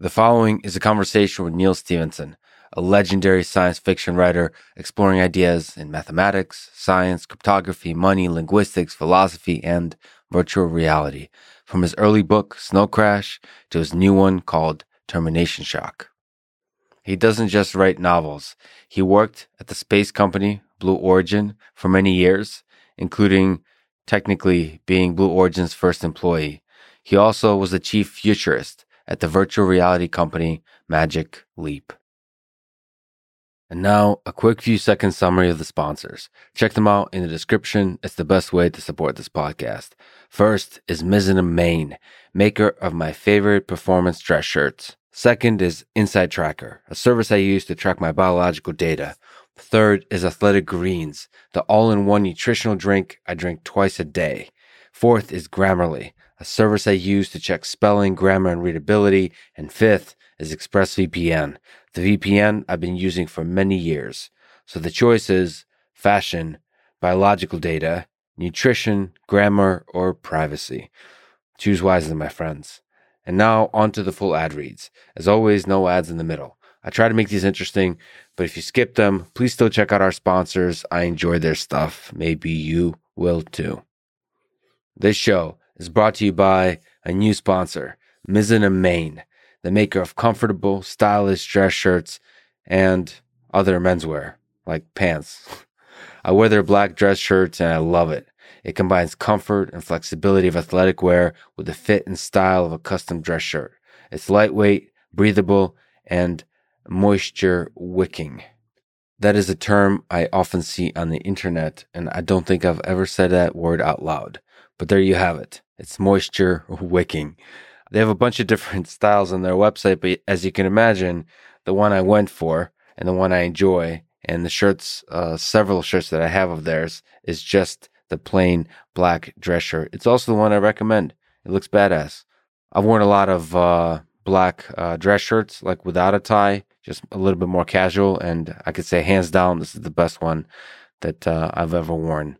The following is a conversation with Neal Stephenson, a legendary science fiction writer exploring ideas in mathematics, science, cryptography, money, linguistics, philosophy, and virtual reality, from his early book, Snow Crash, to his new one called Termination Shock. He doesn't just write novels. He worked at the space company Blue Origin for many years, including technically being Blue Origin's first employee. He also was the chief futurist at the virtual reality company Magic Leap. And now, a quick few second summary of the sponsors. Check them out in the description. It's the best way to support this podcast. First is Mizzen Main, maker of my favorite performance dress shirts. Second is InsideTracker, a service I use to track my biological data. Third is Athletic Greens, the all in one nutritional drink I drink twice a day. Fourth is Grammarly, a service I use to check spelling, grammar, and readability. And fifth is ExpressVPN, the VPN I've been using for many years. So the choice is fashion, biological data, nutrition, grammar, or privacy. Choose wisely, my friends. And now on to the full ad reads. As always, no ads in the middle. I try to make these interesting, but if you skip them, please still check out our sponsors. I enjoy their stuff. Maybe you will too. This show is brought to you by a new sponsor, Mizzen and Main, the maker of comfortable, stylish dress shirts and other menswear, like pants. I wear their black dress shirts and I love it. It combines comfort and flexibility of athletic wear with the fit and style of a custom dress shirt. It's lightweight, breathable, and moisture wicking. That is a term I often see on the internet, and I don't think I've ever said that word out loud. But there you have it. It's moisture wicking. They have a bunch of different styles on their website, but as you can imagine, the one I went for and the one I enjoy, and the shirts, uh, several shirts that I have of theirs, is just the plain black dress shirt. It's also the one I recommend. It looks badass. I've worn a lot of uh, black uh, dress shirts, like without a tie, just a little bit more casual, and I could say hands down, this is the best one that uh, I've ever worn.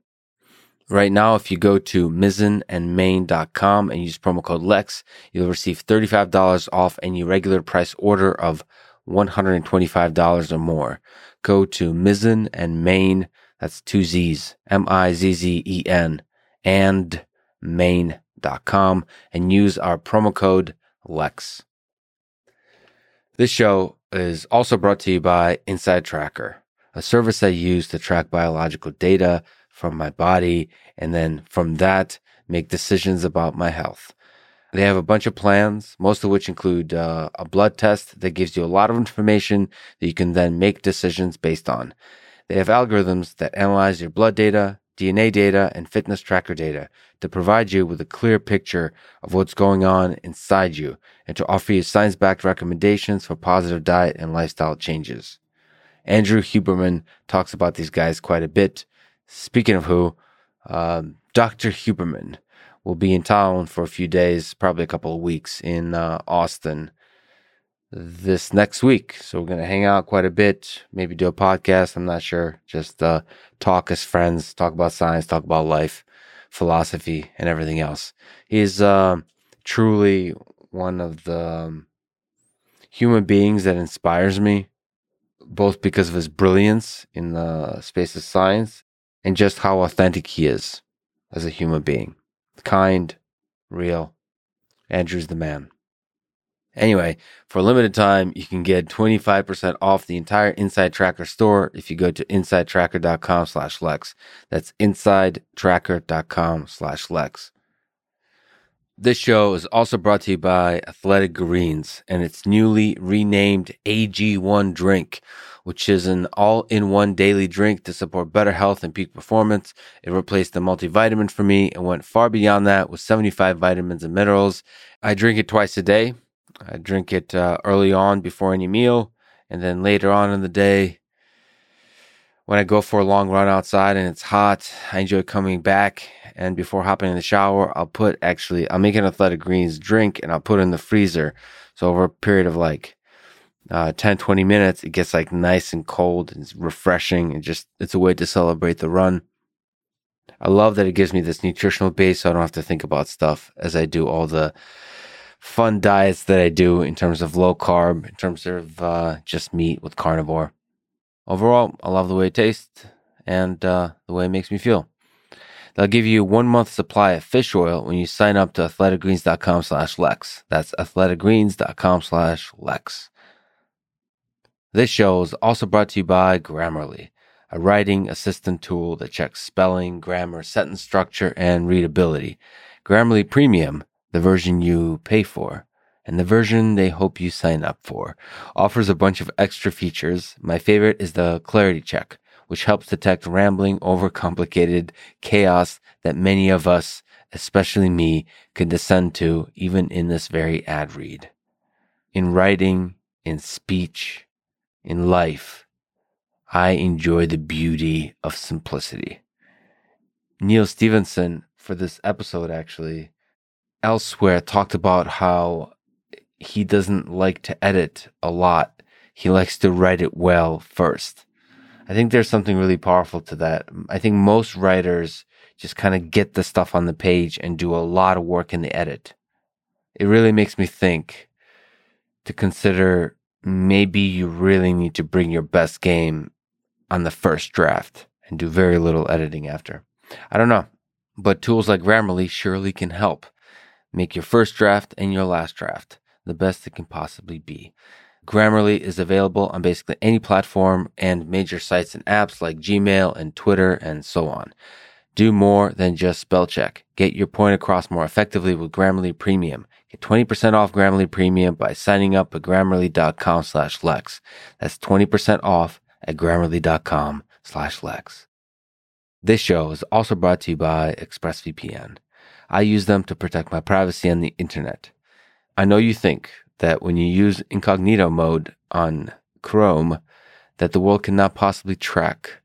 Right now, if you go to mizzenandmain.com and use promo code LEX, you'll receive $35 off any regular price order of $125 or more. Go to Mizzen and Main, that's two Z's, M-I-Z-Z-E-N, and main.com and use our promo code LEX. This show is also brought to you by InsideTracker, a service I use to track biological data from my body, and then from that, make decisions about my health. They have a bunch of plans, most of which include uh, a blood test that gives you a lot of information that you can then make decisions based on. They have algorithms that analyze your blood data, DNA data, and fitness tracker data to provide you with a clear picture of what's going on inside you and to offer you science backed recommendations for positive diet and lifestyle changes. Andrew Huberman talks about these guys quite a bit Speaking of who, um, Dr. Huberman will be in town for a few days, probably a couple of weeks in uh, Austin this next week. So we're going to hang out quite a bit, maybe do a podcast. I'm not sure. Just uh, talk as friends, talk about science, talk about life, philosophy, and everything else. He's uh, truly one of the um, human beings that inspires me, both because of his brilliance in the space of science and just how authentic he is as a human being. Kind, real. Andrew's the man. Anyway, for a limited time, you can get 25% off the entire InsideTracker store if you go to insidetracker.com slash Lex. That's insidetracker.com slash Lex. This show is also brought to you by Athletic Greens and its newly renamed AG1 drink which is an all in one daily drink to support better health and peak performance. It replaced the multivitamin for me and went far beyond that with 75 vitamins and minerals. I drink it twice a day. I drink it uh, early on before any meal, and then later on in the day when I go for a long run outside and it's hot, I enjoy coming back. And before hopping in the shower, I'll put actually, I'll make an athletic greens drink and I'll put it in the freezer. So over a period of like uh, 10, 20 minutes, it gets like nice and cold and it's refreshing and just, it's a way to celebrate the run. I love that it gives me this nutritional base so I don't have to think about stuff as I do all the fun diets that I do in terms of low carb, in terms of uh, just meat with carnivore. Overall, I love the way it tastes and uh, the way it makes me feel. They'll give you one month supply of fish oil when you sign up to athleticgreens.com slash Lex. That's athleticgreens.com slash Lex. This show is also brought to you by Grammarly, a writing assistant tool that checks spelling, grammar, sentence structure, and readability. Grammarly Premium the version you pay for, and the version they hope you sign up for. Offers a bunch of extra features. My favorite is the clarity check, which helps detect rambling, overcomplicated chaos that many of us, especially me, could descend to even in this very ad read. In writing, in speech, in life, I enjoy the beauty of simplicity. Neal Stephenson, for this episode, actually, elsewhere talked about how he doesn't like to edit a lot. He likes to write it well first. I think there's something really powerful to that. I think most writers just kind of get the stuff on the page and do a lot of work in the edit. It really makes me think to consider maybe you really need to bring your best game on the first draft and do very little editing after. I don't know, but tools like Grammarly surely can help. Make your first draft and your last draft the best it can possibly be. Grammarly is available on basically any platform and major sites and apps like Gmail and Twitter and so on. Do more than just spell check. Get your point across more effectively with Grammarly Premium. Get 20% off Grammarly Premium by signing up at grammarly.com slash Lex. That's 20% off at grammarly.com slash Lex. This show is also brought to you by ExpressVPN. I use them to protect my privacy on the internet. I know you think that when you use incognito mode on Chrome, that the world cannot possibly track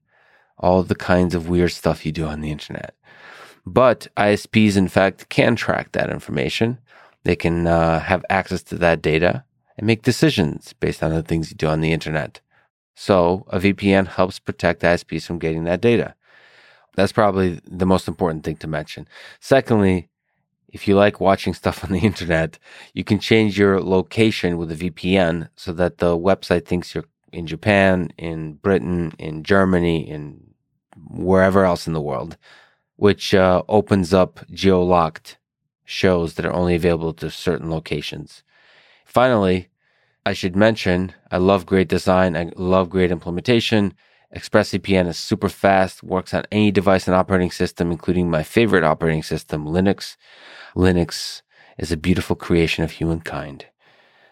all the kinds of weird stuff you do on the internet. But ISPs, in fact, can track that information. They can uh, have access to that data and make decisions based on the things you do on the internet. So a VPN helps protect ISPs from getting that data. That's probably the most important thing to mention. Secondly, if you like watching stuff on the internet, you can change your location with a VPN so that the website thinks you're in Japan, in Britain, in Germany, in wherever else in the world, which uh, opens up geo-locked shows that are only available to certain locations. Finally, I should mention I love great design, I love great implementation. ExpressVPN is super fast, works on any device and operating system, including my favorite operating system, Linux. Linux is a beautiful creation of humankind.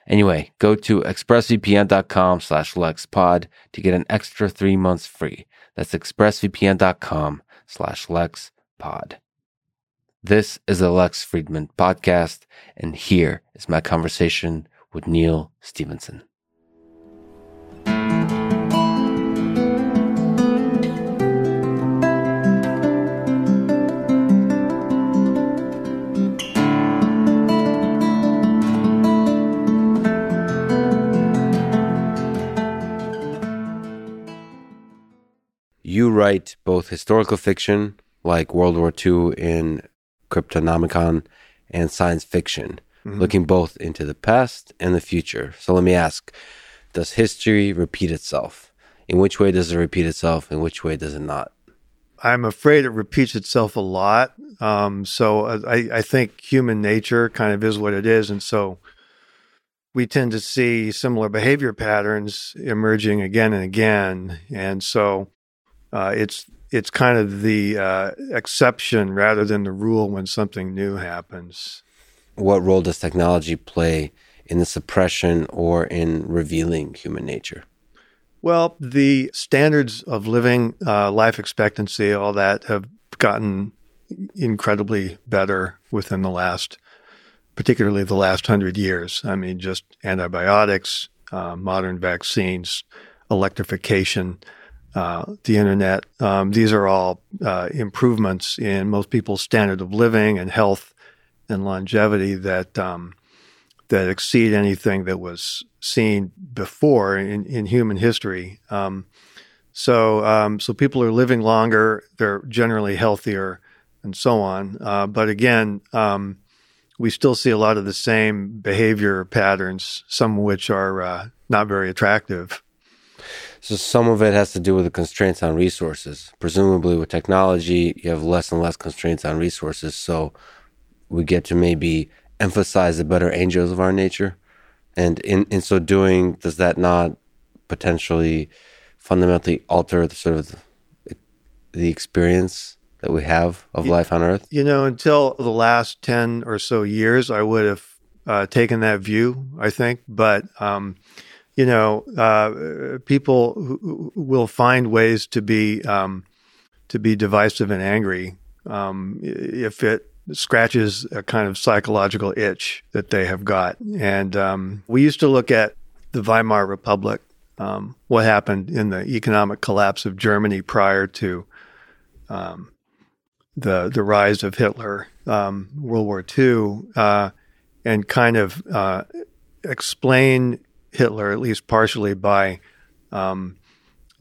Anyway, go to expressvpn.com slash lexpod to get an extra three months free. That's expressvpn.com slash lexpod. This is the Lex Fridman podcast, and here is my conversation with Neal Stephenson. You write both historical fiction, like World War II in Cryptonomicon, and science fiction, mm-hmm. looking both into the past and the future. So let me ask Does history repeat itself? In which way does it repeat itself? In which way does it not? I'm afraid it repeats itself a lot. Um, so uh, I, I think human nature kind of is what it is. And so we tend to see similar behavior patterns emerging again and again. And so uh, it's it's kind of the uh, exception rather than the rule when something new happens. What role does technology play in the suppression or in revealing human nature? Well, the standards of living, uh, life expectancy, all that have gotten incredibly better within the last, particularly the last hundred years. I mean, just antibiotics, uh, modern vaccines, electrification uh, the internet. Um, these are all uh, improvements in most people's standard of living and health and longevity that um, that exceed anything that was seen before in, in human history. Um, so, um, so people are living longer; they're generally healthier, and so on. Uh, but again, um, we still see a lot of the same behavior patterns, some of which are uh, not very attractive. So some of it has to do with the constraints on resources. Presumably, with technology, you have less and less constraints on resources. So we get to maybe emphasize the better angels of our nature. And in, in so doing, does that not potentially fundamentally alter the sort of the, the experience that we have of life on Earth? You know, until the last 10 or so years, I would have uh, taken that view, I think. But, um, you know, uh, people will find ways to be um, to be divisive and angry um, if it scratches a kind of psychological itch that they have got. And um, we used to look at the Weimar Republic, um, what happened in the economic collapse of Germany prior to um, the the rise of Hitler, um, World War II, uh, and kind of uh, explain Hitler at least partially by um,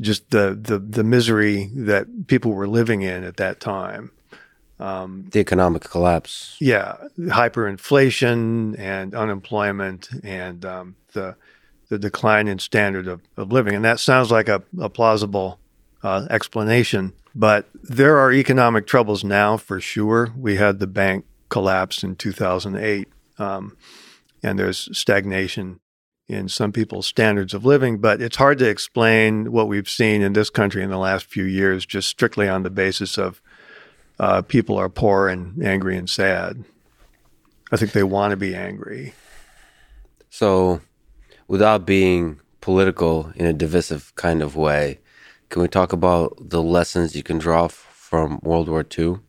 just the, the the misery that people were living in at that time. Um, the economic collapse. Yeah, hyperinflation and unemployment and um, the the decline in standard of, of living. And that sounds like a, a plausible uh, explanation. But there are economic troubles now for sure. We had the bank collapse in 2008, um, and there's stagnation in some people's standards of living. But it's hard to explain what we've seen in this country in the last few years just strictly on the basis of uh, people are poor and angry and sad. I think they want to be angry. So, without being political in a divisive kind of way, can we talk about the lessons you can draw from World War II?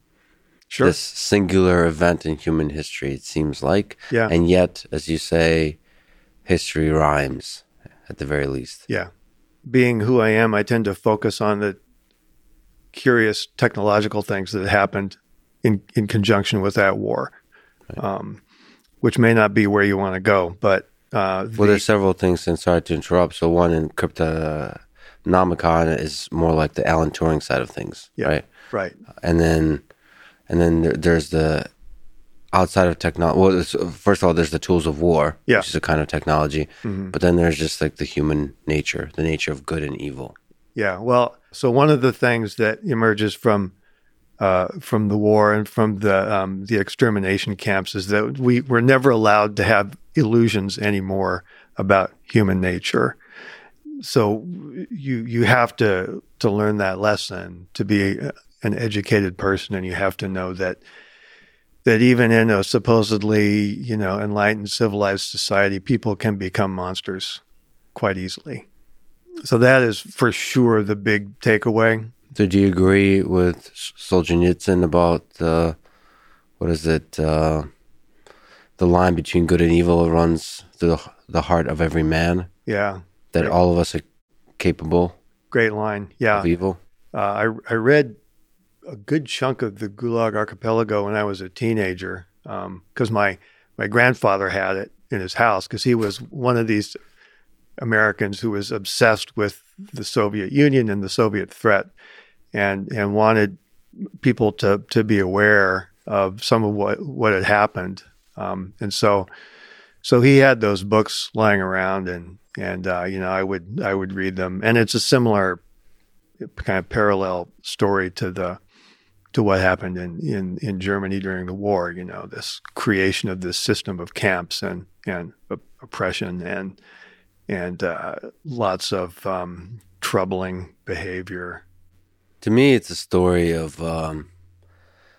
Sure. This singular event in human history, it seems like. Yeah. And yet, as you say, history rhymes at the very least. Yeah. Being who I am, I tend to focus on the curious technological things that happened in, in conjunction with that war, right. um, which may not be where you want to go. But uh, the, well, there's several things, and sorry to interrupt. So, one in crypto Nomicon is more like the Alan Turing side of things, yeah, right? Right. And then, and then there, there's the outside of technology. Well, first of all, there's the tools of war, yeah. which is a kind of technology. Mm-hmm. But then there's just like the human nature, the nature of good and evil. Yeah. Well, so one of the things that emerges from uh, from the war and from the um, the extermination camps is that we were never allowed to have illusions anymore about human nature so you you have to to learn that lesson to be an educated person, and you have to know that that even in a supposedly you know enlightened civilized society, people can become monsters quite easily. So that is for sure the big takeaway. So do you agree with Solzhenitsyn about uh, what is it? Uh, the line between good and evil runs through the, the heart of every man. Yeah, that Great. all of us are capable. Great line. Yeah. Of evil. Uh, I I read a good chunk of the Gulag Archipelago when I was a teenager because um, my my grandfather had it in his house because he was one of these Americans who was obsessed with the Soviet Union and the Soviet threat, and and wanted people to to be aware of some of what what had happened. Um, and so so he had those books lying around, and and uh, you know I would I would read them, and it's a similar kind of parallel story to the to what happened in, in, in Germany during the war. You know, this creation of this system of camps and and oppression and and uh, lots of um, troubling behavior. To me, it's a story of um,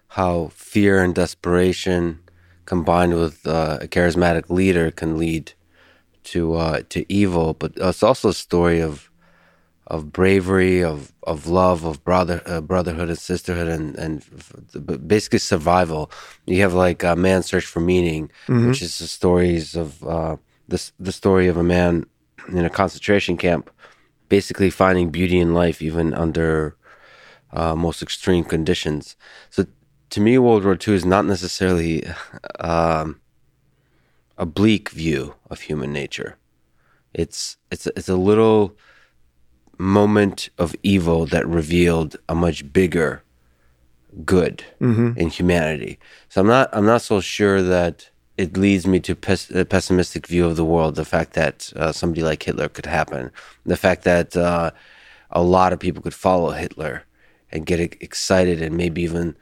how fear and desperation combined with uh, a charismatic leader can lead to uh, to evil. But it's also a story of of bravery, of of love, of brother uh, brotherhood and sisterhood, and and basically survival. You have like a man search for meaning, mm-hmm. which is the stories of uh, this the story of a man in a concentration camp, basically finding beauty in life even under uh, most extreme conditions. So to me, World War II is not necessarily um, a bleak view of human nature. It's it's it's a little moment of evil that revealed a much bigger good mm-hmm. in humanity. So I'm not I'm not so sure that it leads me to pes- a pessimistic view of the world. The fact that uh, somebody like Hitler could happen, the fact that uh, a lot of people could follow Hitler and get excited and maybe even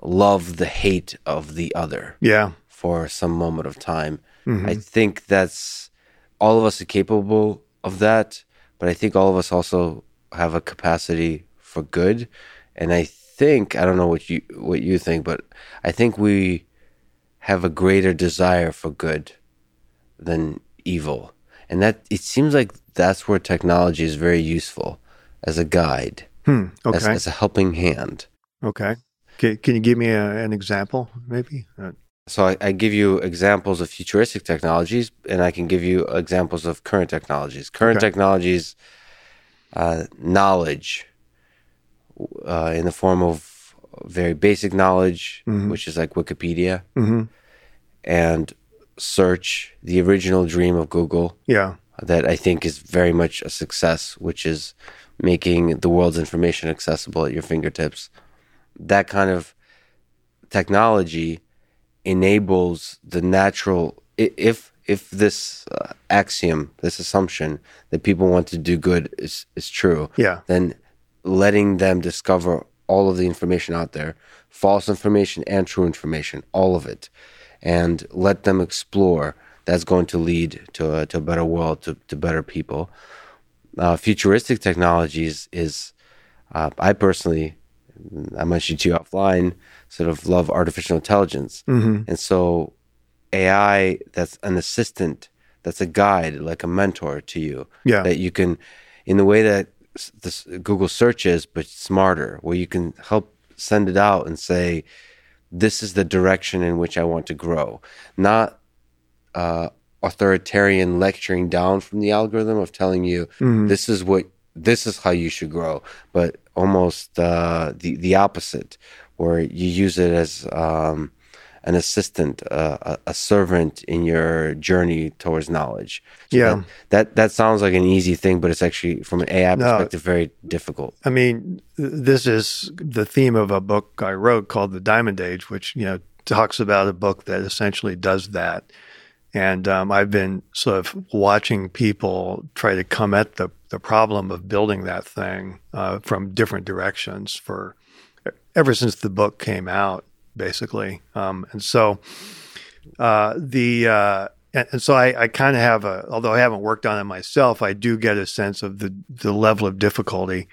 love the hate of the other Yeah. for some moment of time. I think that's all of us are capable of that, but I think all of us also have a capacity for good. And I think I don't know what you what you think, but I think we have a greater desire for good than evil. And that it seems like that's where technology is very useful as a guide, Hmm. as, as a helping hand. okay. Can, can you give me a, an example, maybe? Uh, So I, I give you examples of futuristic technologies, and I can give you examples of current technologies. Current Okay. technologies, uh, knowledge, uh, in the form of very basic knowledge, which is like Wikipedia, mhm. and search, the original dream of Google, Yeah. that I think is very much a success, which is making the world's information accessible at your fingertips. That kind of technology enables the natural if if this uh, axiom, this assumption that people want to do good is is true, Yeah. then letting them discover all of the information out there, false information and true information, all of it, and let them explore. That's going to lead to a, to a better world, to, to better people. Uh, futuristic technologies is, uh, I personally, I mentioned to you offline, sort of love artificial intelligence. And so AI that's an assistant, that's a guide, like a mentor to you. Yeah. That you can, in the way that this Google search is, but smarter, where you can help send it out and say, this is the direction in which I want to grow. Not uh, authoritarian lecturing down from the algorithm of telling you this is what this is how you should grow, but almost uh, the the opposite, where you use it as um, an assistant, uh, a, a servant in your journey towards knowledge. So Yeah. that, that that sounds like an easy thing, but it's actually from an AI No. perspective very difficult. I mean, this is the theme of a book I wrote called The Diamond Age, which, you know, talks about a book that essentially does that. And um, I've been sort of watching people try to come at the, the problem of building that thing uh, from different directions for ever since the book came out, basically. Um, and so uh, the uh, and, and so I, I kind of have a, although I haven't worked on it myself, I do get a sense of the the level of difficulty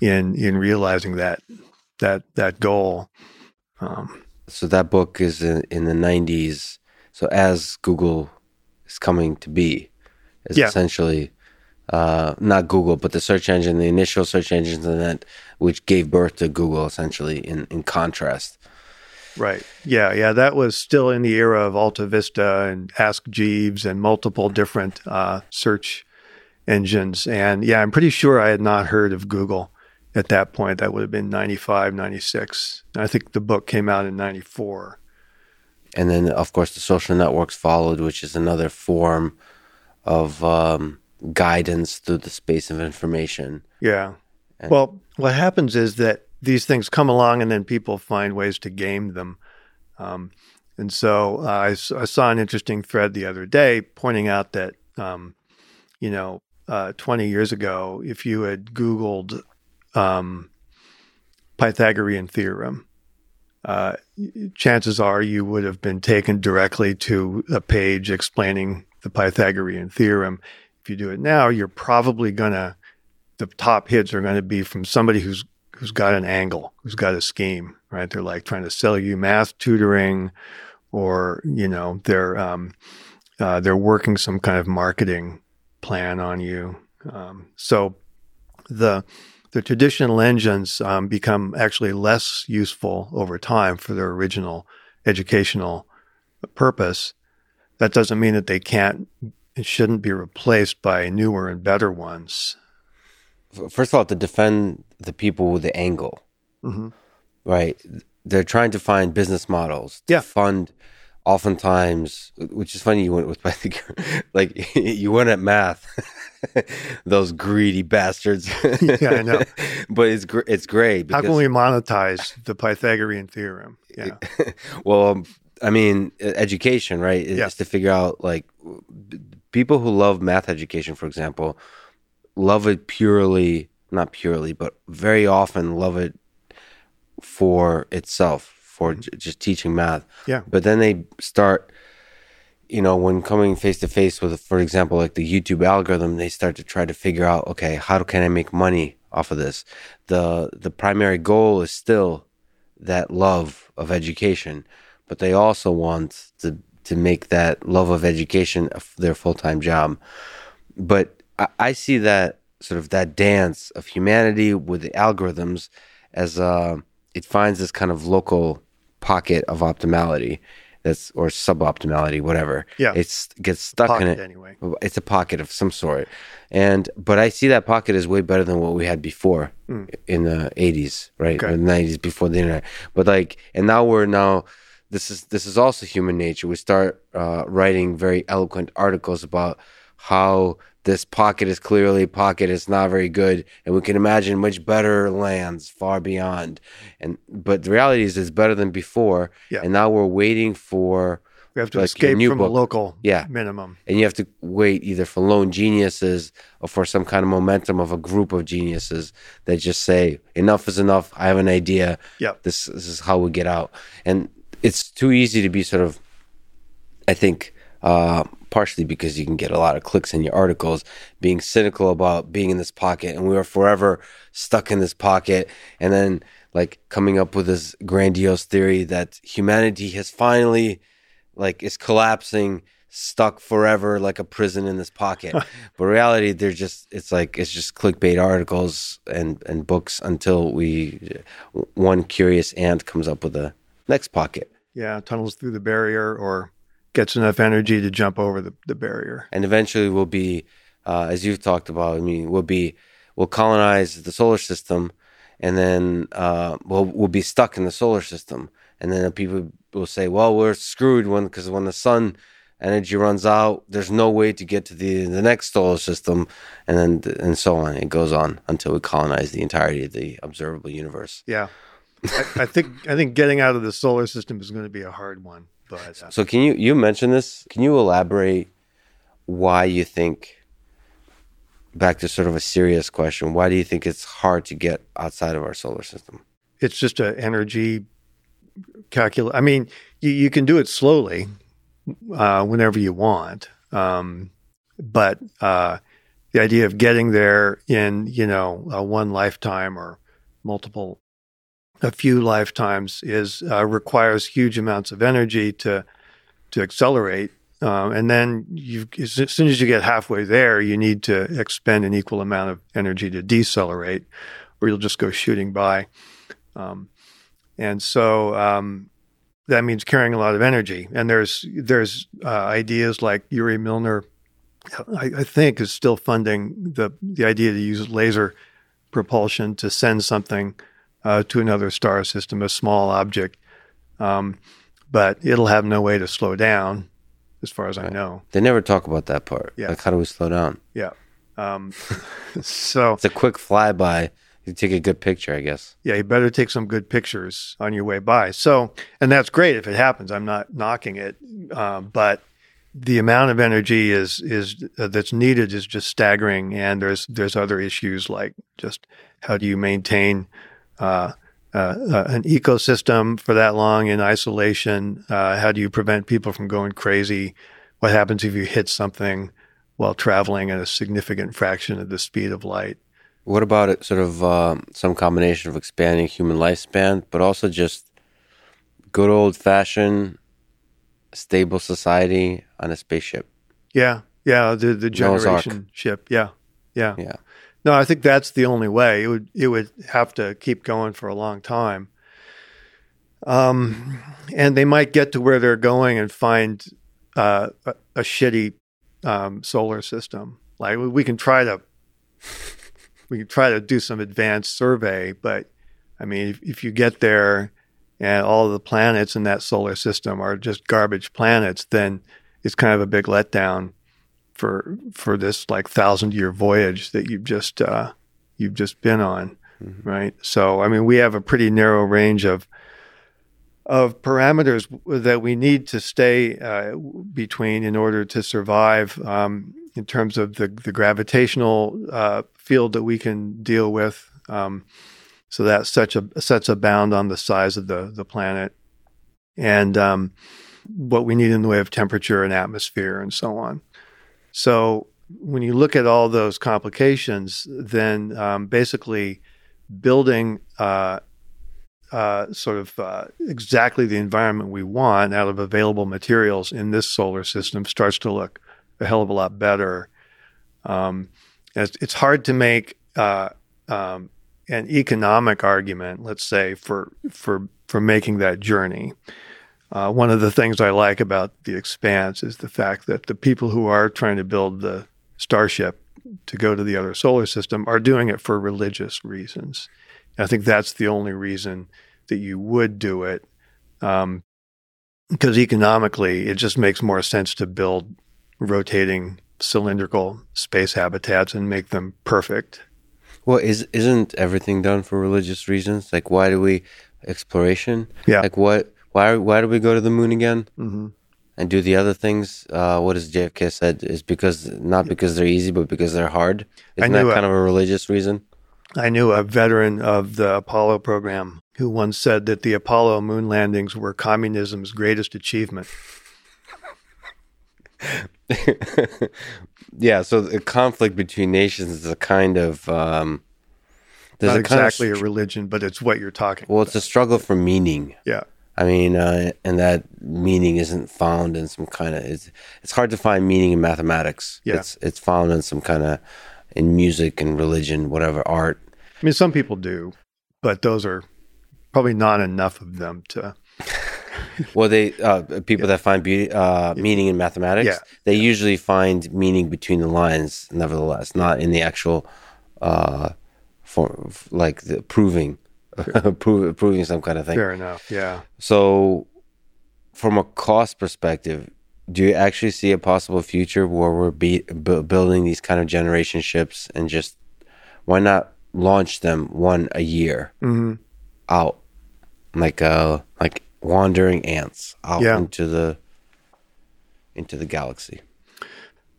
in in realizing that that that goal. Um, So that book is in, in the 90s. So as Google is coming to be, is Yeah. essentially uh, not Google, but the search engine, the initial search engines, and that which gave birth to Google, essentially in in contrast. right. Yeah. Yeah. That was still in the era of AltaVista and Ask Jeeves and multiple different uh, search engines. And yeah, I'm pretty sure I had not heard of Google at that point. That would have been 95, 96. I think the book came out in 94. And then, of course, the social networks followed, which is another form of um, guidance through the space of information. Yeah. Well, what happens is that these things come along and then people find ways to game them. Um, and so uh, I, I saw an interesting thread the other day pointing out that, um, you know, uh, 20 years ago, if you had Googled um, Pythagorean theorem, uh, chances are you would have been taken directly to a page explaining the Pythagorean theorem. If you do it now, you're probably to the top hits are to be from somebody who's who's got an angle, who's got a scheme, right? They're like trying to sell you math tutoring, or you know, they're um, uh, they're working some kind of marketing plan on you. Um, so the the traditional engines um, become actually less useful over time for their original educational purpose. That doesn't mean that they can't, it shouldn't be replaced by newer and better ones. First of all, to defend the people with the angle, hmm right? They're trying to find business models to Yeah. fund. Oftentimes, which is funny, you went with Pythagorean, like you went at math. Those greedy bastards. Yeah, I know. but it's gr- it's great How can we monetize the Pythagorean theorem? Yeah. well, I mean, education, right? Is Yeah. to figure out like people who love math education, for example, love it purely, not purely, but very often love it for itself, for mm-hmm. j- just teaching math. Yeah. But then they start, you know, when coming face to face with, for example, like the YouTube algorithm, they start to try to figure out, okay, how can I make money off of this? The the primary goal is still that love of education, but they also want to make that love of education their full time job. But I, I see that sort of that dance of humanity with the algorithms as uh, it finds this kind of local pocket of optimality that's or suboptimality, whatever. Yeah. it's gets stuck in it anyway. it's a pocket of some sort and but i see that pocket is way better than what we had before in the 80s right Okay. or the 90s before the internet but like and now we're now this is this is also human nature we start uh, writing very eloquent articles about how this pocket is clearly pocket it's not very good and we can imagine much better lands far beyond and but the reality is it's better than before Yeah. and now we're waiting for We have to like escape from a local Yeah. minimum. and you have to wait either for lone geniuses or for some kind of momentum of a group of geniuses that just say enough is enough i have an idea Yep. this, this is how we get out and it's too easy to be sort of i think uh, partially because you can get a lot of clicks in your articles being cynical about being in this pocket and we are forever stuck in this pocket and then like coming up with this grandiose theory that humanity has finally like is collapsing stuck forever like a prison in this pocket. But reality they're just it's like it's just clickbait articles and and books until we one curious ant comes up with the next pocket Yeah, tunnels through the barrier or gets enough energy to jump over the, the barrier. and eventually we'll be uh, as you've talked about i mean we'll be we'll colonize the solar system and then uh, we'll, we'll be stuck in the solar system and then people will say well we're screwed when because when the sun energy runs out there's no way to get to the the next solar system and then and so on it goes on until we colonize the entirety of the observable universe Yeah. I, I think I think getting out of the solar system is going to be a hard one, but uh, so can you you mentioned this can you elaborate why you think back to sort of a serious question why do you think it's hard to get outside of our solar system it's just an energy calcul. I mean, you, you can do it slowly uh, whenever you want, um, but uh, the idea of getting there in you know uh, one lifetime or multiple, a few lifetimes is uh, requires huge amounts of energy to to accelerate. Um, and then you, as soon as you get halfway there, you need to expend an equal amount of energy to decelerate, or you'll just go shooting by. Um, and so um, that means carrying a lot of energy. And there's there's uh, ideas like Yuri Milner, I, I think, is still funding the the idea to use laser propulsion to send something uh, to another star system, a small object. Um, but it'll have no way to slow down, as far as I know. they never talk about that part Yeah. like how do we slow down Yeah. Um, so it's a quick flyby you take a good picture i guess yeah, you better take some good pictures on your way by. So, and that's great if it happens. I'm not knocking it, um, but the amount of energy is is uh, that's needed is just staggering. And there's there's other issues like just how do you maintain uh, uh, uh, an ecosystem for that long in isolation? Uh, how do you prevent people from going crazy? What happens if you hit something while traveling at a significant fraction of the speed of light? what about it sort of um, some combination of expanding human lifespan but also just good old fashioned stable society on a spaceship Yeah, yeah, the the generation ship. Yeah, yeah, yeah No, I think that's the only way. It would it would have to keep going for a long time. Um, and they might get to where they're going and find uh, a, a shitty um, solar system. Like we can try to we can try to do some advanced survey, but I mean, if, if you get there and all the planets in that solar system are just garbage planets, then it's kind of a big letdown for for this like thousand year voyage that you've just uh, you've just been on, right? So I mean, we have a pretty narrow range of of parameters that we need to stay uh, between in order to survive um, in terms of the, the gravitational uh, field that we can deal with. Um, so that such a sets a bound on the size of the the planet, and um, what we need in the way of temperature and atmosphere and so on. So when you look at all those complications, then um, basically building uh, uh, sort of uh, exactly the environment we want out of available materials in this solar system starts to look a hell of a lot better. Um, it's, it's, hard to make uh, um, an economic argument, let's say, for for for making that journey. Uh, one of the things I like about the Expanse is the fact that the people who are trying to build the starship to go to the other solar system are doing it for religious reasons. I think that's the only reason that you would do it. Um, because economically, it just makes more sense to build rotating cylindrical space habitats and make them perfect. Well, is isn't everything done for religious reasons? Like, why do we exploration? Yeah. Like, what? Why? Why do we go to the moon again? Mm-hmm. And do the other things? Uh, what does JFK said is because not because they're easy, but because they're hard. Isn't that kind a, of a religious reason? I knew a veteran of the Apollo program who once said that the Apollo moon landings were communism's greatest achievement. yeah, so the conflict between nations is a kind of um, not exactly kind of, a religion, but it's what you're talking. Well, about. it's a struggle for meaning. Yeah, I mean, uh, and that meaning isn't found in some kind of. It's it's hard to find meaning in mathematics. Yeah, it's it's found in some kind of in music and religion, whatever art. I mean, some people do, but those are probably not enough of them to. well, they uh, people yeah. that find beauty uh, meaning in mathematics, yeah. they yeah. usually find meaning between the lines. Nevertheless, not in the actual, uh, for like the proving, proving some kind of thing. Fair enough. Yeah. So, from a cost perspective, do you actually see a possible future where we're be, b- building these kind of generation ships and just why not launch them one a year mm-hmm. out like uh like wandering ants out yeah. into the into the galaxy.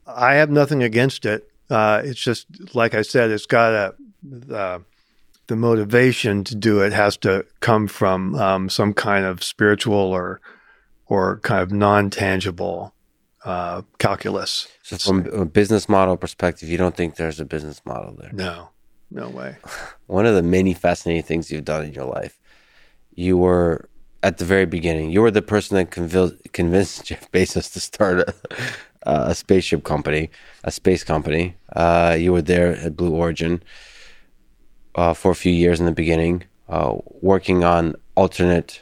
I have nothing against it. Uh, it's just like I said, it's got a uh, the motivation to do it has to come from um, some kind of spiritual or or kind of non tangible uh, calculus. So, from a business model perspective, you don't think there's a business model there? No, no way. One of the many fascinating things you've done in your life you were at the very beginning. You were the person that convinced, convinced Jeff Bezos to start a, a spaceship company, a space company. Uh, you were there at Blue Origin uh, for a few years in the beginning, uh, working on alternate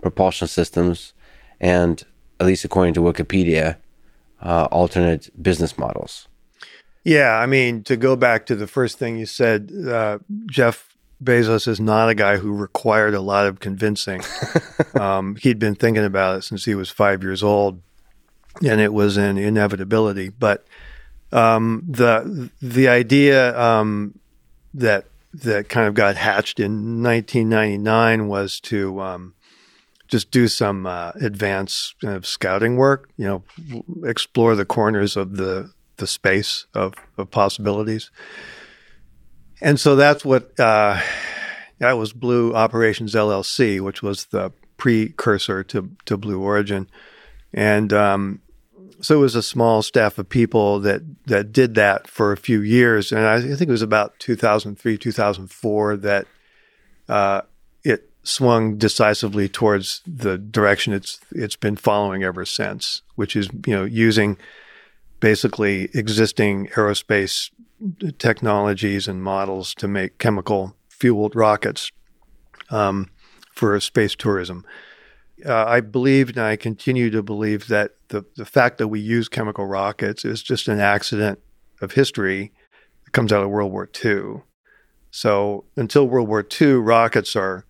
propulsion systems and, at least according to Wikipedia, uh, alternate business models. Yeah, I mean, to go back to the first thing you said, uh, Jeff Bezos is not a guy who required a lot of convincing. um, he'd been thinking about it since he was five years old, and it was an inevitability. But um, the the idea um, that that kind of got hatched in 1999 was to um, just do some uh, advanced kind of scouting work. You know, explore the corners of the the space of, of possibilities and so that's what uh, that was Blue Operations LLC, which was the precursor to to Blue Origin, and um, so it was a small staff of people that that did that for a few years, and I think it was about 2003, 2004 that uh, it swung decisively towards the direction it's it's been following ever since, which is you know using basically existing aerospace technologies and models to make chemical fueled rockets um, for space tourism. Uh, I believe and I continue to believe that the, the fact that we use chemical rockets is just an accident of history that comes out of World War II. So until World War II, rockets are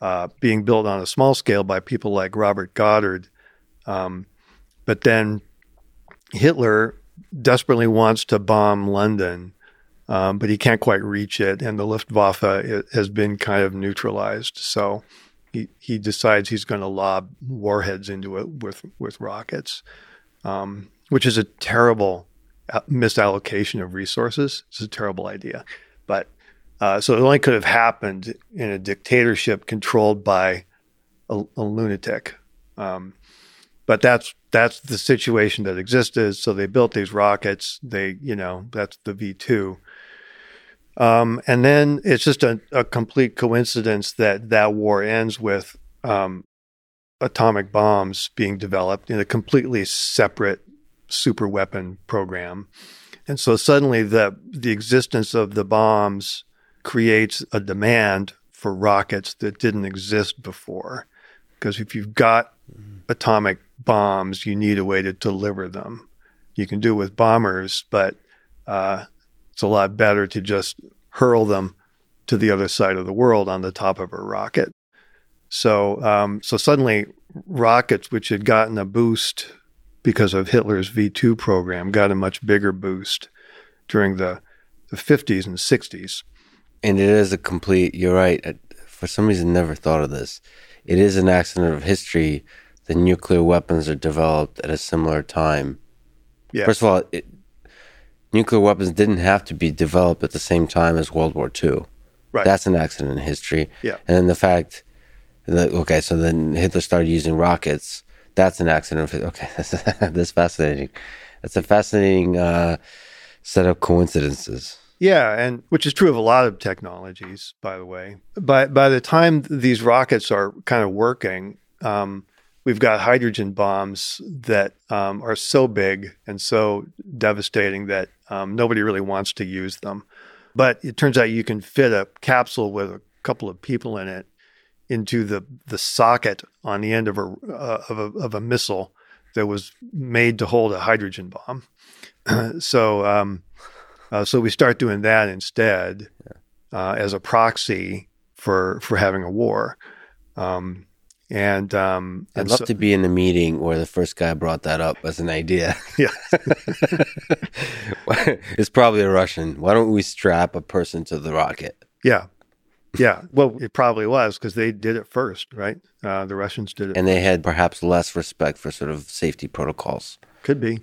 uh, being built on a small scale by people like Robert Goddard. Um, but then Hitler desperately wants to bomb London, um, but he can't quite reach it, and the Luftwaffe has been kind of neutralized. So he, he decides he's going to lob warheads into it with with rockets, um, which is a terrible uh, misallocation of resources. It's a terrible idea, but uh, so it only could have happened in a dictatorship controlled by a, a lunatic. Um, but that's that's the situation that existed. So they built these rockets. They, you know, that's the V two. Um, and then it's just a, a, complete coincidence that that war ends with um, atomic bombs being developed in a completely separate super weapon program. And so suddenly the the existence of the bombs creates a demand for rockets that didn't exist before. Because if you've got atomic bombs, you need a way to deliver them. You can do it with bombers, but uh, it's a lot better to just hurl them to the other side of the world on the top of a rocket. So, um, so suddenly, rockets, which had gotten a boost because of Hitler's V two program, got a much bigger boost during the the 50s and 60s. And it is a complete. You're right. For some reason, never thought of this. It is an accident of history the nuclear weapons are developed at a similar time. Yeah. First of all, it, nuclear weapons didn't have to be developed at the same time as World War II. Right. That's an accident in history. Yeah. And then the fact that, okay, so then Hitler started using rockets. That's an accident. Okay, that's, that's fascinating. That's a fascinating uh, set of coincidences. Yeah, and which is true of a lot of technologies, by the way. By by the time these rockets are kind of working, um, we've got hydrogen bombs that um, are so big and so devastating that um, nobody really wants to use them. But it turns out you can fit a capsule with a couple of people in it into the the socket on the end of a uh, of a, of a missile that was made to hold a hydrogen bomb. so um, uh, so we start doing that instead uh, as a proxy for for having a war. Um, and um, I'd love so, to be in a meeting where the first guy brought that up as an idea. Yeah, it's probably a Russian. Why don't we strap a person to the rocket? Yeah, yeah. Well, it probably was because they did it first, right? Uh, the Russians did it, and they had perhaps less respect for sort of safety protocols. Could be.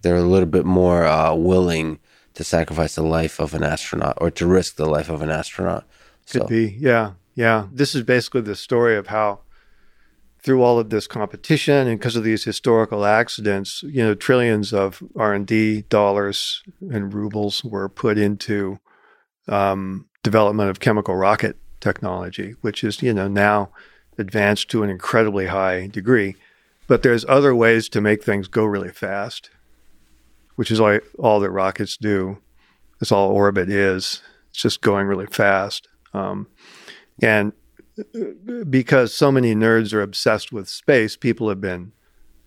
They're a little bit more uh, willing to sacrifice the life of an astronaut or to risk the life of an astronaut. Could so. be. Yeah, yeah. This is basically the story of how through all of this competition and because of these historical accidents, you know, trillions of R and D dollars and rubles were put into um, development of chemical rocket technology, which is you know now advanced to an incredibly high degree. But there's other ways to make things go really fast, which is all, all that rockets do. That's all orbit is. It's just going really fast. Um, and because so many nerds are obsessed with space, people have been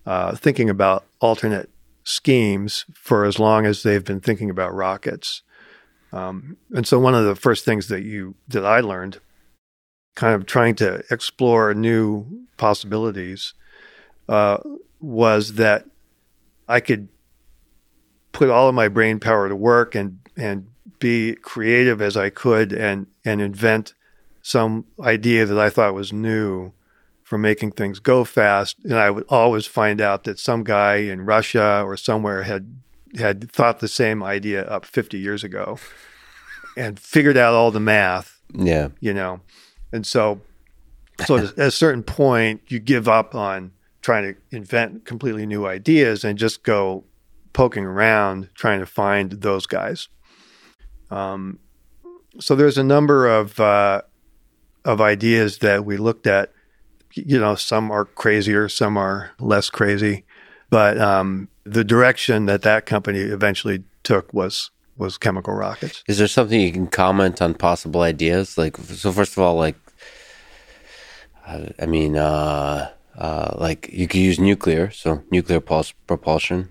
uh, thinking about alternate schemes for as long as they've been thinking about rockets. Um, and so, one of the first things that you that I learned, kind of trying to explore new possibilities, uh, was that I could put all of my brain power to work and and be creative as I could and and invent some idea that I thought was new for making things go fast. And I would always find out that some guy in Russia or somewhere had had thought the same idea up 50 years ago and figured out all the math. Yeah. You know. And so so at a certain point you give up on trying to invent completely new ideas and just go poking around trying to find those guys. Um, so there's a number of uh, of ideas that we looked at. You know, some are crazier, some are less crazy, but um, the direction that that company eventually took was was chemical rockets. Is there something you can comment on possible ideas? Like, so first of all, like, I mean, uh, uh, like you could use nuclear, so nuclear pulse propulsion.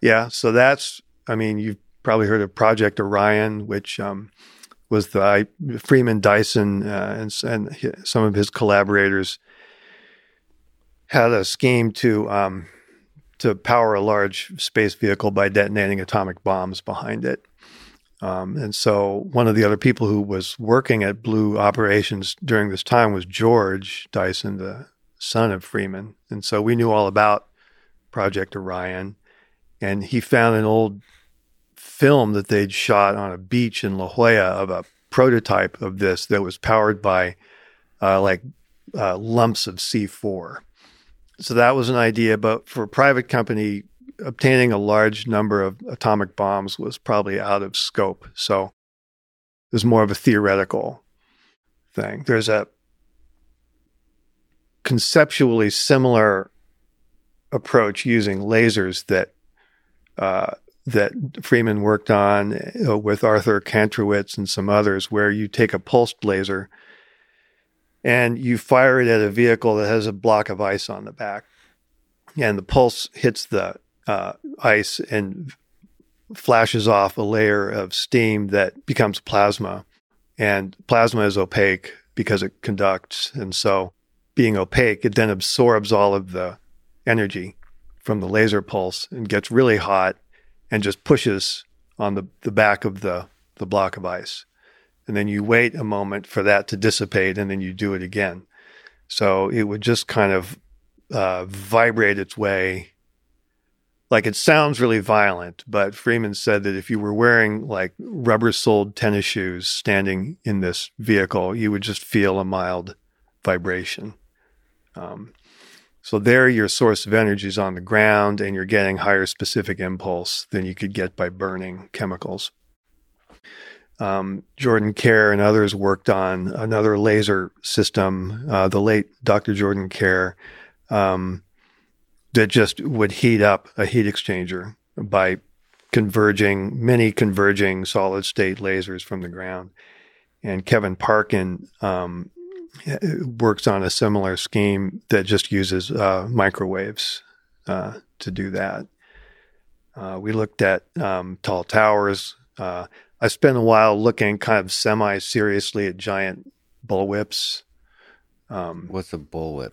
Yeah, so that's. I mean, you've probably heard of Project Orion, which um, was the Freeman Dyson uh, and, and some of his collaborators had a scheme to um, to power a large space vehicle by detonating atomic bombs behind it. Um, and so one of the other people who was working at Blue operations during this time was George Dyson, the son of Freeman. And so we knew all about Project Orion. And he found an old film that they'd shot on a beach in La Jolla of a prototype of this that was powered by uh, like uh, lumps of C4. So that was an idea. But for a private company, obtaining a large number of atomic bombs was probably out of scope. So it was more of a theoretical thing. There's a conceptually similar approach using lasers that uh, that Freeman worked on uh, with Arthur Kantrowitz and some others, where you take a pulsed laser and you fire it at a vehicle that has a block of ice on the back, and the pulse hits the uh, ice and flashes off a layer of steam that becomes plasma. And plasma is opaque because it conducts. And so, being opaque, it then absorbs all of the energy from the laser pulse and gets really hot and just pushes on the, the back of the, the block of ice. And then you wait a moment for that to dissipate and then you do it again. So it would just kind of uh, vibrate its way like it sounds really violent, but Freeman said that if you were wearing like rubber soled tennis shoes standing in this vehicle, you would just feel a mild vibration. Um, so there, your source of energy is on the ground, and you're getting higher specific impulse than you could get by burning chemicals. Um, Jordan Kare and others worked on another laser system. Uh, the late Dr. Jordan Kare. Um, that just would heat up a heat exchanger by converging many converging solid state lasers from the ground. And Kevin Parkin um, works on a similar scheme that just uses uh, microwaves uh, to do that. Uh, we looked at um, tall towers. Uh, I spent a while looking kind of semi seriously at giant bullwhips. Um, What's a bullwhip?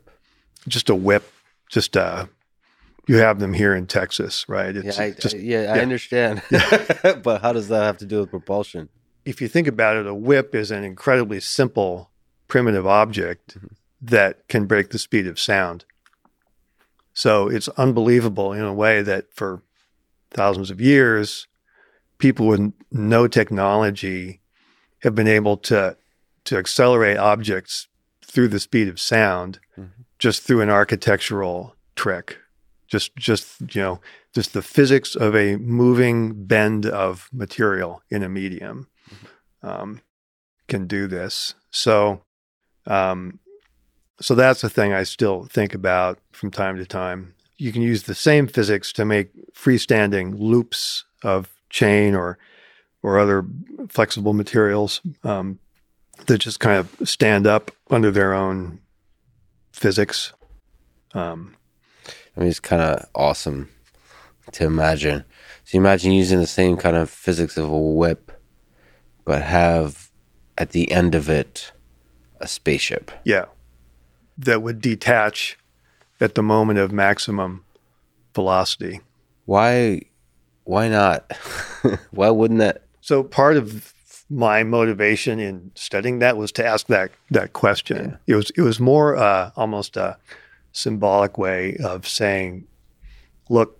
Just a whip, just a you have them here in Texas, right? It's yeah, I, just, yeah, yeah, I understand. but how does that have to do with propulsion? If you think about it, a whip is an incredibly simple, primitive object mm-hmm. that can break the speed of sound. So it's unbelievable in a way that for thousands of years, people with no technology have been able to to accelerate objects through the speed of sound mm-hmm. just through an architectural trick just just you know just the physics of a moving bend of material in a medium um, can do this. So, um, so that's the thing I still think about from time to time. You can use the same physics to make freestanding loops of chain or or other flexible materials um, that just kind of stand up under their own physics. Um, I mean, it's kind of awesome to imagine. So you imagine using the same kind of physics of a whip, but have at the end of it a spaceship. Yeah. That would detach at the moment of maximum velocity. Why why not? why wouldn't that So part of my motivation in studying that was to ask that that question. Yeah. It was it was more uh, almost a symbolic way of saying, look,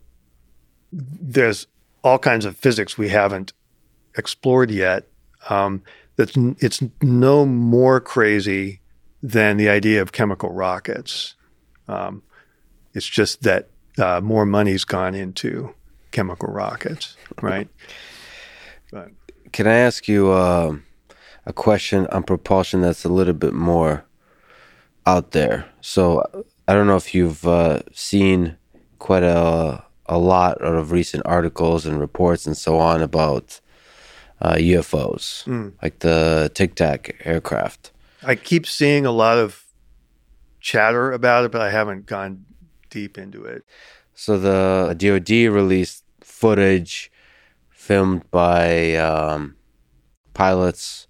there's all kinds of physics we haven't explored yet. Um, that's it's no more crazy than the idea of chemical rockets. Um, it's just that uh, more money's gone into chemical rockets, right? but, Can I ask you uh, a question on propulsion that's a little bit more out there? So I don't know if you've uh, seen quite a a lot of recent articles and reports and so on about uh, UFOs, mm. like the Tic Tac aircraft. I keep seeing a lot of chatter about it, but I haven't gone deep into it. So the DoD released footage filmed by um, pilots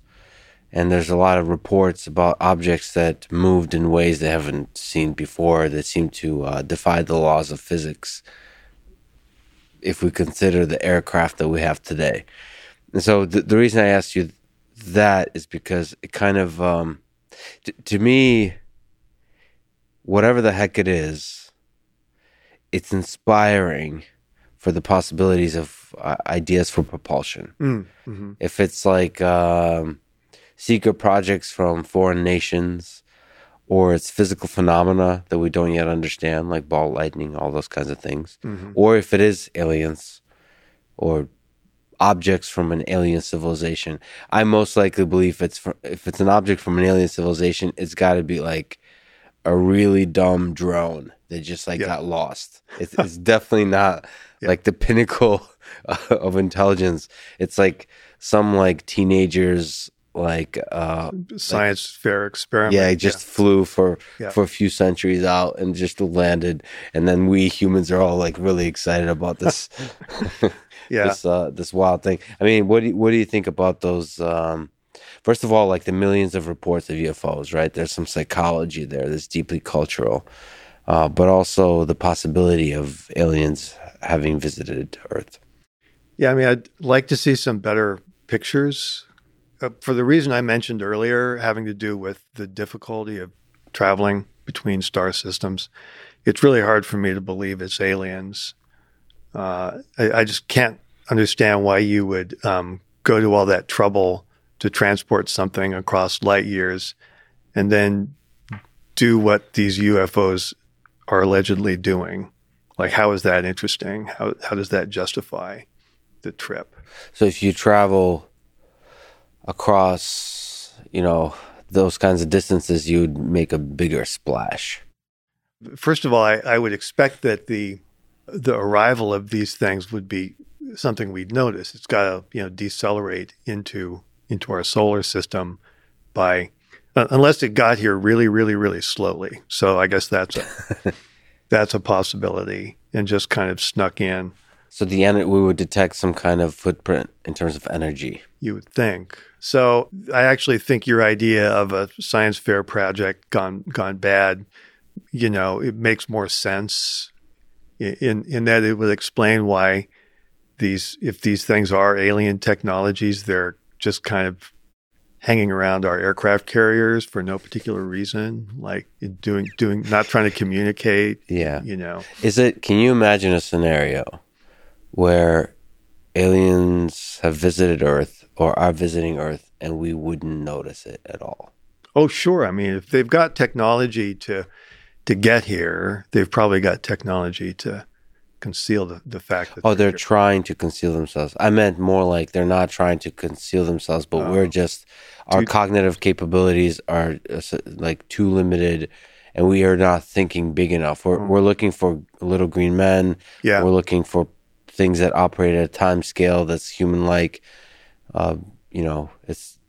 and there's a lot of reports about objects that moved in ways they haven't seen before that seem to uh, defy the laws of physics if we consider the aircraft that we have today And so the, the reason I asked you that is because it kind of, um, t- to me, whatever the heck it is, it's inspiring for the possibilities of uh, ideas for propulsion. Mm, hmm If it's like um, secret projects from foreign nations, or it's physical phenomena that we don't yet understand, like ball lightning, all those kinds of things, hmm or if it is aliens or objects from an alien civilization, I most likely believe it's fr if it's an object from an alien civilization, it's got to be like a really dumb drone that just like Yeah. got lost. It's, it's definitely not Yeah. like the pinnacle of intelligence. It's like some like teenagers like uh Science fair experiment. yeah, it just flew for Yeah. for a few centuries out and just landed, and then we humans are all like really excited about this yeah. this uh, this wild thing. I mean, what do you, what do you think about those? Um, first of all, like the millions of reports of UFOs, right? There's some psychology there that's deeply cultural, uh, but also the possibility of aliens having visited Earth. Yeah, I mean, I'd like to see some better pictures uh, for the reason I mentioned earlier, having to do with the difficulty of traveling between star systems. It's really hard for me to believe it's aliens. Uh, I, I just can't understand why you would um, go to all that trouble to transport something across light years and then do what these UFOs are allegedly doing. Like, how is that interesting? How, how does that justify the trip? So if you travel across, you know, those kinds of distances, you'd make a bigger splash. First of all, I, I would expect that the the arrival of these things would be something we'd notice. It's got to you know decelerate into into our solar system by uh, unless it got here really, really, really slowly. So I guess that's a, that's a possibility, and just kind of snuck in. So the en- we would detect some kind of footprint in terms of energy. You would think. So I actually think your idea of a science fair project gone gone bad, you know, it makes more sense in in that it would explain why these if these things are alien technologies, they're just kind of hanging around our aircraft carriers for no particular reason, like doing doing not trying to communicate, Yeah. you know. Is it? Can you imagine a scenario where aliens have visited Earth or are visiting Earth and we wouldn't notice it at all? Oh, sure. I mean, if they've got technology to to get here, they've probably got technology to conceal the, the fact that Oh, they're here. trying to conceal themselves. I meant more like they're not trying to conceal themselves, but we're just our Too- cognitive capabilities are uh, like too limited, and we are not thinking big enough. We're we're looking for little green men. yeah. We're looking for things that operate at a time scale that's human like. Uh, you know, it's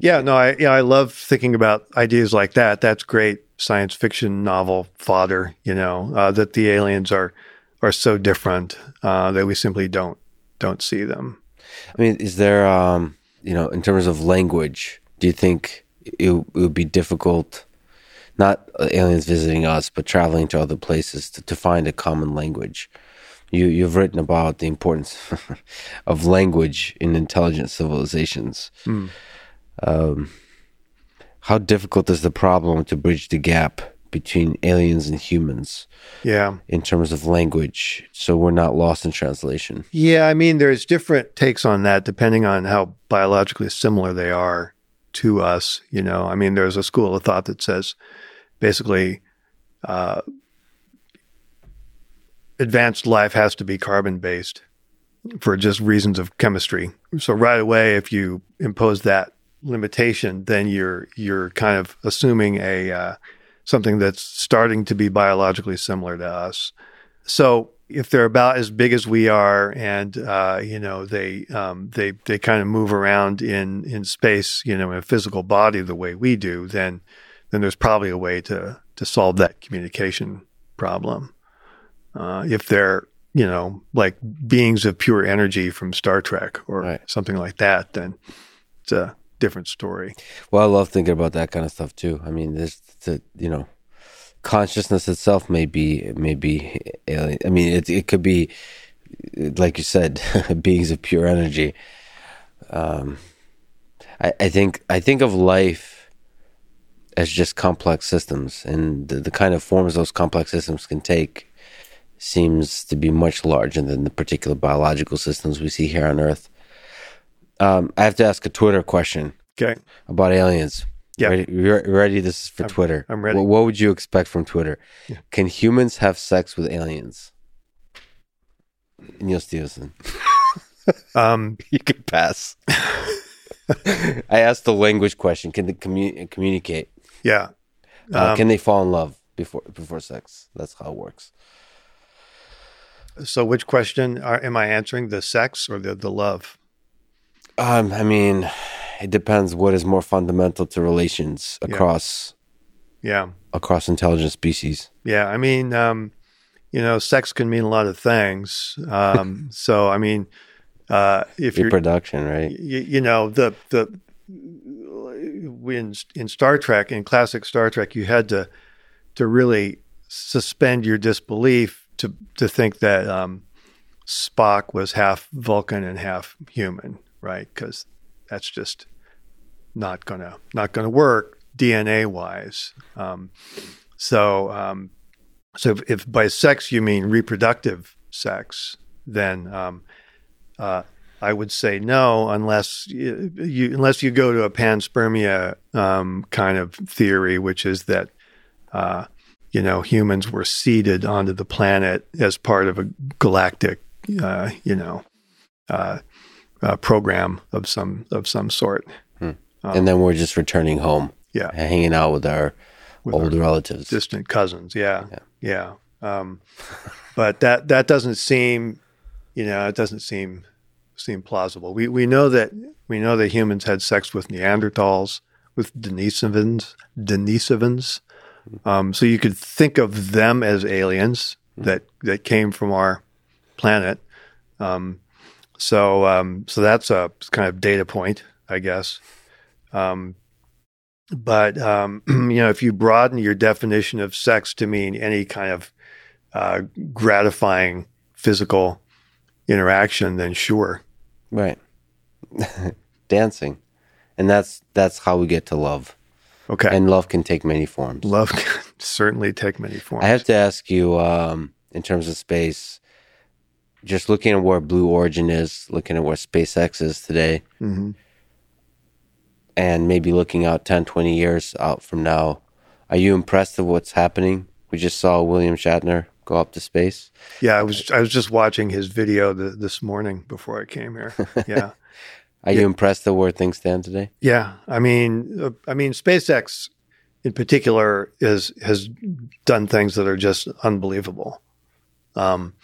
Yeah, no, I yeah, I love thinking about ideas like that. That's great science fiction novel fodder. You know uh, that the aliens are are so different uh, that we simply don't don't see them. I mean, is there, um, you know, in terms of language, do you think it, it would be difficult, not aliens visiting us, but traveling to other places to, to find a common language? You, you've written about the importance of language in intelligent civilizations. Hmm. Um, how difficult is the problem to bridge the gap between aliens and humans Yeah, in terms of language so we're not lost in translation? yeah. I mean, there's different takes on that depending on how biologically similar they are to us. You know, I mean, there's a school of thought that says basically. Uh, advanced life has to be carbon based for just reasons of chemistry. So right away, if you impose that limitation, then you're you're kind of assuming a uh, something that's starting to be biologically similar to us. So if they're about as big as we are, and uh, you know they um, they they kind of move around in in space, you know, in a physical body the way we do, then then there's probably a way to to solve that communication problem. Uh, if they're you know like beings of pure energy from Star Trek or Right. something like that, then it's a different story. Well, I love thinking about that kind of stuff too. I mean, there's the you know, consciousness itself may be may be alien. I mean, it it could be like you said, beings of pure energy. Um, I, I think I think of life as just complex systems, and the, the kind of forms those complex systems can take seems to be much larger than the particular biological systems we see here on Earth. Um, I have to ask a Twitter question Okay. about aliens. Yeah. Ready, you're ready? This is for Twitter. I'm ready. What, what would you expect from Twitter? Yeah. Can humans have sex with aliens? Neal Stephenson. Um, You can pass. I asked the language question. Can they commu- communicate? yeah. Uh, Um, can they fall in love before before sex? That's how it works. So, which question are, am I answering? The sex or the the love? Um, I mean, it depends. What is more fundamental to relations across Yeah. across intelligent species? Yeah, I mean, um, you know, sex can mean a lot of things. Um, so, I mean, uh, if Reproduction, right? you, you know, the the when in Star Trek, in classic Star Trek, you had to to really suspend your disbelief to to think that um, Spock was half Vulcan and half human, right? Because that's just not gonna not gonna work DNA wise. Um, so um, so if, if by sex you mean reproductive sex, then um, uh, I would say no, unless you, you unless you go to a panspermia um, kind of theory, which is that uh, you know humans were seeded onto the planet as part of a galactic, uh, you know, uh, uh, program of some of some sort. and then we're just returning home, Yeah, hanging out with our With our relatives. distant cousins. Yeah, Yeah. yeah. Um, but that that doesn't seem, you know, it doesn't seem seem plausible. We we know that we know that humans had sex with Neanderthals, with Denisovans, Denisovans. Um, so you could think of them as aliens that that came from our planet. Um, so um, so that's a kind of data point, I guess. Um, but um, you know, if you broaden your definition of sex to mean any kind of uh, gratifying physical interaction, then sure. Right. Dancing. And that's that's how we get to love. Okay. And love can take many forms. Love can certainly take many forms. I have to ask you, um, in terms of space, just looking at where Blue Origin is, looking at where SpaceX is today, Mhm. and maybe looking out 10, 20 years out from now, are you impressed with what's happening? We just saw William Shatner go up to space. Yeah, I was I was just watching his video th- this morning before I came here. Yeah. Are you impressed with where things stand today? Yeah, I mean, uh, I mean, SpaceX in particular is has done things that are just unbelievable, um,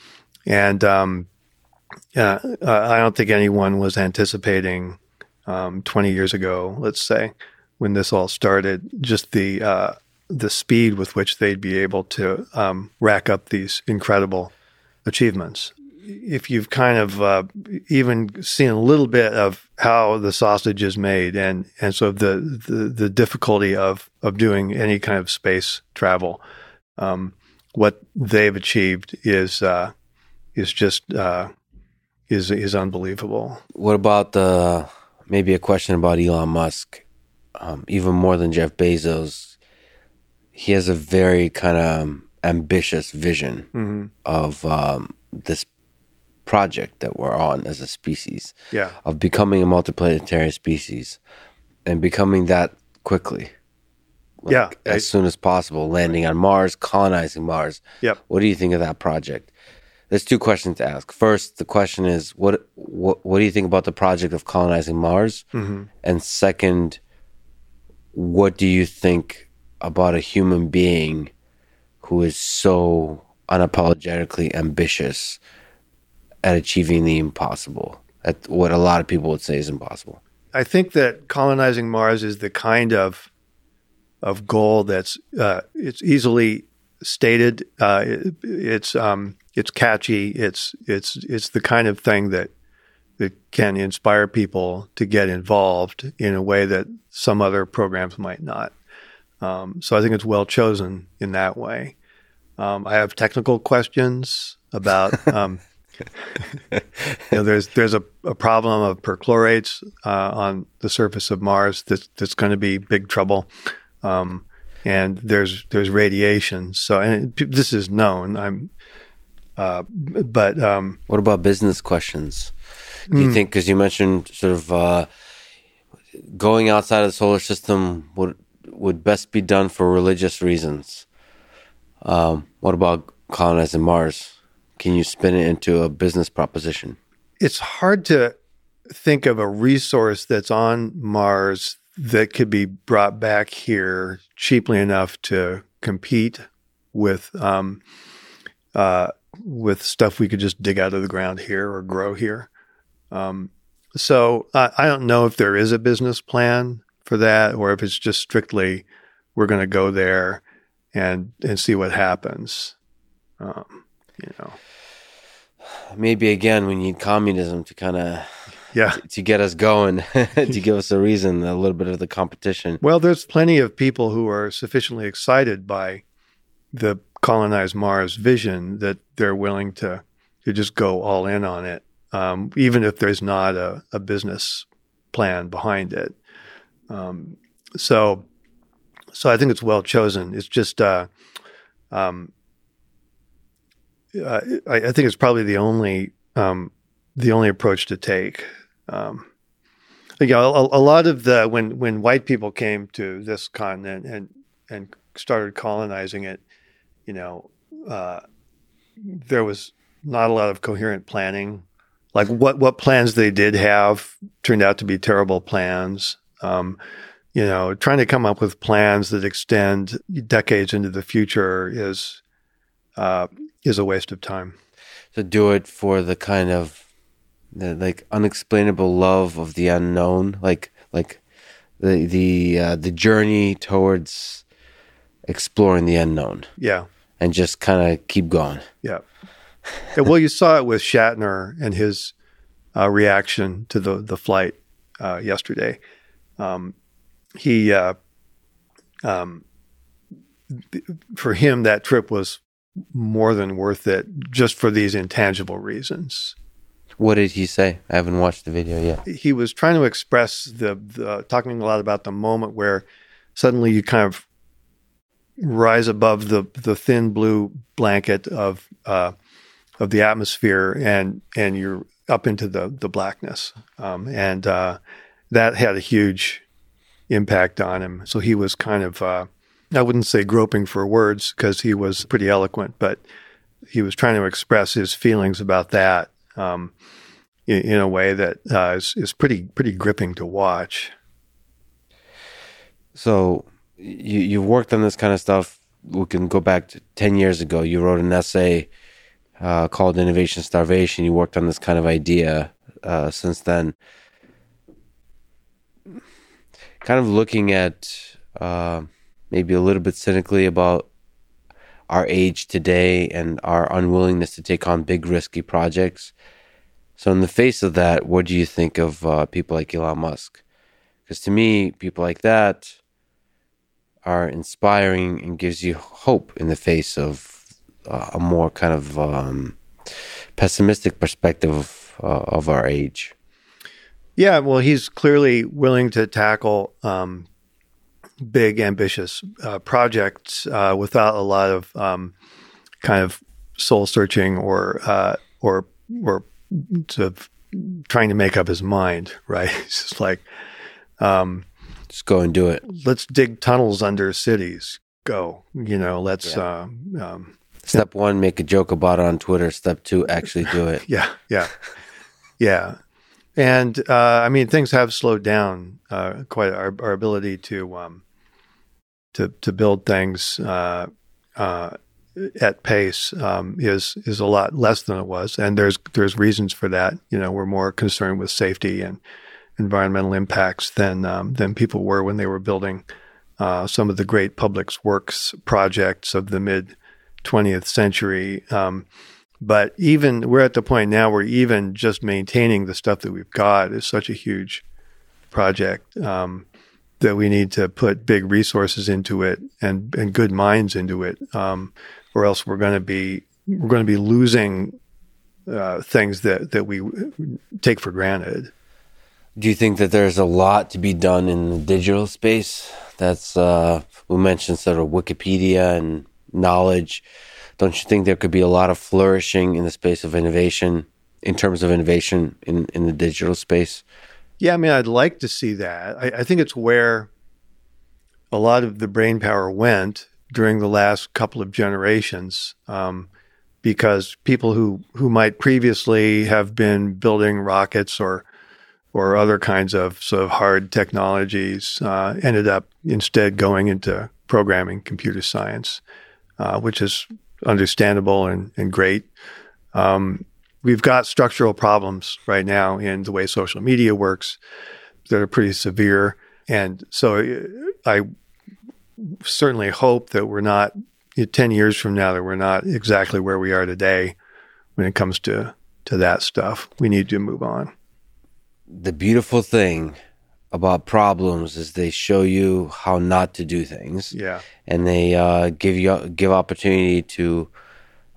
and um, uh, I don't think anyone was anticipating um, 20 years ago, let's say, when this all started, just the uh, the speed with which they'd be able to um, rack up these incredible achievements. If you've kind of uh, even seen a little bit of how the sausage is made and and so the the, the difficulty of of doing any kind of space travel um, what they've achieved is uh, is just uh, is is unbelievable What about the maybe a question about Elon Musk? Um, even more than Jeff Bezos, he has a very kind of ambitious vision Mhm. of um, this project that we're on as a species, yeah of becoming a multiplanetary species and becoming that quickly. yeah As I- soon as possible, landing on Mars, colonizing Mars. Yep. What do you think of that project? There's two questions to ask. First, the question is what what what do you think about the project of colonizing Mars? Mhm. And second, what do you think about a human being who is so unapologetically ambitious at achieving the impossible? At what a lot of people would say is impossible. I think that colonizing Mars is the kind of of goal that's uh, it's easily stated. Uh, it, it's um, it's catchy. It's it's it's the kind of thing that that can inspire people to get involved in a way that some other programs might not. Um, so I think it's well chosen in that way. Um, I have technical questions about um, you know, there's there's a, a problem of perchlorates uh, on the surface of Mars that's that's going to be big trouble, um, and there's there's radiation. So and it, this is known. I'm, uh, but um, what about business questions? Do you mm, think because you mentioned sort of uh, going outside of the solar system would would best be done for religious reasons? Um, what about colonizing Mars? Can you spin it into a business proposition? It's hard to think of a resource that's on Mars that could be brought back here cheaply enough to compete with um, uh, with stuff we could just dig out of the ground here or grow here. Um, so uh, I don't know if there is a business plan for that, or if it's just strictly we're going to go there and and see what happens. Um, you know, maybe again we need communism to kind of yeah to, to, get us going to give us a reason a little bit of the competition well there's plenty of people who are sufficiently excited by the colonized mars vision that they're willing to to just go all in on it um, even if there's not a, a business plan behind it um, so so i think it's well chosen it's just uh, um, uh, I, I, think it's probably the only um, the only approach to take. Um, you know, a, a, lot of the when when white people came to this continent and and started colonizing it, you know, uh, there was not a lot of coherent planning. Like what what plans they did have turned out to be terrible plans. Um, you know, trying to come up with plans that extend decades into the future is uh, is a waste of time. To do it for the kind of the like unexplainable love of the unknown, like like the the uh, the journey towards exploring the unknown. Yeah, and just kind of keep going. Yeah. Well, you saw it with Shatner and his uh, reaction to the the flight uh, yesterday. Um, he, uh, um, for him, that trip was more than worth it just for these intangible reasons. What did he say? I haven't watched the video yet. He was trying to express the, the talking a lot about the moment where suddenly you kind of rise above the the thin blue blanket of uh, of the atmosphere and and you're up into the the blackness um, and uh, that had a huge impact on him. So he was kind of uh, I wouldn't say groping for words because he was pretty eloquent, but he was trying to express his feelings about that um, in, in, a way that uh, is, is pretty pretty gripping to watch. So you you worked on this kind of stuff. We can go back to ten years ago. You wrote an essay uh, called "Innovation Starvation." You worked on this kind of idea uh, since then. Kind of looking at uh, maybe a little bit cynically about our age today and our unwillingness to take on big risky projects. So, in the face of that, what do you think of uh, people like Elon Musk? Because to me, people like that are inspiring and gives you hope in the face of uh, a more kind of um, pessimistic perspective uh, of our age. Yeah, well, he's clearly willing to tackle um, big, ambitious uh, projects uh, without a lot of um, kind of soul searching or uh, or or sort of trying to make up his mind. Right? It's just like, um, just go and do it. Let's dig tunnels under cities. Go. You know. Let's. Yeah. Uh, um, Step one, make a joke about it on Twitter. Step two, actually do it. yeah, yeah, yeah. And uh, I mean, things have slowed down uh, quite our, our ability to um, to to build things uh, uh, at pace um, is is a lot less than it was, and there's there's reasons for that. You know, we're more concerned with safety and environmental impacts than um, than people were when they were building uh, some of the great public works projects of the mid 20th century. Um, but even we're at the point now where even just maintaining the stuff that we've got is such a huge project. Um, that we need to put big resources into it and, and good minds into it, um, or else we're going to be we're going to be losing uh, things that that we take for granted. Do you think that there's a lot to be done in the digital space? That's uh, we mentioned sort of Wikipedia and knowledge. Don't you think there could be a lot of flourishing in the space of innovation in terms of innovation in, in the digital space? Yeah, I mean, I'd like to see that. I, I think it's where a lot of the brain power went during the last couple of generations. Um, because people who, who might previously have been building rockets or or other kinds of sort of hard technologies uh, ended up instead going into programming computer science, uh, which is understandable and, and great. Um, we've got structural problems right now in the way social media works that are pretty severe. And so uh, I certainly hope that we're not 10 years from now that we're not exactly where we are today when it comes to, to that stuff. We need to move on. The beautiful thing about problems is they show you how not to do things. Yeah. And they uh, give you give opportunity to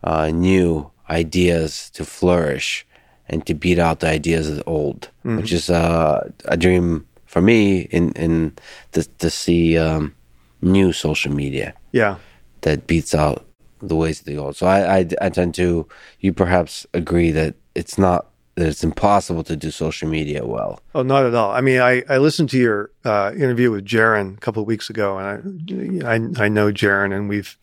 uh, new ideas to flourish and to beat out the ideas of the old, mm-hmm. which is uh, a dream for me in in to, to see um, new social media. Yeah that beats out the ways of the old. So I, I, I tend to, you perhaps agree that it's not that it's impossible to do social media well. Oh, not at all. I mean, I, I listened to your uh, interview with Jaron a couple of weeks ago, and I, I, I know Jaron, and we've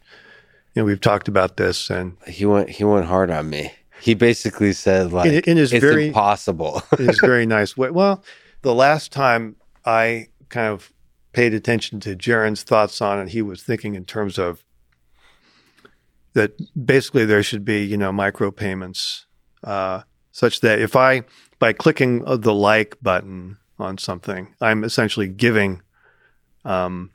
you know we've talked about this, and he went he went hard on me. He basically said like in, in his it's very, impossible. in his very nice way. Well, the last time I kind of paid attention to Jaron's thoughts on it, he was thinking in terms of that basically there should be, you know, micropayments, uh, such that if I, by clicking the like button on something, I'm essentially giving um,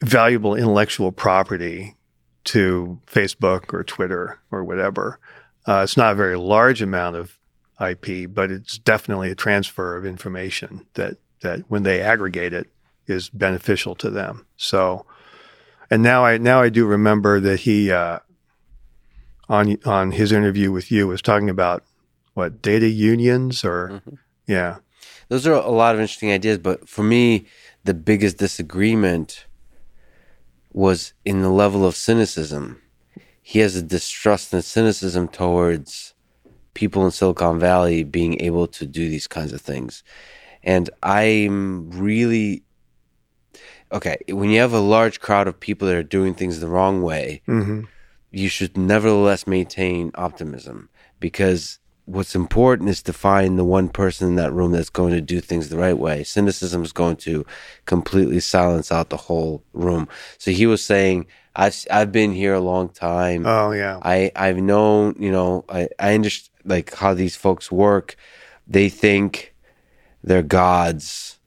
valuable intellectual property to Facebook or Twitter or whatever. Uh, it's not a very large amount of IP, but it's definitely a transfer of information that that when they aggregate it is beneficial to them. So and now I now I do remember that he uh, on on his interview with you was talking about what data unions or mm-hmm. yeah. Those are a lot of interesting ideas, but for me, the biggest disagreement was in the level of cynicism. He has a distrust and cynicism towards people in Silicon Valley being able to do these kinds of things. And I'm really okay, when you have a large crowd of people that are doing things the wrong way, mm-hmm. You should nevertheless maintain optimism because what's important is to find the one person in that room that's going to do things the right way. Cynicism is going to completely silence out the whole room. So he was saying, I've I've been here a long time. Oh yeah. I I've known, you know, I I understand like how these folks work. They think they're gods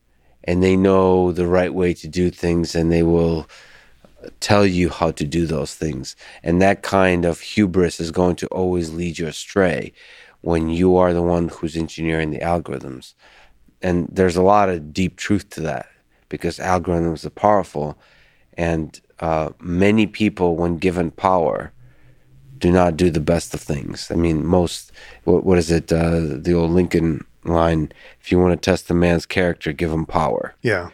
and they know the right way to do things and they will tell you how to do those things. And that kind of hubris is going to always lead you astray when you are the one who's engineering the algorithms. And there's a lot of deep truth to that because algorithms are powerful. And uh, many people, when given power, do not do the best of things. I mean, most, what, what is it, uh, the old Lincoln line if you want to test a man's character give him power yeah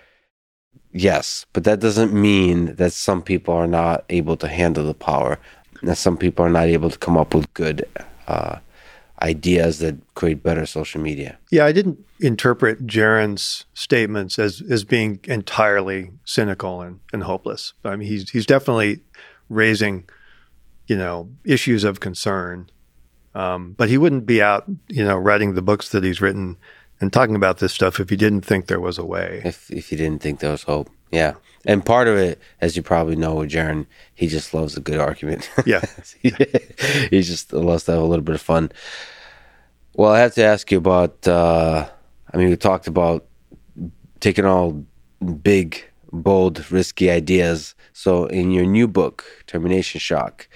yes but that doesn't mean that some people are not able to handle the power. That some people are not able to come up with good uh, ideas that create better social media. Yeah i didn't interpret jaron's statements as as being entirely cynical and, and hopeless. I mean he's he's definitely raising you know issues of concern. Um, but he wouldn't be out, you know, writing the books that he's written and talking about this stuff if you didn't think there was a way. If if he didn't think there was hope, yeah. And part of it, as you probably know, with Jaron, he just loves a good argument. Yeah, he just loves to have a little bit of fun. Well, I have to ask you about. Uh, I mean, we talked about taking all big, bold, risky ideas. So, in your new book, Termination Shock,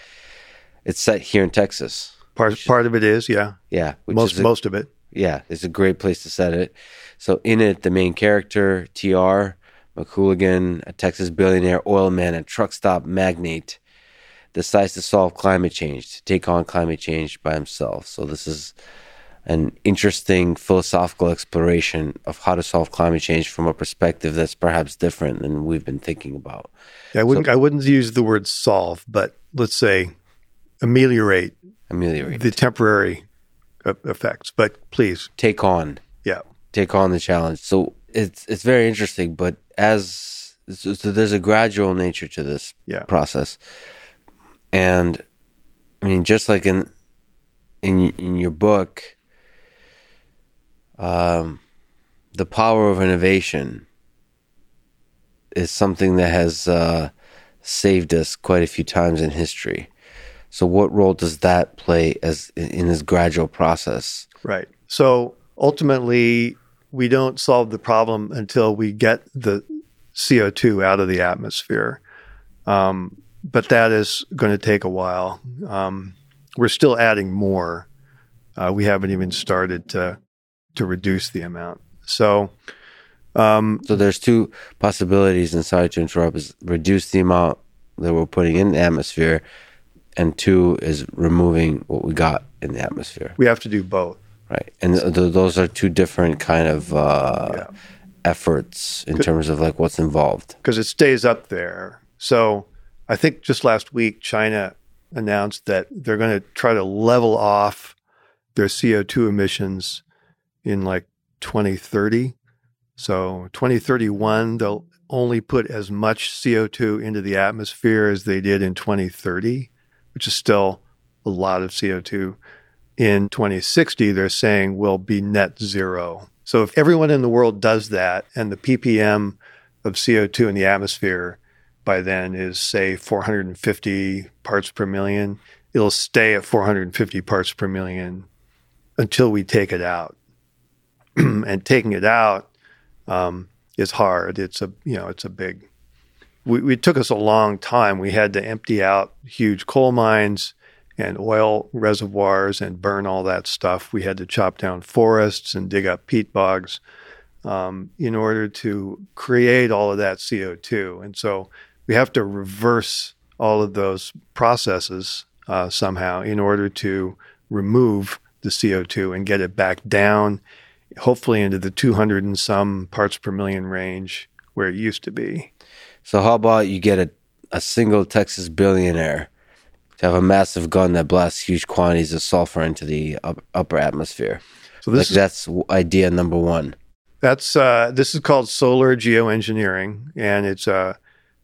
it's set here in Texas. Part part of it is, yeah. Yeah. Most a, most of it. Yeah. It's a great place to set it. So in it, the main character, TR McHooligan, a Texas billionaire, oil man, and truck stop magnate, decides to solve climate change, to take on climate change by himself. So this is an interesting philosophical exploration of how to solve climate change from a perspective that's perhaps different than we've been thinking about. Yeah, I wouldn't so, I wouldn't use the word solve, but let's say ameliorate ameliorate the temporary effects. But please take on yeah take on the challenge. So it's it's very interesting, but as so, so there's a gradual nature to this yeah. process, and I mean just like in in in your book um, the power of innovation is something that has uh, saved us quite a few times in history. So, what role does that play as in this gradual process? Right. So, ultimately, we don't solve the problem until we get the CO2 out of the atmosphere. Um, but that is going to take a while. Um, we're still adding more. Uh, we haven't even started to to reduce the amount. So, um, so there's two possibilities. And sorry to interrupt: is reduce the amount that we're putting in the atmosphere, and two is removing what we got in the atmosphere. We have to do both, right? And th- those are two different kind of uh, yeah. efforts in terms of like what's involved. Because it stays up there. So I think just last week, China announced that they're going to try to level off their CO2 emissions in like 2030. So 2031, they'll only put as much CO2 into the atmosphere as they did in 2030, which is still a lot of CO2. In 2060, they're saying we'll be net zero. So if everyone in the world does that and the ppm of CO2 in the atmosphere by then is, say, 450 parts per million, it'll stay at 450 parts per million until we take it out. and taking it out um, is hard. It's a you know it's a big. We, it took us a long time. We had to empty out huge coal mines and oil reservoirs and burn all that stuff. We had to chop down forests and dig up peat bogs um, in order to create all of that CO2. And so we have to reverse all of those processes uh, somehow in order to remove the CO2 and get it back down hopefully into the 200 and some parts per million range where it used to be. So, how about you get a, a single Texas billionaire to have a massive gun that blasts huge quantities of sulfur into the up, upper atmosphere? So, this like is, that's idea number one. That's uh, this is called solar geoengineering, and it's uh,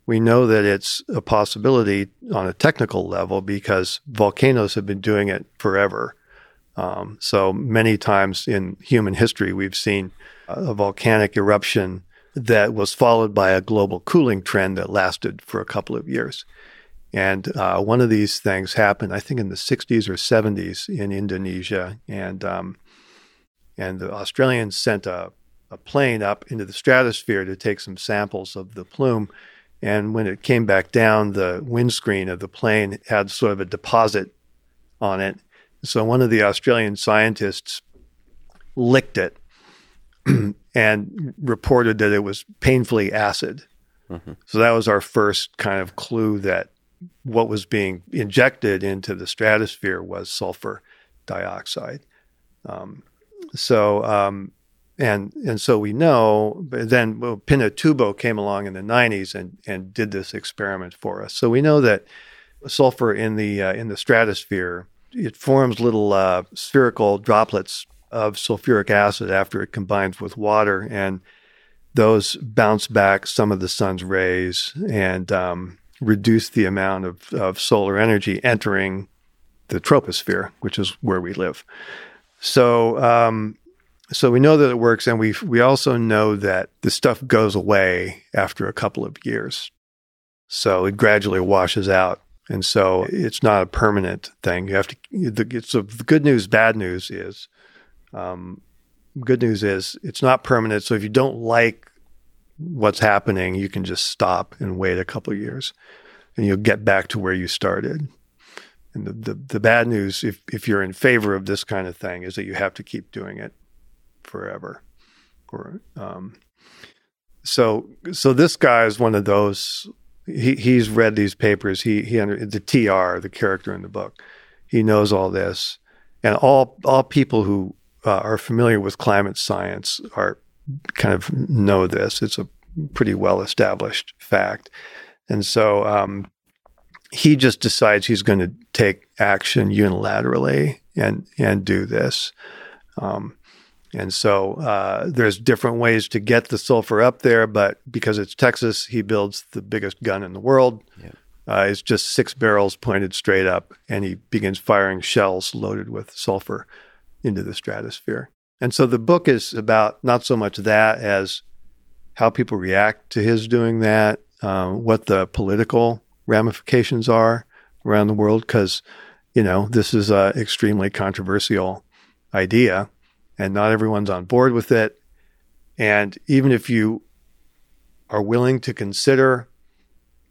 we know that it's a possibility on a technical level because volcanoes have been doing it forever. Um, so many times in human history, we've seen a volcanic eruption that was followed by a global cooling trend that lasted for a couple of years. And uh, one of these things happened, I think, in the 60s or 70s in Indonesia, and um, and the Australians sent a, a plane up into the stratosphere to take some samples of the plume. And when it came back down, the windscreen of the plane had sort of a deposit on it so one of the Australian scientists licked it and reported that it was painfully acid. Mm-hmm. So that was our first kind of clue that what was being injected into the stratosphere was sulfur dioxide. Um, so um, and and so we know. But then well, Pinatubo came along in the 90s and and did this experiment for us. So we know that sulfur in the uh, in the stratosphere it forms little uh, spherical droplets of sulfuric acid after it combines with water, and those bounce back some of the sun's rays and um, reduce the amount of, of solar energy entering the troposphere, which is where we live. So, um, so we know that it works, and we we also know that the stuff goes away after a couple of years. So it gradually washes out and so it's not a permanent thing. You have to. The, good news, bad news is, um, good news is it's not permanent. So if you don't like what's happening, you can just stop and wait a couple years, and you'll get back to where you started. And the, the, the bad news, if if you're in favor of this kind of thing, is that you have to keep doing it forever. Or um, so so this guy is one of those he he's read these papers. He he under the TR, the character in the book. He knows all this, and all all people who uh, are familiar with climate science are kind of know this. It's a pretty well established fact, and so um, he just decides he's going to take action unilaterally and and do this. Um, and so uh, there's different ways to get the sulfur up there, but because it's Texas, he builds the biggest gun in the world. Yeah. Uh, it's just six barrels pointed straight up, and he begins firing shells loaded with sulfur into the stratosphere. And so the book is about not so much that as how people react to his doing that, uh, what the political ramifications are around the world, because you know this is an extremely controversial idea and not everyone's on board with it. And even if you are willing to consider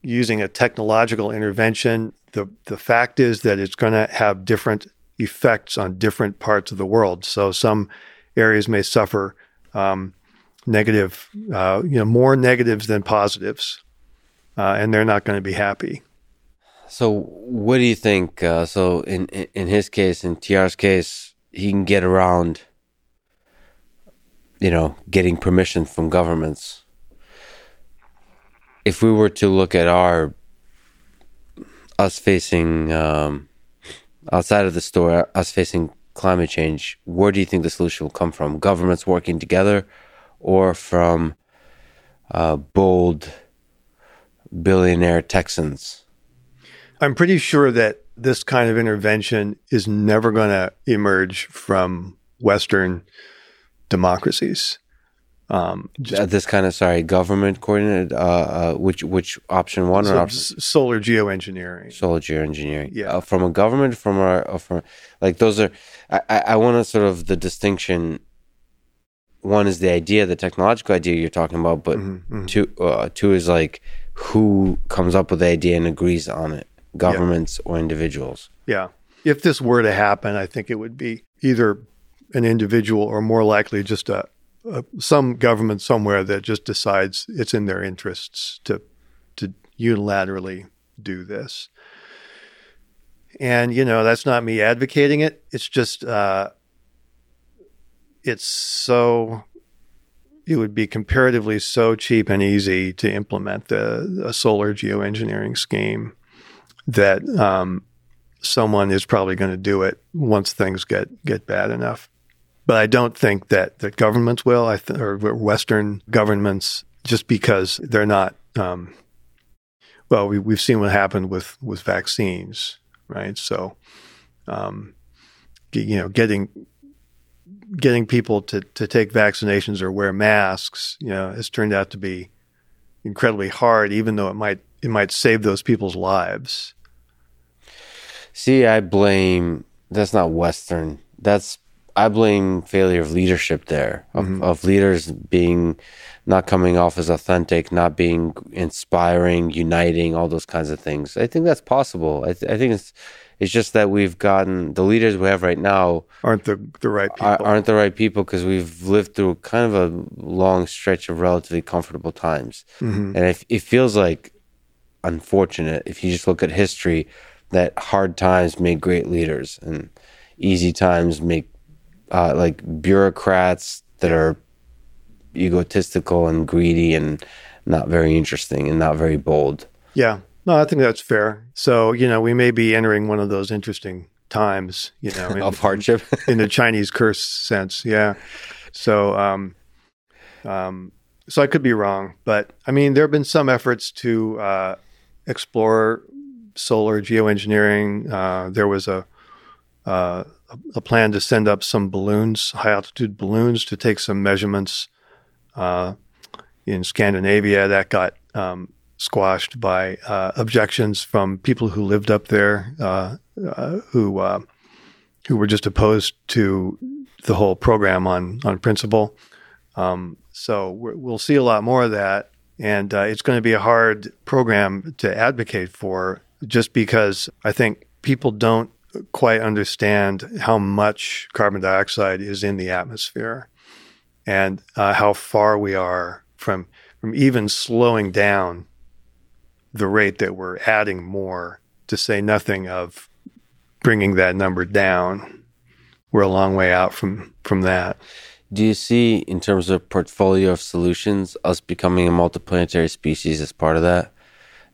using a technological intervention, the, the fact is that it's going to have different effects on different parts of the world. So some areas may suffer um, negative, uh, you know, more negatives than positives, uh, and they're not going to be happy. So, what do you think? Uh, so, in in his case, in TR's case, he can get around you know, getting permission from governments. If we were to look at our us facing um, outside of the store, us facing climate change, where do you think the solution will come from? Governments working together, or from uh, bold billionaire Texans? I'm pretty sure that this kind of intervention is never going to emerge from Western democracies. Um, just, this kind of sorry government coordinated. Uh, uh, which which option one so or option? solar geoengineering? Solar geoengineering. Yeah, uh, from a government, from our uh, from like those are. I I, I want to sort of the distinction. One is the idea, the technological idea you're talking about, but mm-hmm, mm-hmm. two uh, two is like who comes up with the idea and agrees on it, governments yeah. or individuals. Yeah, if this were to happen, I think it would be either an individual or more likely just a, a, some government somewhere that just decides it's in their interests to to unilaterally do this. And you know that's not me advocating it. It's just uh, it's so it would be comparatively so cheap and easy to implement the a solar geoengineering scheme that um, someone is probably going to do it once things get get bad enough. But I don't think that, that governments will, I th- or Western governments, just because they're not. Um, well, we, we've seen what happened with with vaccines, right? So, um, you know, getting getting people to to take vaccinations or wear masks, you know, has turned out to be incredibly hard, even though it might it might save those people's lives. See, I blame that's not Western. That's I blame failure of leadership there, of, mm-hmm. of, leaders being not coming off as authentic, not being inspiring, uniting, all those kinds of things. I think that's possible. I, th- I think it's it's just that we've gotten the leaders we have right now aren't the the right people. Are, aren't the right people because we've lived through kind of a long stretch of relatively comfortable times, mm-hmm. and it, it feels like unfortunate if you just look at history that hard times make great leaders and easy times make uh, like bureaucrats that are egotistical and greedy and not very interesting and not very bold. Yeah. No, I think that's fair. So, you know, we may be entering one of those interesting times, you know, in, of hardship in the Chinese curse sense. Yeah. So, um, um, so I could be wrong, but I mean, there have been some efforts to uh, explore solar geoengineering. Uh, there was a uh, a plan to send up some balloons, high altitude balloons, to take some measurements uh, in Scandinavia. That got um, squashed by uh, objections from people who lived up there, uh, uh who uh, who were just opposed to the whole program on on principle. Um, so we will see a lot more of that, and uh, it's going to be a hard program to advocate for, just because I think people don't quite understand how much carbon dioxide is in the atmosphere and uh, how far we are from from even slowing down the rate that we're adding more, to say nothing of bringing that number down. We're a long way out from from that. Do you see, in terms of portfolio of solutions, us becoming a multiplanetary species as part of that?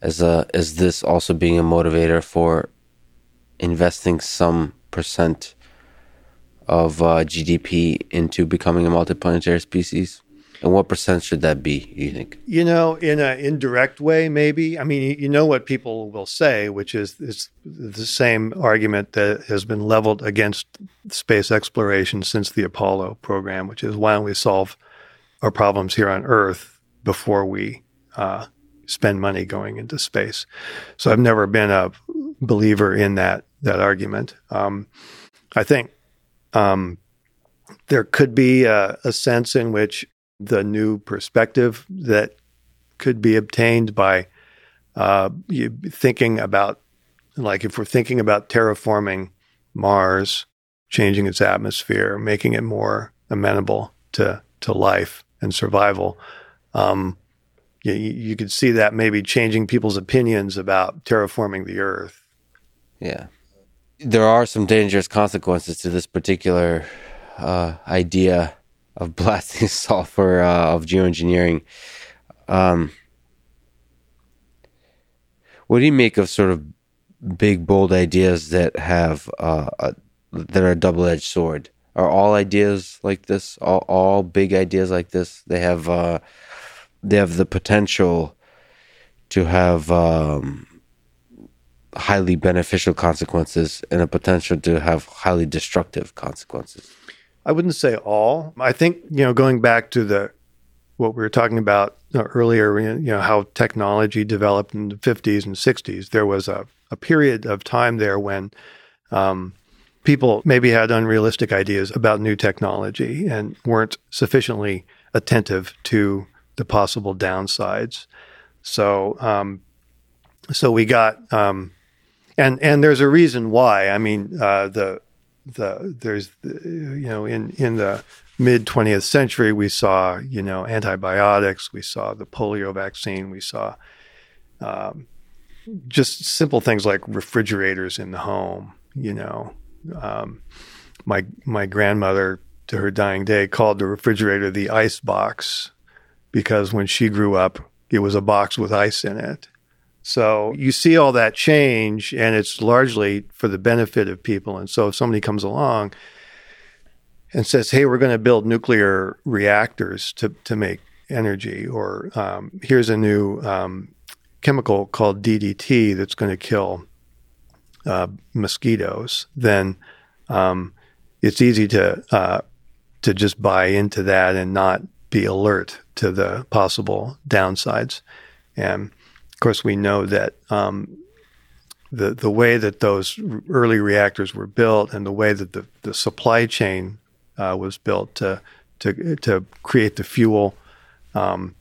As a, is this also being a motivator for investing some percent of uh, GDP into becoming a multiplanetary species? And what percent should that be, you think? You know, in an indirect way, maybe. I mean, you know what people will say, which is it's the same argument that has been leveled against space exploration since the Apollo program, which is why don't we solve our problems here on Earth before we uh, spend money going into space? So I've never been a believer in that that argument. Um, I think um, there could be a, a sense in which the new perspective that could be obtained by uh, thinking about, like, if we're thinking about terraforming Mars, changing its atmosphere, making it more amenable to to life and survival. Um, you, you could see that maybe changing people's opinions about terraforming the Earth. Yeah, there are some dangerous consequences to this particular uh, idea of blasting sulfur uh, of geoengineering. Um, what do you make of sort of big, bold ideas that have uh, a, that are a double-edged sword? Are all ideas like this? All, all big ideas like this? They have uh, they have the potential to have um, highly beneficial consequences and a potential to have highly destructive consequences. I wouldn't say all. I think you know, going back to the what we were talking about earlier, you know, how technology developed in the 50s and 60s. There was a, a period of time there when um, people maybe had unrealistic ideas about new technology and weren't sufficiently attentive to the possible downsides. So, um, so we got, um, and and there's a reason why. I mean, uh, the the there's you know in in the mid 20th century we saw you know antibiotics we saw the polio vaccine we saw um, just simple things like refrigerators in the home you know um, my my grandmother to her dying day called the refrigerator the ice box because when she grew up it was a box with ice in it so you see all that change, and it's largely for the benefit of people. And so if somebody comes along and says, "Hey, we're going to build nuclear reactors to to make energy," or um, "Here's a new um, chemical called DDT that's going to kill uh, mosquitoes," then um, it's easy to uh, to just buy into that and not be alert to the possible downsides. And of course, we know that um, the the way that those early reactors were built and the way that the, the supply chain uh, was built to to to create the fuel um,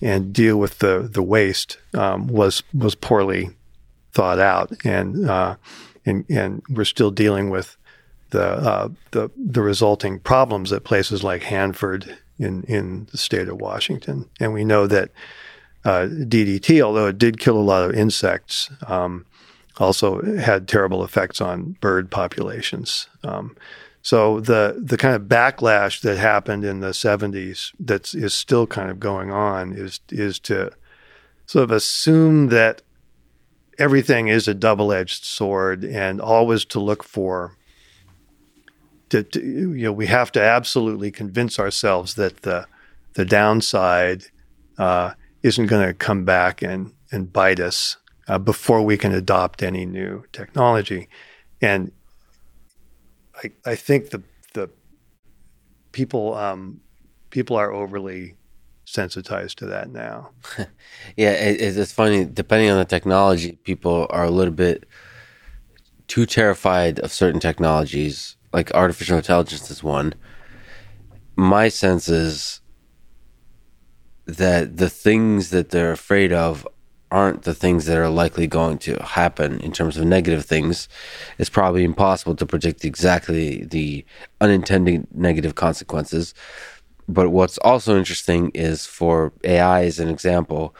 and deal with the the waste um, was was poorly thought out, and uh, and and we're still dealing with the uh, the the resulting problems at places like Hanford in in the state of Washington, and we know that uh, DDT, although it did kill a lot of insects, um, also had terrible effects on bird populations. Um, so the the kind of backlash that happened in the 70s that is still kind of going on is is to sort of assume that everything is a double-edged sword and always to look for to, to, you know we have to absolutely convince ourselves that the the downside uh, isn't going to come back and, and bite us uh, before we can adopt any new technology. And I, I think the, the people, um, people are overly sensitized to that now. yeah, it, it's funny. Depending on the technology, people are a little bit too terrified of certain technologies, like artificial intelligence is one. My sense is that the things that they're afraid of aren't the things that are likely going to happen in terms of negative things. It's probably impossible to predict exactly the unintended negative consequences. But what's also interesting is for AI as an example,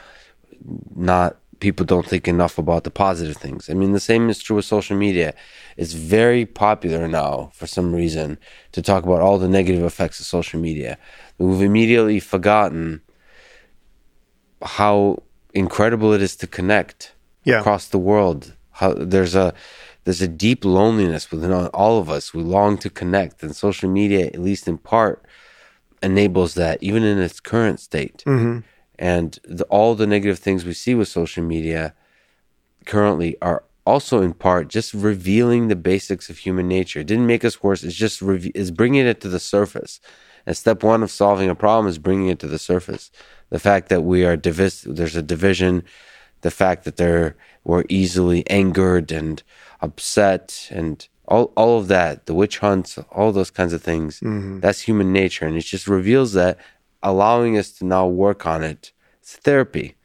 not people don't think enough about the positive things. I mean, the same is true with social media. It's very popular now for some reason to talk about all the negative effects of social media. We've immediately forgotten how incredible it is to connect Yeah. across the world. How there's a there's a deep loneliness within all of us. We long to connect, and social media, at least in part, enables that, even in its current state. Mhm. And the, all the negative things we see with social media currently are also in part just revealing the basics of human nature. It didn't make us worse. It's just reve- is bringing it to the surface. And step one of solving a problem is bringing it to the surface. The fact that we are divis- there's a division, the fact that they're we're easily angered and upset, and all all of that, the witch hunts, all those kinds of things. That's human nature, and it just reveals that, allowing us to now work on it. It's therapy.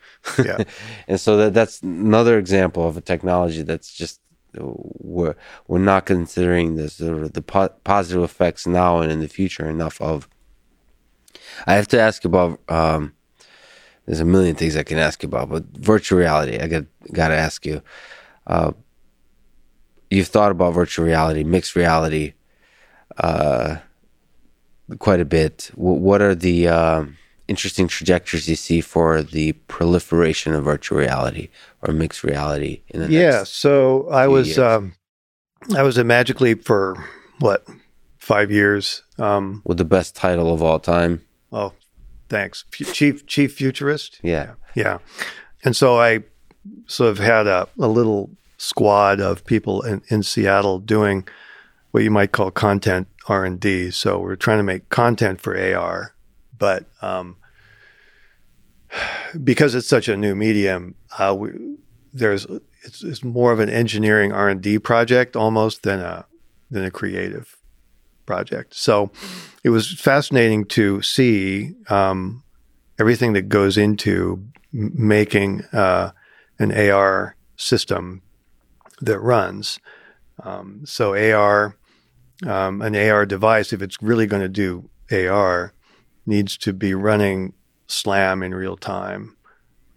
Yeah. and so that that's another example of a technology that's just we're we're not considering the sort of the po- positive effects now and in the future enough of. I have to ask about. Um, there's a million things I can ask you about, but virtual reality, I got got to ask you. Uh, you've thought about virtual reality, mixed reality, uh, quite a bit. W- what are the um interesting trajectories you see for the proliferation of virtual reality or mixed reality in the Yeah. So I was um, I was at Magic Leap for what five years. Um, With the best title of all time, oh, thanks, F- chief chief futurist. yeah, Yeah, and so I sort of had a, a little squad of people in, in Seattle doing what you might call content R and D. So we're trying to make content for AR, but um, because it's such a new medium, uh, we, there's it's, it's more of an engineering R and D project almost than a than a creative project. So it was fascinating to see um, everything that goes into making uh, an AR system that runs. Um, so AR, um, an AR device, if it's really going to do AR, needs to be running SLAM in real time,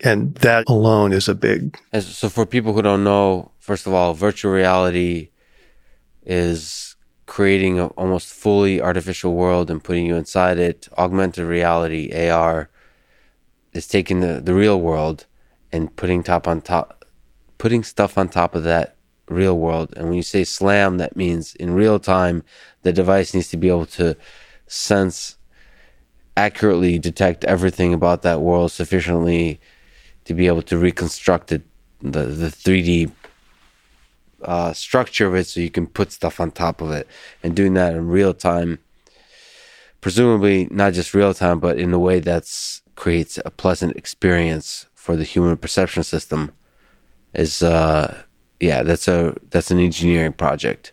and that alone is a big so for people who don't know, first of all, virtual reality is creating an almost fully artificial world and putting you inside it. Augmented reality, AR, is taking the, the real world and putting top on top, putting stuff on top of that real world. And when you say slam, that means in real time, the device needs to be able to sense, accurately detect everything about that world sufficiently to be able to reconstruct it, the the three D uh, structure of it, so you can put stuff on top of it, and doing that in real time. Presumably, not just real time, but in a way that's creates a pleasant experience for the human perception system. Is uh, yeah, that's a that's an engineering project.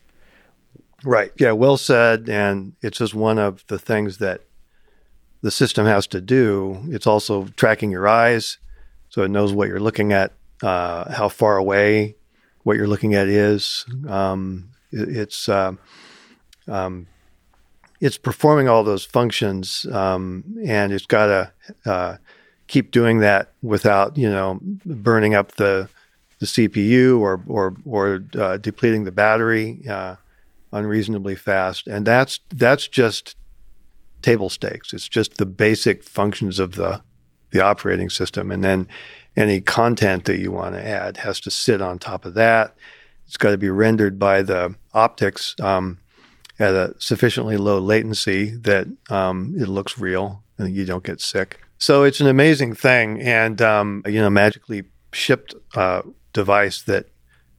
Right. Yeah, well said. And it's just one of the things that the system has to do. It's also tracking your eyes, so it knows what you're looking at, uh, how far away what you're looking at is. Um, it- it's um um, it's performing all those functions, um, and it's got to uh, keep doing that without you know burning up the the CPU or or or uh, depleting the battery. Uh, unreasonably fast, and that's that's just table stakes. It's just the basic functions of the the operating system, and then any content that you want to add has to sit on top of that. It's got to be rendered by the optics um, at a sufficiently low latency that um, it looks real and you don't get sick. So it's an amazing thing, and um, you know, Magic Leap shipped a device that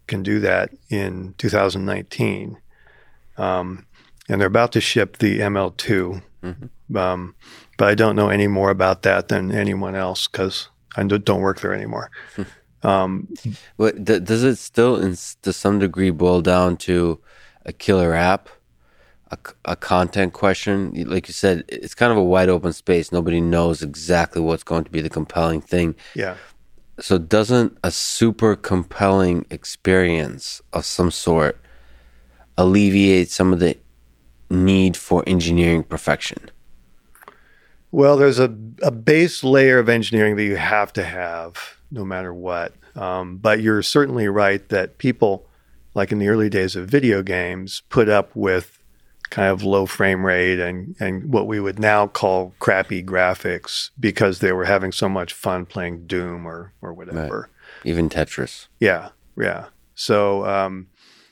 can do that in 2019 um, and they're about to ship the ML2. Um, but I don't know any more about that than anyone else because I do- don't work there anymore. um, But th- does it still, in, s- to some degree, boil down to a killer app, a, c- a content question? Like you said, it's kind of a wide open space. Nobody knows exactly what's going to be the compelling thing. yeah, So, doesn't a super compelling experience of some sort alleviate some of the need for engineering perfection? Well, there's a, a base layer of engineering that you have to have no matter what. Um, but you're certainly right that people, like in the early days of video games, put up with kind of low frame rate and, and what we would now call crappy graphics because they were having so much fun playing Doom or, or whatever. Right. Even Tetris. Yeah, yeah. So, um,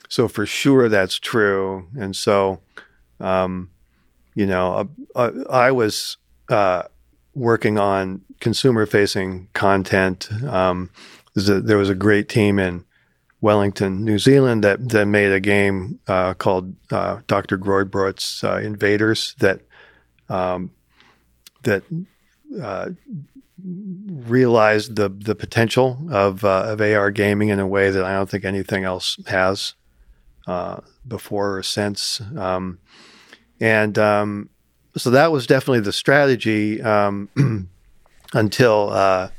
so for sure that's true. And so, um, you know, uh, uh, I was uh, working on consumer facing content. Um, there was a great team in Wellington, New Zealand that, that made a game uh, called uh, Dr. Grordbort's uh, Invaders that um, that uh, realized the the potential of uh, of AR gaming in a way that I don't think anything else has before or since. Um, and um, so that was definitely the strategy um, until uh,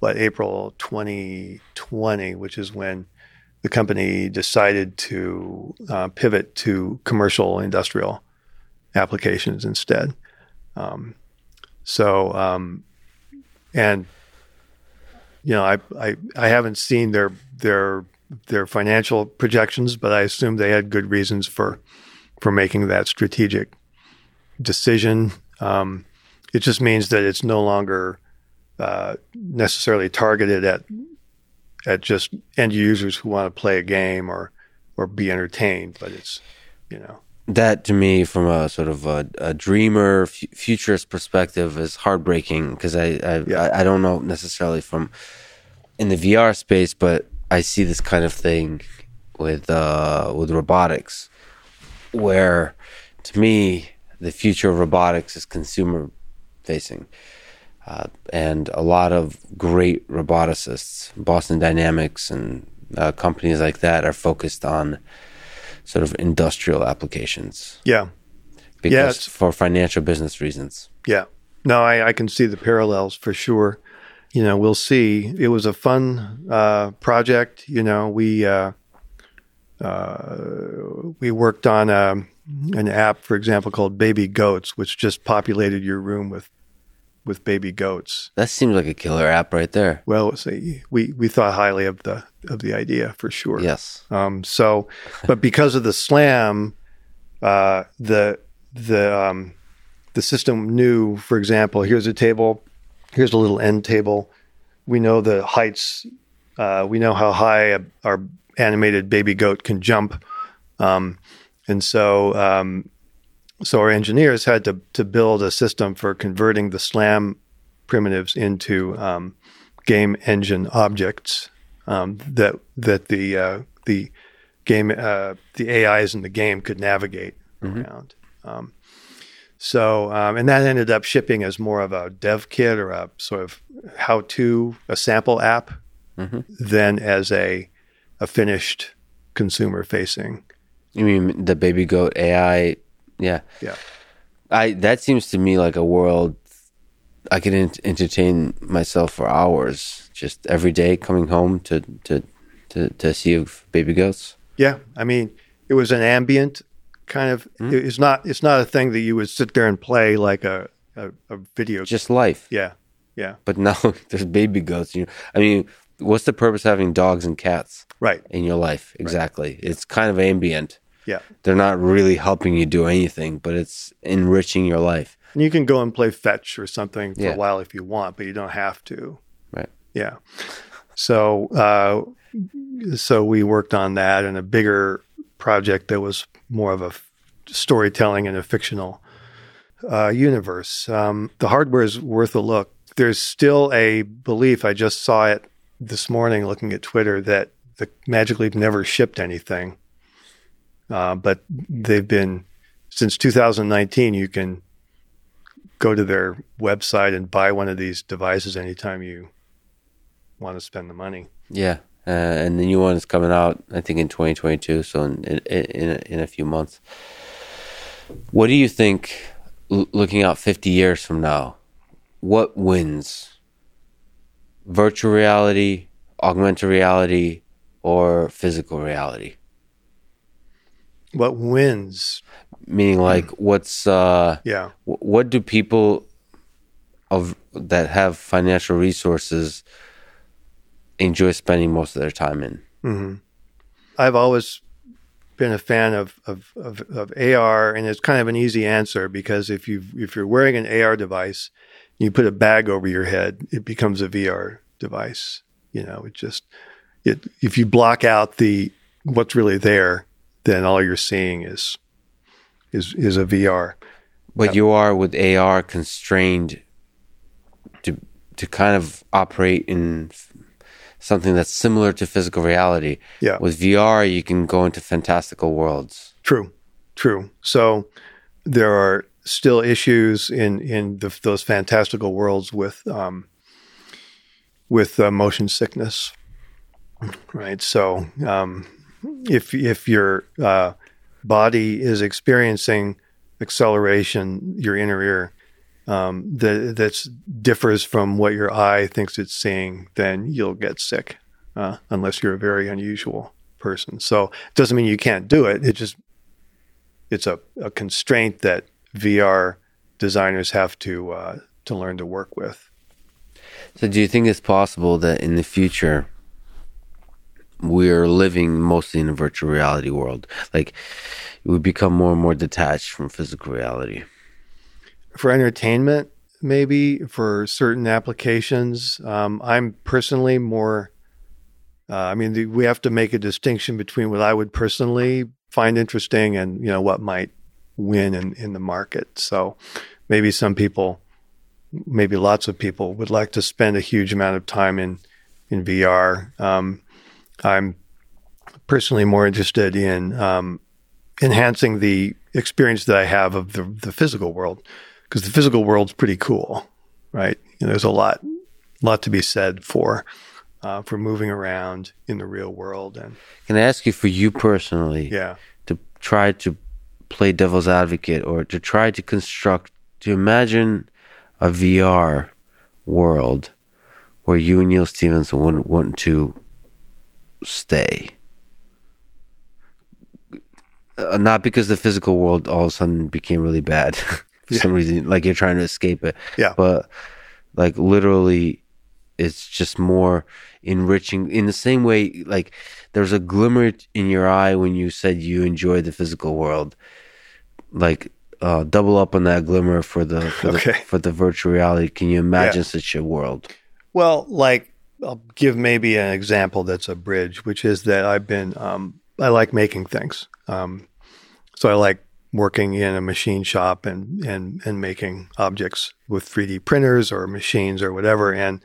what April 2020, which is when the company decided to uh, pivot to commercial industrial applications instead. Um, so, um, and you know, I, I I haven't seen their their their financial projections, but I assume they had good reasons for for making that strategic decision. Um, it just means that it's no longer uh, necessarily targeted at at just end users who want to play a game or or be entertained, but it's you know that to me from a sort of a, a dreamer f- futurist perspective is heartbreaking because I I, yeah. I I don't know necessarily from in the VR space, but I see this kind of thing with uh, with robotics where to me the future of robotics is consumer facing. Uh, and a lot of great roboticists, Boston Dynamics and uh, companies like that, are focused on sort of industrial applications. Yeah. Because yeah, for financial business reasons. Yeah. No, I, I, can see the parallels for sure. You know, we'll see. It was a fun uh, project. You know, we uh, uh, we worked on a, um, an app, for example, called Baby Goats, which just populated your room with with baby goats. That seems like a killer app right there. Well, see, we we thought highly of the of the idea for sure. Yes. Um, so, but because of the slam, uh, the the um, the system knew, for example, here's a table, here's a little end table. We know the heights. Uh, we know how high our animated baby goat can jump. Um, and so, um, so our engineers had to to build a system for converting the SLAM primitives into um, game engine objects um, that that the uh, the game uh, the AIs in the game could navigate mm-hmm. around. Um, so um, and that ended up shipping as more of a dev kit or a sort of how to a sample app mm-hmm. than as a a finished consumer facing you mean the baby goat AI? Yeah. Yeah. I that seems to me like a world I could entertain myself for hours, just every day coming home to to to, to see baby goats. Yeah, I mean, it was an ambient kind of. Mm-hmm. It's not. It's not a thing that you would sit there and play like a a, a video. Just life. Yeah, yeah. But now there's baby goats. You, know, I mean, what's the purpose of having dogs and cats? Right. In your life, exactly. Right. It's kind of ambient. Yeah. They're not really helping you do anything, but it's enriching your life. And you can go and play fetch or something for yeah. a while if you want, but you don't have to. Right. Yeah. So, uh, so we worked on that and a bigger project that was more of a f- storytelling in a fictional uh, universe. Um, the hardware is worth a look. There's still a belief. I just saw it this morning looking at Twitter that the Magic Leap never shipped anything. Uh, but they've been since 2019. You can go to their website and buy one of these devices anytime you want to spend the money. Yeah, uh, and the new one is coming out, I think, in 2022. So in in in a, in a few months. What do you think? L- looking out 50 years from now, what wins? Virtual reality, augmented reality, or physical reality? What wins meaning like what's uh yeah what do people of that have financial resources enjoy spending most of their time in. Mm-hmm. I've always been a fan of, of, of, of, AR, and it's kind of an easy answer because if you if you're wearing an AR device, you put a bag over your head, it becomes a VR device. You know, it just it if you block out the what's really there, then all you're seeing is is is a VR. But you are with AR constrained to to kind of operate in something that's similar to physical reality. Yeah. With VR, you can go into fantastical worlds. True, true. So there are still issues in in the, those fantastical worlds with um, with uh, motion sickness, right? So um, if if your uh, body is experiencing acceleration, your inner ear um, that that's differs from what your eye thinks it's seeing, then you'll get sick uh, unless you're a very unusual person. So it doesn't mean you can't do it. It just it's a, a constraint that VR designers have to uh, to learn to work with. So, do you think it's possible that in the future we're living mostly in a virtual reality world? Like, we become more and more detached from physical reality for entertainment, maybe for certain applications. Um, I'm personally more. Uh, I mean, the, we have to make a distinction between what I would personally find interesting and you know what might win in, in the market. So maybe some people, maybe lots of people, would like to spend a huge amount of time in in VR. Um, I'm personally more interested in um, enhancing the experience that I have of the, the physical world because the physical world's pretty cool, right? You know, there's a lot, lot to be said for uh, for moving around in the real world. And can I ask you, for you personally, yeah, to try to play devil's advocate or to try to construct, to imagine a VR world where you and Neal Stephenson wouldn't want to stay. Uh, not because the physical world all of a sudden became really bad. for yeah. some reason, like you're trying to escape it. Yeah. But like literally, it's just more enriching in the same way. Like there's a glimmer in your eye when you said you enjoy the physical world. Like uh, double up on that glimmer for the for, okay. the, for the virtual reality. Can you imagine yeah. such a world? Well, like I'll give maybe an example that's a bridge, which is that I've been um, I like making things. Um, so I like working in a machine shop and and and making objects with 3D printers or machines or whatever. And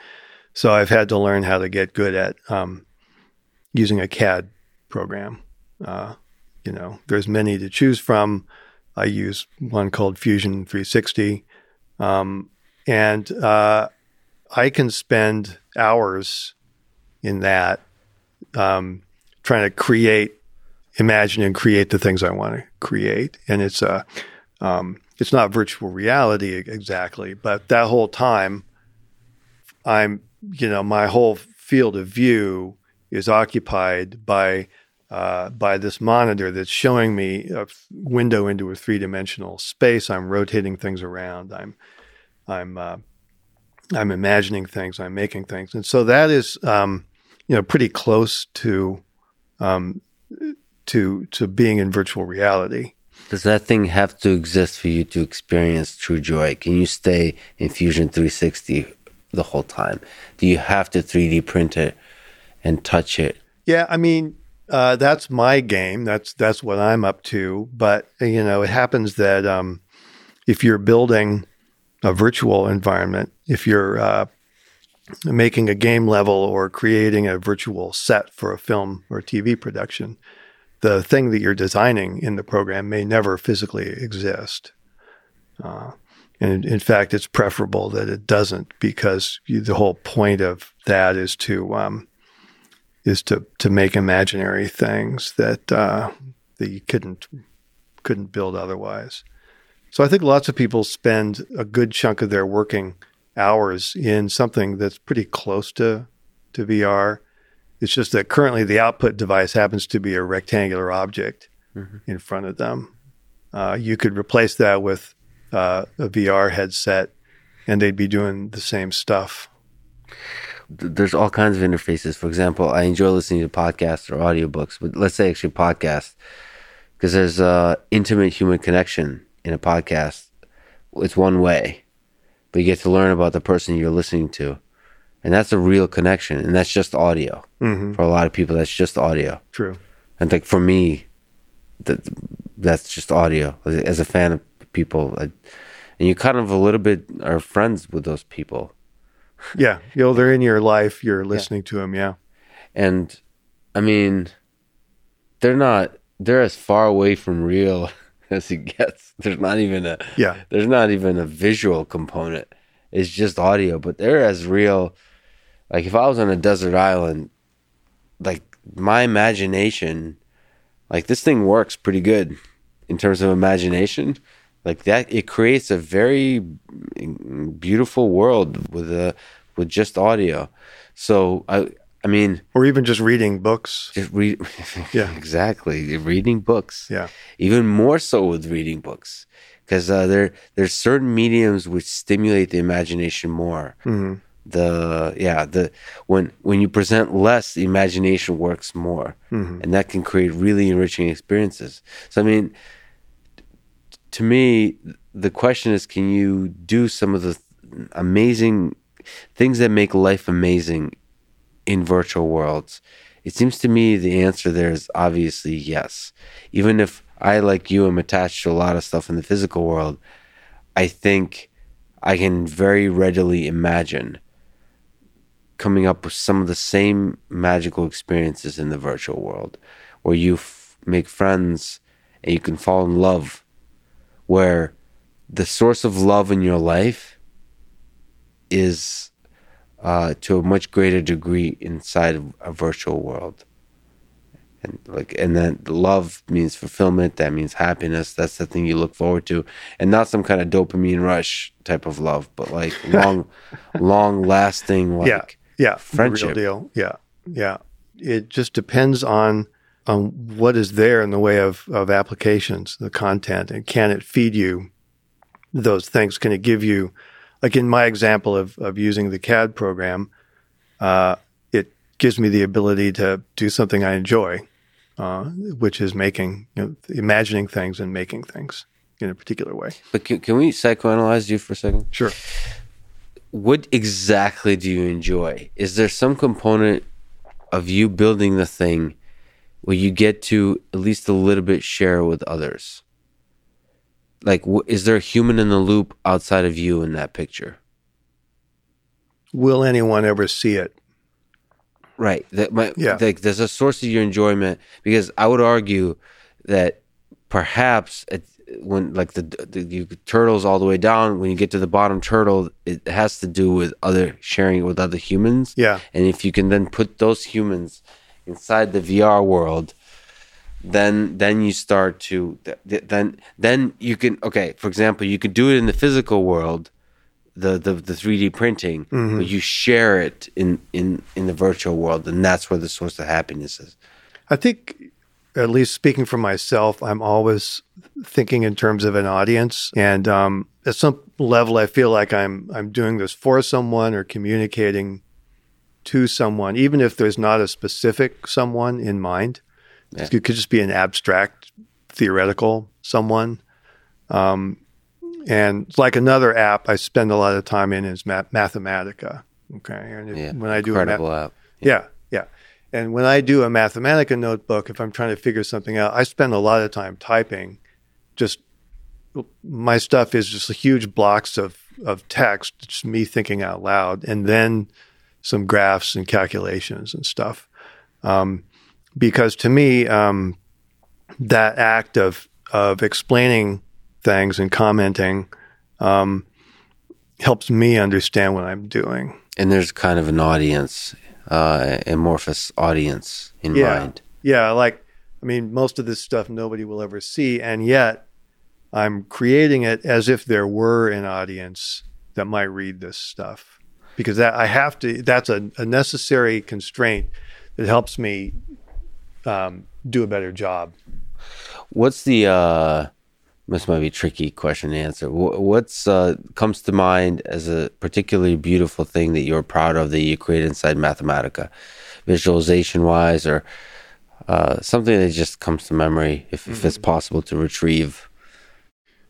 so I've had to learn how to get good at um, using a CAD program. Uh, you know, there's many to choose from. I use one called Fusion 360, um, and uh, I can spend hours in that um, trying to create imagine and create the things I want to create. And it's a, uh, um, it's not virtual reality exactly, but that whole time, I'm, you know, my whole field of view is occupied by uh, by this monitor that's showing me a window into a three dimensional space. I'm rotating things around. I'm I'm uh, I'm imagining things. I'm making things, and so that is um, you know pretty close to um, to to being in virtual reality. Does that thing have to exist for you to experience true joy? Can you stay in Fusion 360 the whole time? Do you have to 3D print it and touch it? Yeah, I mean, uh, that's my game. That's that's what I'm up to. But you know, it happens that um, if you're building a virtual environment, if you're uh, making a game level or creating a virtual set for a film or TV production, the thing that you're designing in the program may never physically exist. Uh, and in, fact, it's preferable that it doesn't because you, the whole point of that is to um, is to to make imaginary things that uh, that you couldn't couldn't build otherwise. So I think lots of people spend a good chunk of their working hours in something that's pretty close to to VR it's just that currently the output device happens to be a rectangular object mm-hmm. in front of them. Uh, you could replace that with uh, a VR headset and they'd be doing the same stuff. There's all kinds of interfaces. For example, I enjoy listening to podcasts or audiobooks, but let's say actually podcasts, because there's a intimate human connection in a podcast. It's one way, but you get to learn about the person you're listening to, and that's a real connection, and that's just audio. Mm-hmm. For a lot of people, that's just audio. True. And like for me, that that's just audio. As a fan of people, I, and you kind of a little bit are friends with those people. Yeah, you know they're in your life. You're listening to them. Yeah. And I mean, they're not. They're as far away from real as he gets. There's not even a. Yeah. There's not even a visual component. It's just audio, but they're as real. Like if I was on a desert island, like my imagination, like this thing works pretty good in terms of imagination. Like that, it creates a very beautiful world with a with just audio. So I, I mean, Or even just reading books. just read. Yeah. exactly. Reading books Yeah. even more so with reading books because uh, there there's certain mediums which stimulate the imagination more hmm the yeah the when when you present less the imagination works more hmm and that can create really enriching experiences so i mean t- to me the question is can you do some of the th- amazing things that make life amazing in virtual worlds? It seems to me the answer there is obviously yes. Even if i like you am attached to a lot of stuff in the physical world i think i can very readily imagine coming up with some of the same magical experiences in the virtual world where you f- make friends and you can fall in love where the source of love in your life is uh, to a much greater degree inside of a virtual world and like and then love means fulfillment that means happiness that's the thing you look forward to and not some kind of dopamine rush type of love but like long long lasting like yeah. Yeah. friendship. Real deal. Yeah. Yeah. It just depends on on what is there in the way of of applications, the content, and can it feed you those things? Can it give you, like in my example of of using the CAD program, uh, it gives me the ability to do something I enjoy, uh, which is making, you know, imagining things and making things in a particular way. but can, can we psychoanalyze you for a second Sure. what exactly do you enjoy? Is there some component of you building the thing where you get to at least a little bit share with others? Like, wh- is there a human in the loop outside of you in that picture? Will anyone ever see it? Right. That my, Yeah. Like, there's a source of your enjoyment because I would argue that perhaps it, when like the, the you turtles all the way down, when you get to the bottom turtle, it has to do with other sharing it with other humans. Yeah. And if you can then put those humans inside the VR world, then then you start to th- th- then then you can okay. For example, you could do it in the physical world, the the the three D printing, Mm-hmm. but you share it in in in the virtual world, and that's where the source of happiness is. I think, at least speaking for myself, I'm always thinking in terms of an audience, and um, at some level, I feel like I'm I'm doing this for someone or communicating to someone, even if there's not a specific someone in mind. Yeah. It could just be an abstract, theoretical someone. Um, and like another app I spend a lot of time in is Math- Mathematica. Okay, and if, Yeah, when I do a math- incredible app. yeah, yeah. And when I do a Mathematica notebook, if I'm trying to figure something out, I spend a lot of time typing. Just my stuff is just huge blocks of of text, just me thinking out loud, and then some graphs and calculations and stuff. Um, because to me, um, that act of of explaining things and commenting um, helps me understand what I'm doing. And there's kind of an audience, uh, amorphous audience in Yeah. mind. Yeah, like I mean, most of this stuff nobody will ever see, and yet I'm creating it as if there were an audience that might read this stuff because that I have to. That's a, a necessary constraint that helps me um, do a better job. What's the uh this might be a tricky question to answer. What's uh, comes to mind as a particularly beautiful thing that you're proud of that you created inside Mathematica, visualization wise, or uh, something that just comes to memory, if, mm-hmm. if it's mm-hmm. possible to retrieve.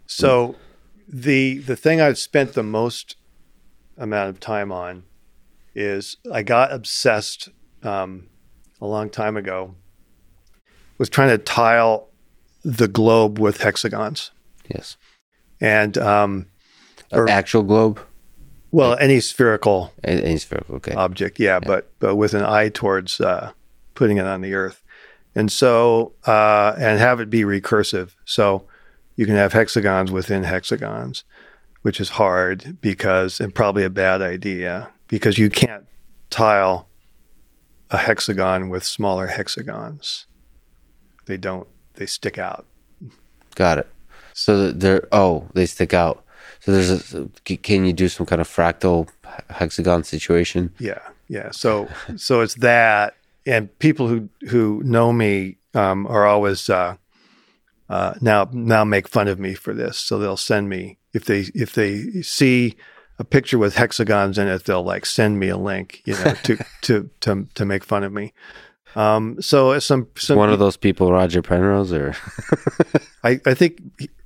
So, the the thing I've spent the most amount of time on is I got obsessed um, a long time ago. Was trying to tile the globe with hexagons. Yes. And um, or, actual globe. Well, any spherical, any spherical okay. object, yeah, yeah, but but with an eye towards uh, putting it on the Earth, and so uh, and have it be recursive. So you can have hexagons within hexagons, which is hard because and probably a bad idea because you can't tile a hexagon with smaller hexagons. They don't they stick out. Got it. So they're oh they stick out. So there's a can you do some kind of fractal hexagon situation? Yeah, yeah. So so it's that, and people who who know me um, are always uh, uh, now now make fun of me for this. So they'll send me if they if they see a picture with hexagons in it, they'll like send me a link, you know, to to to to make fun of me. Um, so some, some one of those people, Roger Penrose, or I, I think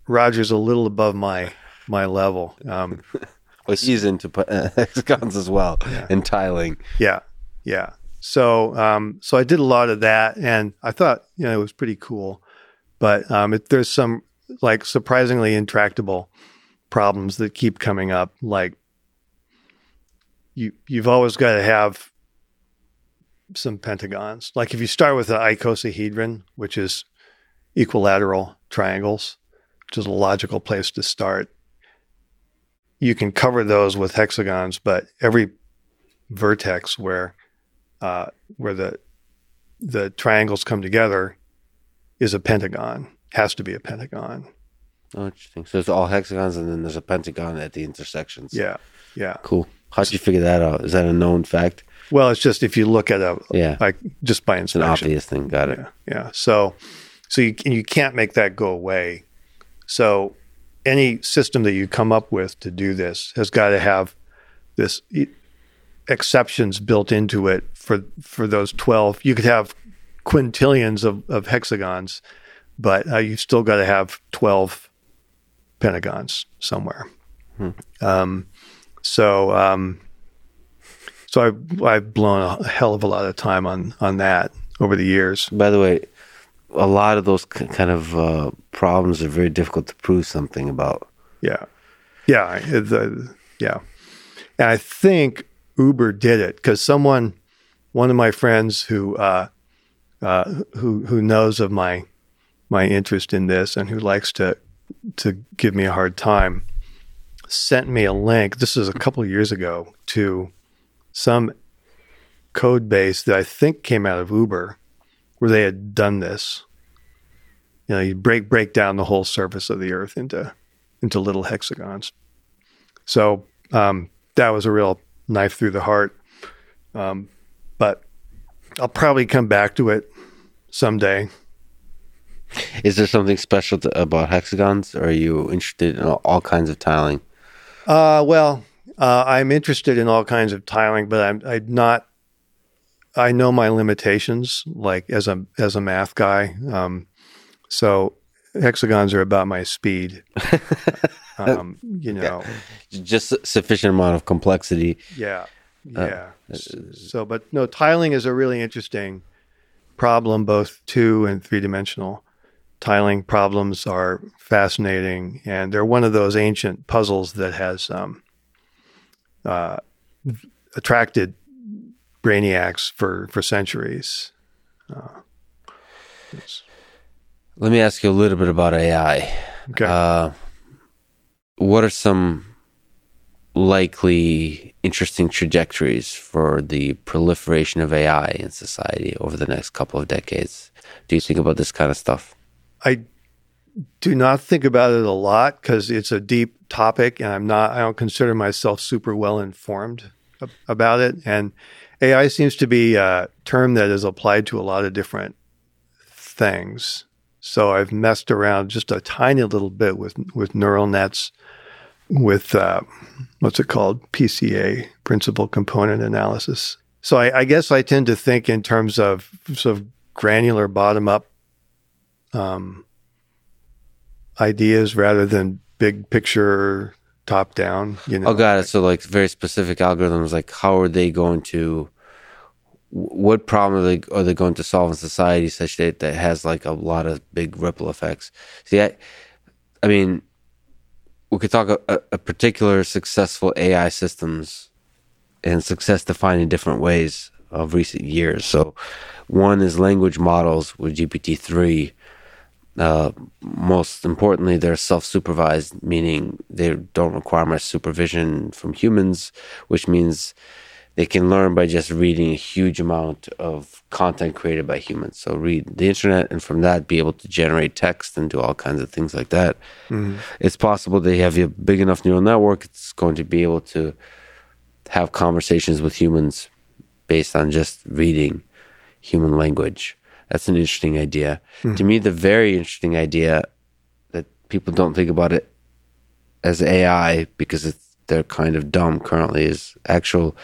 Roger's a little above my my level. Um, well, he's into uh, hexagons as well yeah. and tiling. Yeah, yeah. So um, so I did a lot of that, and I thought you know it was pretty cool. But um, it, there's some like surprisingly intractable problems that keep coming up. Like you you've always got to have some pentagons. Like if you start with the icosahedron, which is equilateral triangles, which is a logical place to start, you can cover those with hexagons, but every vertex where uh, where the the triangles come together is a pentagon. Has to be a pentagon. Oh, interesting. So it's all hexagons, and then there's a pentagon at the intersections. Yeah, yeah. Cool. How'd you figure that out? Is that a known fact? Well, it's just if you look at a yeah, like just by inspection, an obvious thing. Got it. Yeah, yeah. So, so you you can't make that go away. So, any system that you come up with to do this has got to have this exceptions built into it for for those twelve. You could have quintillions of, of hexagons, but uh, you've still got to have twelve pentagons somewhere. Hmm. Um, so um, so I've, I've blown a hell of a lot of time on, on that over the years. By the way, a lot of those kind of uh, problems are very difficult to prove something about. Yeah. Yeah. The, yeah. And I think Uber did it because someone, one of my friends who, uh, uh, who, who knows of my, my interest in this and who likes to, to give me a hard time sent me a link. This is a couple years ago to some code base that I think came out of Uber where they had done this. You know, you break break down the whole surface of the earth into into little hexagons. So um, that was a real knife through the heart. Um, but I'll probably come back to it someday. Is there something special to, about hexagons, or are you interested in all, all kinds of tiling? Uh, well, uh, I'm interested in all kinds of tiling, but I'm, I'm not. I know my limitations, like as a as a math guy. Um, so hexagons are about my speed. um, you know, yeah. just sufficient amount of complexity. Yeah, uh, yeah. Uh, so, but no, tiling is a really interesting problem, both two and three dimensional. Tiling problems are fascinating, and they're one of those ancient puzzles that has um, uh, attracted brainiacs for for centuries. Uh, Let me ask you a little bit about AI. Okay. Uh, what are some likely interesting trajectories for the proliferation of AI in society over the next couple of decades? Do you think about this kind of stuff? I do not think about it a lot because it's a deep topic and I'm not, I don't consider myself super well informed about it. And AI seems to be a term that is applied to a lot of different things. So I've messed around just a tiny little bit with with neural nets, with uh, what's it called, PCA, principal component analysis. So I, I, guess I tend to think in terms of sort of granular bottom up um, ideas rather than big picture top down. You know. Oh, got it. So like very specific algorithms, like how are they going to? What problem are they are they going to solve in society such that that has like a lot of big ripple effects? See, I, I mean, we could talk a, a particular successful AI systems and success defined in different ways of recent years. So, one is language models with GPT three uh, most importantly, they're self supervised, meaning they don't require much supervision from humans, which means they can learn by just reading a huge amount of content created by humans. So, read the internet and from that be able to generate text and do all kinds of things like that. Mm-hmm. It's possible they have a big enough neural network, it's going to be able to have conversations with humans based on just reading human language. That's an interesting idea. Mm-hmm. To me, the very interesting idea that people don't think about it as AI because it's, they're kind of dumb currently is actual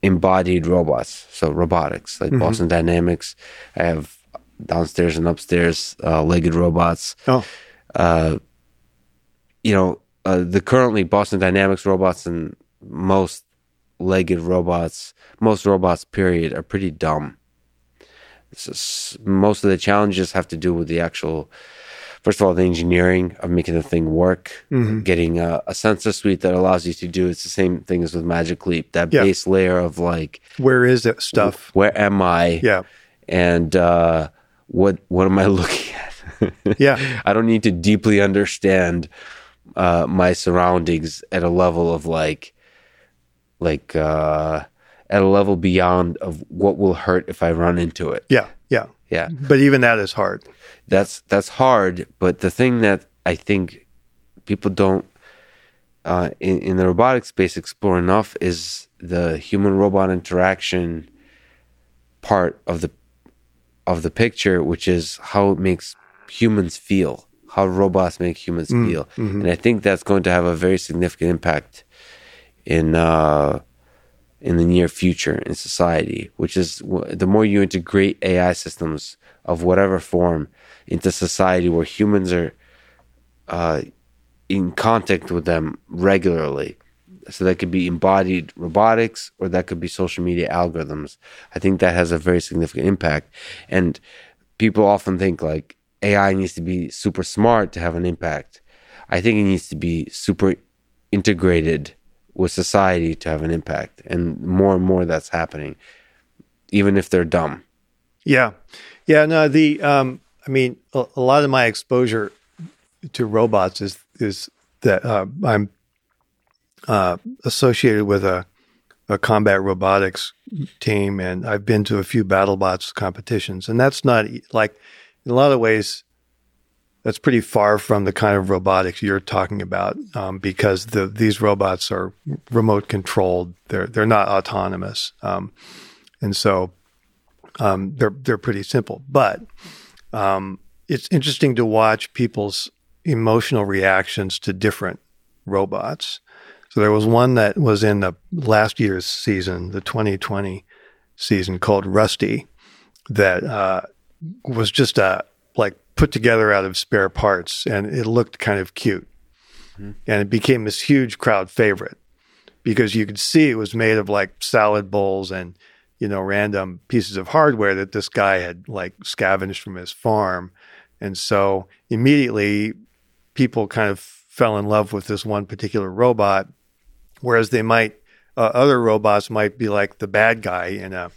embodied robots. So robotics, like mm-hmm. Boston Dynamics. I have downstairs and upstairs uh, legged robots. Oh. Uh, you know, uh, the currently Boston Dynamics robots and most legged robots, most robots, period, are pretty dumb most of the challenges have to do with the actual first of all the engineering of making the thing work mm-hmm. getting a, a, sensor suite that allows you to do it's the same thing as with magic leap that yeah. base layer of like where is that stuff. Where am i? Yeah. And uh, what what am i looking at? Yeah. I don't need to deeply understand uh, my surroundings at a level of like like uh at a level beyond of what will hurt if I run into it. Yeah, yeah, yeah. But even that is hard. That's that's hard. But the thing that I think people don't uh, in in the robotic space explore enough is the human robot interaction part of the of the picture, which is how it makes humans feel, how robots make humans mm, feel, mm-hmm. and I think that's going to have a very significant impact in. Uh, in the near future in society, which is the more you integrate AI systems of whatever form into society where humans are uh, in contact with them regularly. So that could be embodied robotics or that could be social media algorithms. I think that has a very significant impact. And people often think like AI needs to be super smart to have an impact. I think it needs to be super integrated with society to have an impact. And more and more that's happening, even if they're dumb. Yeah. Yeah. No, the, um, I mean, a, a lot of my exposure to robots is, is that uh, I'm uh, associated with a, a combat robotics team and I've been to a few BattleBots competitions. And that's not like, in a lot of ways, that's pretty far from the kind of robotics you're talking about um, because the, these robots are remote controlled. They're they're not autonomous, um, and so um, they're they're pretty simple. But um, it's interesting to watch people's emotional reactions to different robots. So there was one that was in the last year's season, the 2020 season, called Rusty, that uh, was just a like put together out of spare parts and it looked kind of cute. Mm-hmm. And it became this huge crowd favorite because you could see it was made of like salad bowls and, you know, random pieces of hardware that this guy had like scavenged from his farm. And so immediately people kind of fell in love with this one particular robot, whereas they might, uh, other robots might be like the bad guy in a,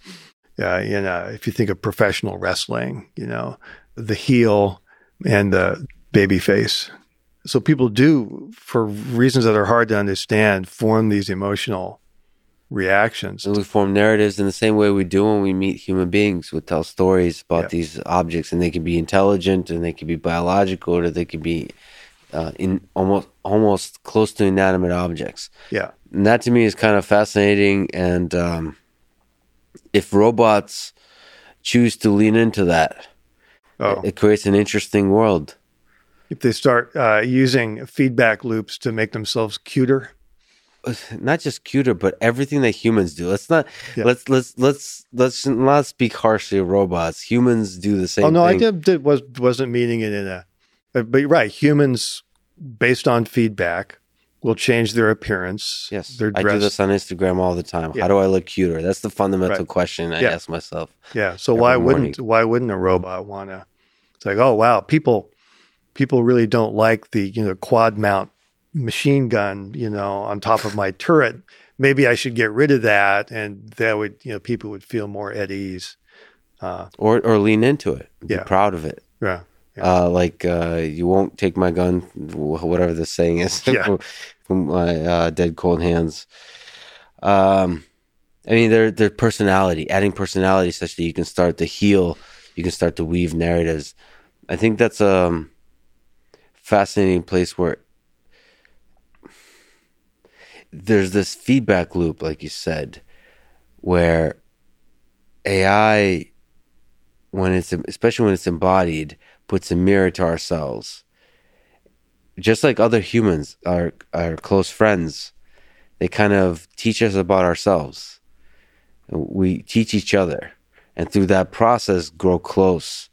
uh, in a, if you think of professional wrestling, you know, the heel and the baby face. So people do, for reasons that are hard to understand, form these emotional reactions. And we form narratives in the same way we do when we meet human beings. We tell stories about yeah. these objects, and they can be intelligent, and they can be biological, or they can be uh, in almost almost close to inanimate objects. Yeah, and that to me is kind of fascinating. And um, if robots choose to lean into that Oh. It, it creates an interesting world. If they start uh, using feedback loops to make themselves cuter, not just cuter, but everything that humans do. Let's not Yeah. let's let's let's let's not speak harshly of robots. Humans do the same. oh no, thing. I did, did was wasn't meaning it in a. uh, But you're right, humans based on feedback will change their appearance. Yes, their I do this on Instagram all the time. Yeah. How do I look cuter? That's the fundamental Right. question I Yeah. ask myself. Yeah. So why morning. wouldn't why wouldn't a robot want to? It's like, oh wow, people people really don't like the you know quad mount machine gun, you know, on top of my turret. Maybe I should get rid of that, and that would you know people would feel more at ease. Uh, Or or lean into it. Be Yeah. proud of it. yeah. Uh, like uh, you won't take my gun, whatever the saying is, Yeah. from, from my uh, dead cold hands. Um, I mean, their their personality, adding personality such that you can start to heal, you can start to weave narratives. I think that's a um, fascinating place where there's this feedback loop, like you said, where AI, when it's especially when it's embodied, puts a mirror to ourselves. Just like other humans, our our close friends, they kind of teach us about ourselves. We teach each other, and through that process, grow close.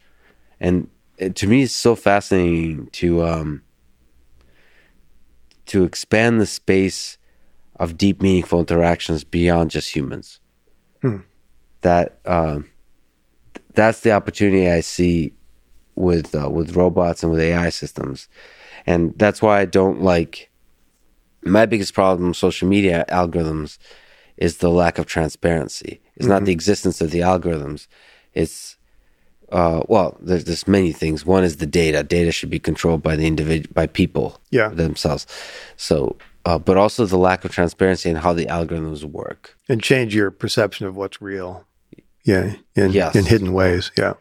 And to me, it's so fascinating to um, to expand the space of deep, meaningful interactions beyond just humans. Hmm. That um, that's the opportunity I see with uh, with robots and with AI systems, and that's why I don't like. My biggest problem with social media algorithms is the lack of transparency. It's not the existence of the algorithms. It's uh, well, there's, there's many things. One is the data. Data should be controlled by the individual, by people Yeah. themselves. So, uh, but also the lack of transparency in how the algorithms work. And change your perception of what's real. Yeah. In Yes. in hidden ways. Yeah.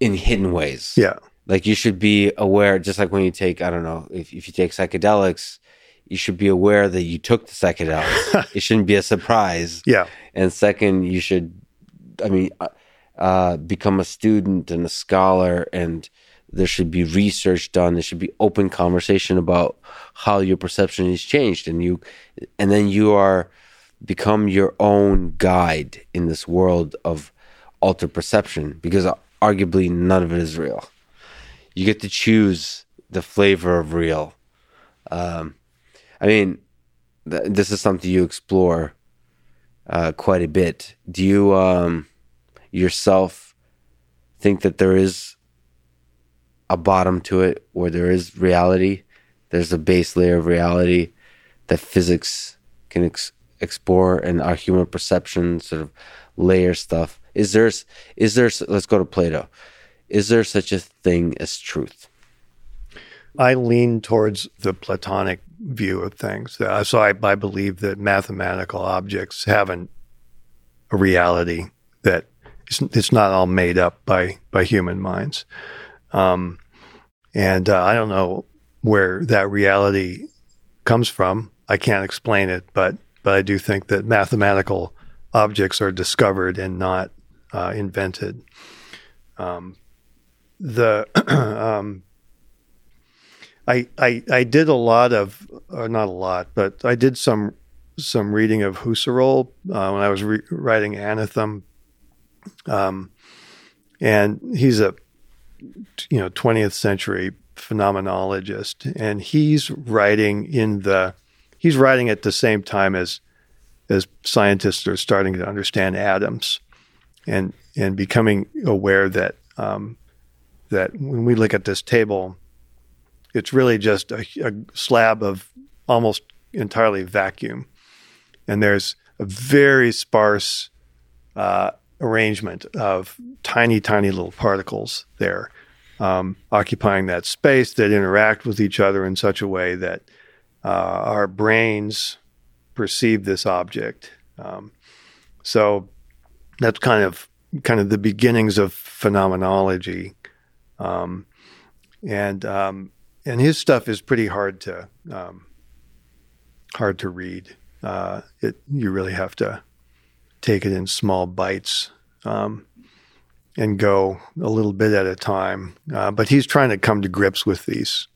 In hidden ways. Yeah. Like you should be aware, just like when you take, I don't know, if, if you take psychedelics, you should be aware that you took the psychedelics. it shouldn't be a surprise. Yeah. And second, you should, I mean, uh, uh, become a student and a scholar, and there should be research done. There should be open conversation about how your perception is changed, and you, and then you are become your own guide in this world of altered perception because arguably none of it is real. You get to choose the flavor of real. Um, I mean, th- this is something you explore uh, quite a bit. Do you um, yourself think that there is a bottom to it, where there is reality? There's a base layer of reality that physics can ex- explore, and our human perception sort of layer stuff. Is there? Is there? Let's go to Plato. Is there such a thing as truth? I lean towards the Platonic view of things. Uh, so I, I believe that mathematical objects have an, a reality that it's, it's not all made up by, by human minds. Um, and uh, I don't know where that reality comes from. I can't explain it, but but I do think that mathematical objects are discovered and not uh, invented. Um, the um, I, I I did a lot of, or not a lot, but I did some some reading of Husserl uh, when I was re- writing Anathem, um, and he's a you know 20th century phenomenologist, and he's writing in the he's writing at the same time as as scientists are starting to understand atoms, and and becoming aware that um, that when we look at this table it's really just a, a, slab of almost entirely vacuum. And there's a very sparse uh, arrangement of tiny, tiny little particles there, um, occupying that space that interact with each other in such a way that uh, our brains perceive this object. Um, so that's kind of kind of the beginnings of phenomenology. Um, and um, and his stuff is pretty hard to um, hard to read. Uh, it you really have to take it in small bites. Um, and go a little bit at a time. Uh, but he's trying to come to grips with these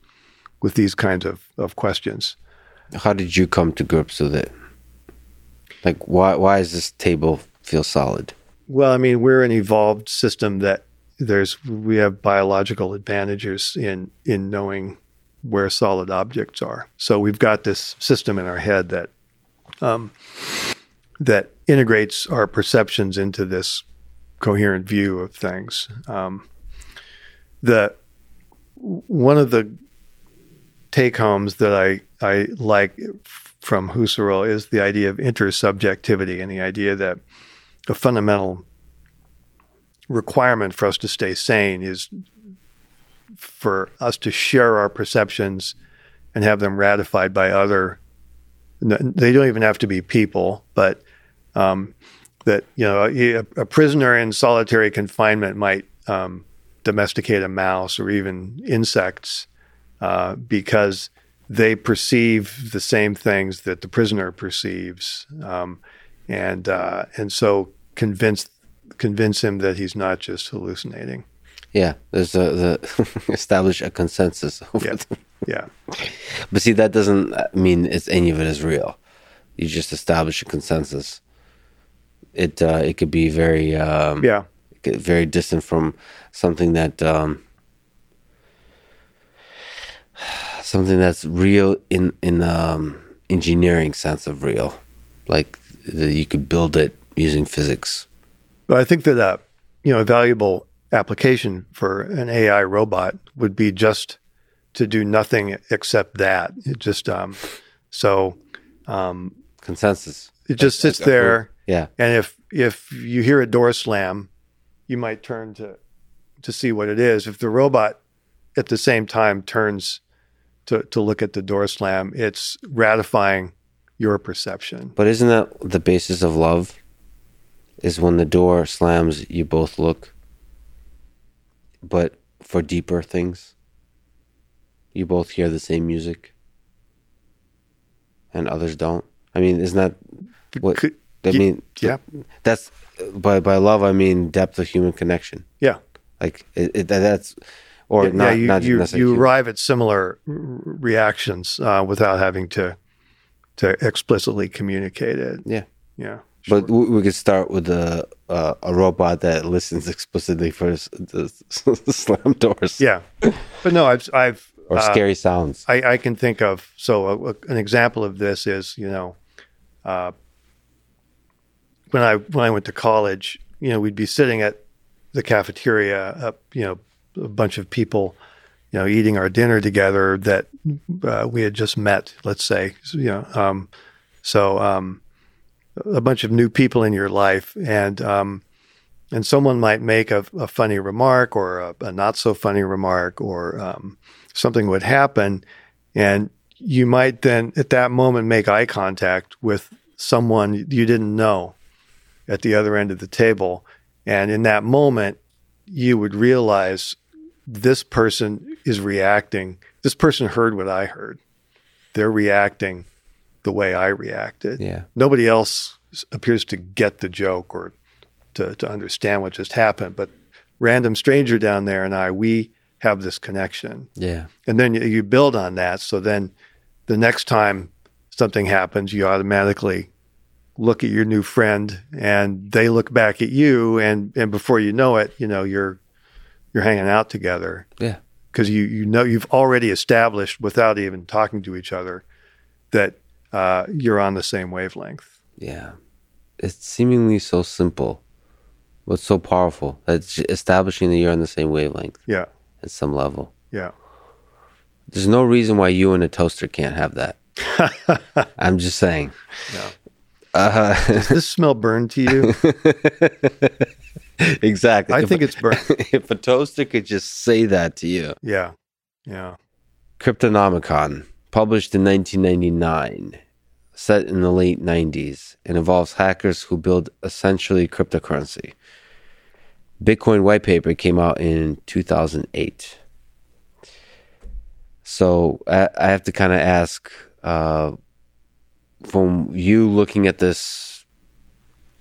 with these kinds of, of questions. How did you come to grips with it? Like why why does this table feel solid? Well, I mean, we're an evolved system that there's we have biological advantages in in knowing where solid objects are. So we've got this system in our head that um, that integrates our perceptions into this coherent view of things. Um, the one of the take homes that I I like from Husserl is the idea of intersubjectivity and the idea that a fundamental requirement for us to stay sane is for us to share our perceptions and have them ratified by other. They don't even have to be people, but um, that you know a, a, prisoner in solitary confinement might um, domesticate a mouse or even insects uh, because they perceive the same things that the prisoner perceives, um, and uh, and so convince convince him that he's not just hallucinating. Yeah, there's a the establish a consensus. yeah, yeah. But see, that doesn't mean it's any of it is real. You just establish a consensus. It uh, it could be very um, yeah very distant from something that um, something that's real in in um, engineering sense of real, like you could build it using physics. But I think that uh, you know a valuable application for an AI robot would be just to do nothing except that. It just um, so um, consensus. It just sits there. Yeah. And if if you hear a door slam, you might turn to to see what it is. If the robot at the same time turns to to look at the door slam, it's ratifying your perception. But isn't that the basis of love? Is when the door slams, you both look but for deeper things, you both hear the same music and others don't. I mean, isn't that what Could, I mean? Yeah, that's by by love. I mean depth of human connection. Yeah, like it, it, that's or yeah, not. Yeah, you not you, you arrive at similar reactions uh, without having to to explicitly communicate it. Yeah, yeah. Sure. But we could start with a uh, a robot that listens explicitly for the slam doors. Yeah, but no, I've I've or uh, scary sounds. I, I, can think of so a, a, an example of this is you know, uh, when I when I went to college, you know, we'd be sitting at the cafeteria, up you know, a bunch of people, you know, eating our dinner together that uh, we had just met. Let's say, you know, um, so. Um, a bunch of new people in your life, and um, and someone might make a, a funny remark or a, a, not so funny remark, or um, something would happen, and you might then at that moment make eye contact with someone you didn't know at the other end of the table, and in that moment, you would realize this person is reacting. This person heard what I heard. They're reacting the way I reacted. Yeah. Nobody else appears to get the joke or to, to understand what just happened. But random stranger down there and I, we have this connection. Yeah. And then you, build on that. So then the next time something happens, you automatically look at your new friend and they look back at you and, and before you know it, you know, you're you're hanging out together. Yeah. Because you you know you've already established without even talking to each other that uh, you're on the same wavelength. Yeah. It's seemingly so simple, but so powerful. That's establishing that you're on the same wavelength. Yeah. At some level. Yeah. There's no reason why you and a toaster can't have that. I'm just saying. Yeah. Uh, Does this smell burned to you? exactly. I if think it's burned. If a toaster could just say that to you. Yeah. Yeah. Cryptonomicon, published in 1999 set in the late 90s and involves hackers who build essentially cryptocurrency. Bitcoin white paper came out in 2008. So I, I have to kind of ask uh, from you looking at this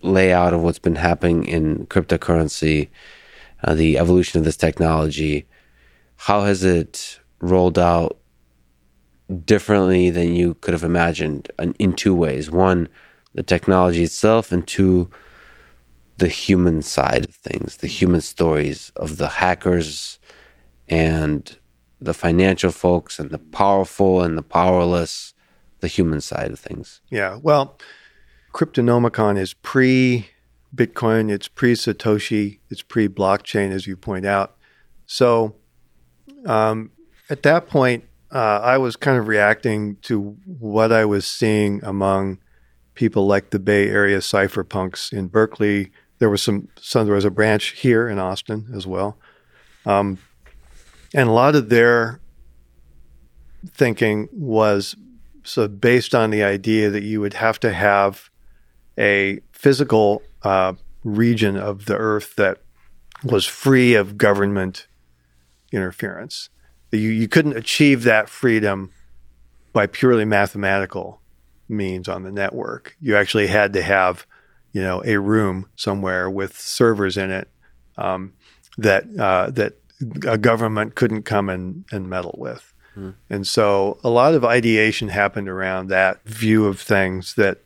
layout of what's been happening in cryptocurrency uh, the evolution of this technology. How has it rolled out differently than you could have imagined in two ways? One, the technology itself, and two, the human side of things, the human stories of the hackers and the financial folks and the powerful and the powerless, the human side of things. Yeah. Well, Cryptonomicon is pre Bitcoin, it's pre Satoshi, it's pre blockchain, as you point out. So um, at that point, uh, I was kind of reacting to what I was seeing among people like the Bay Area cypherpunks in Berkeley. There was some, some there was a branch here in Austin as well. Um, and a lot of their thinking was so based on the idea that you would have to have a physical uh, region of the earth that was free of government interference. You, you couldn't achieve that freedom by purely mathematical means on the network. You actually had to have, you know, a room somewhere with servers in it um, that uh, that a government couldn't come and, and meddle with. Hmm. And so a lot of ideation happened around that view of things that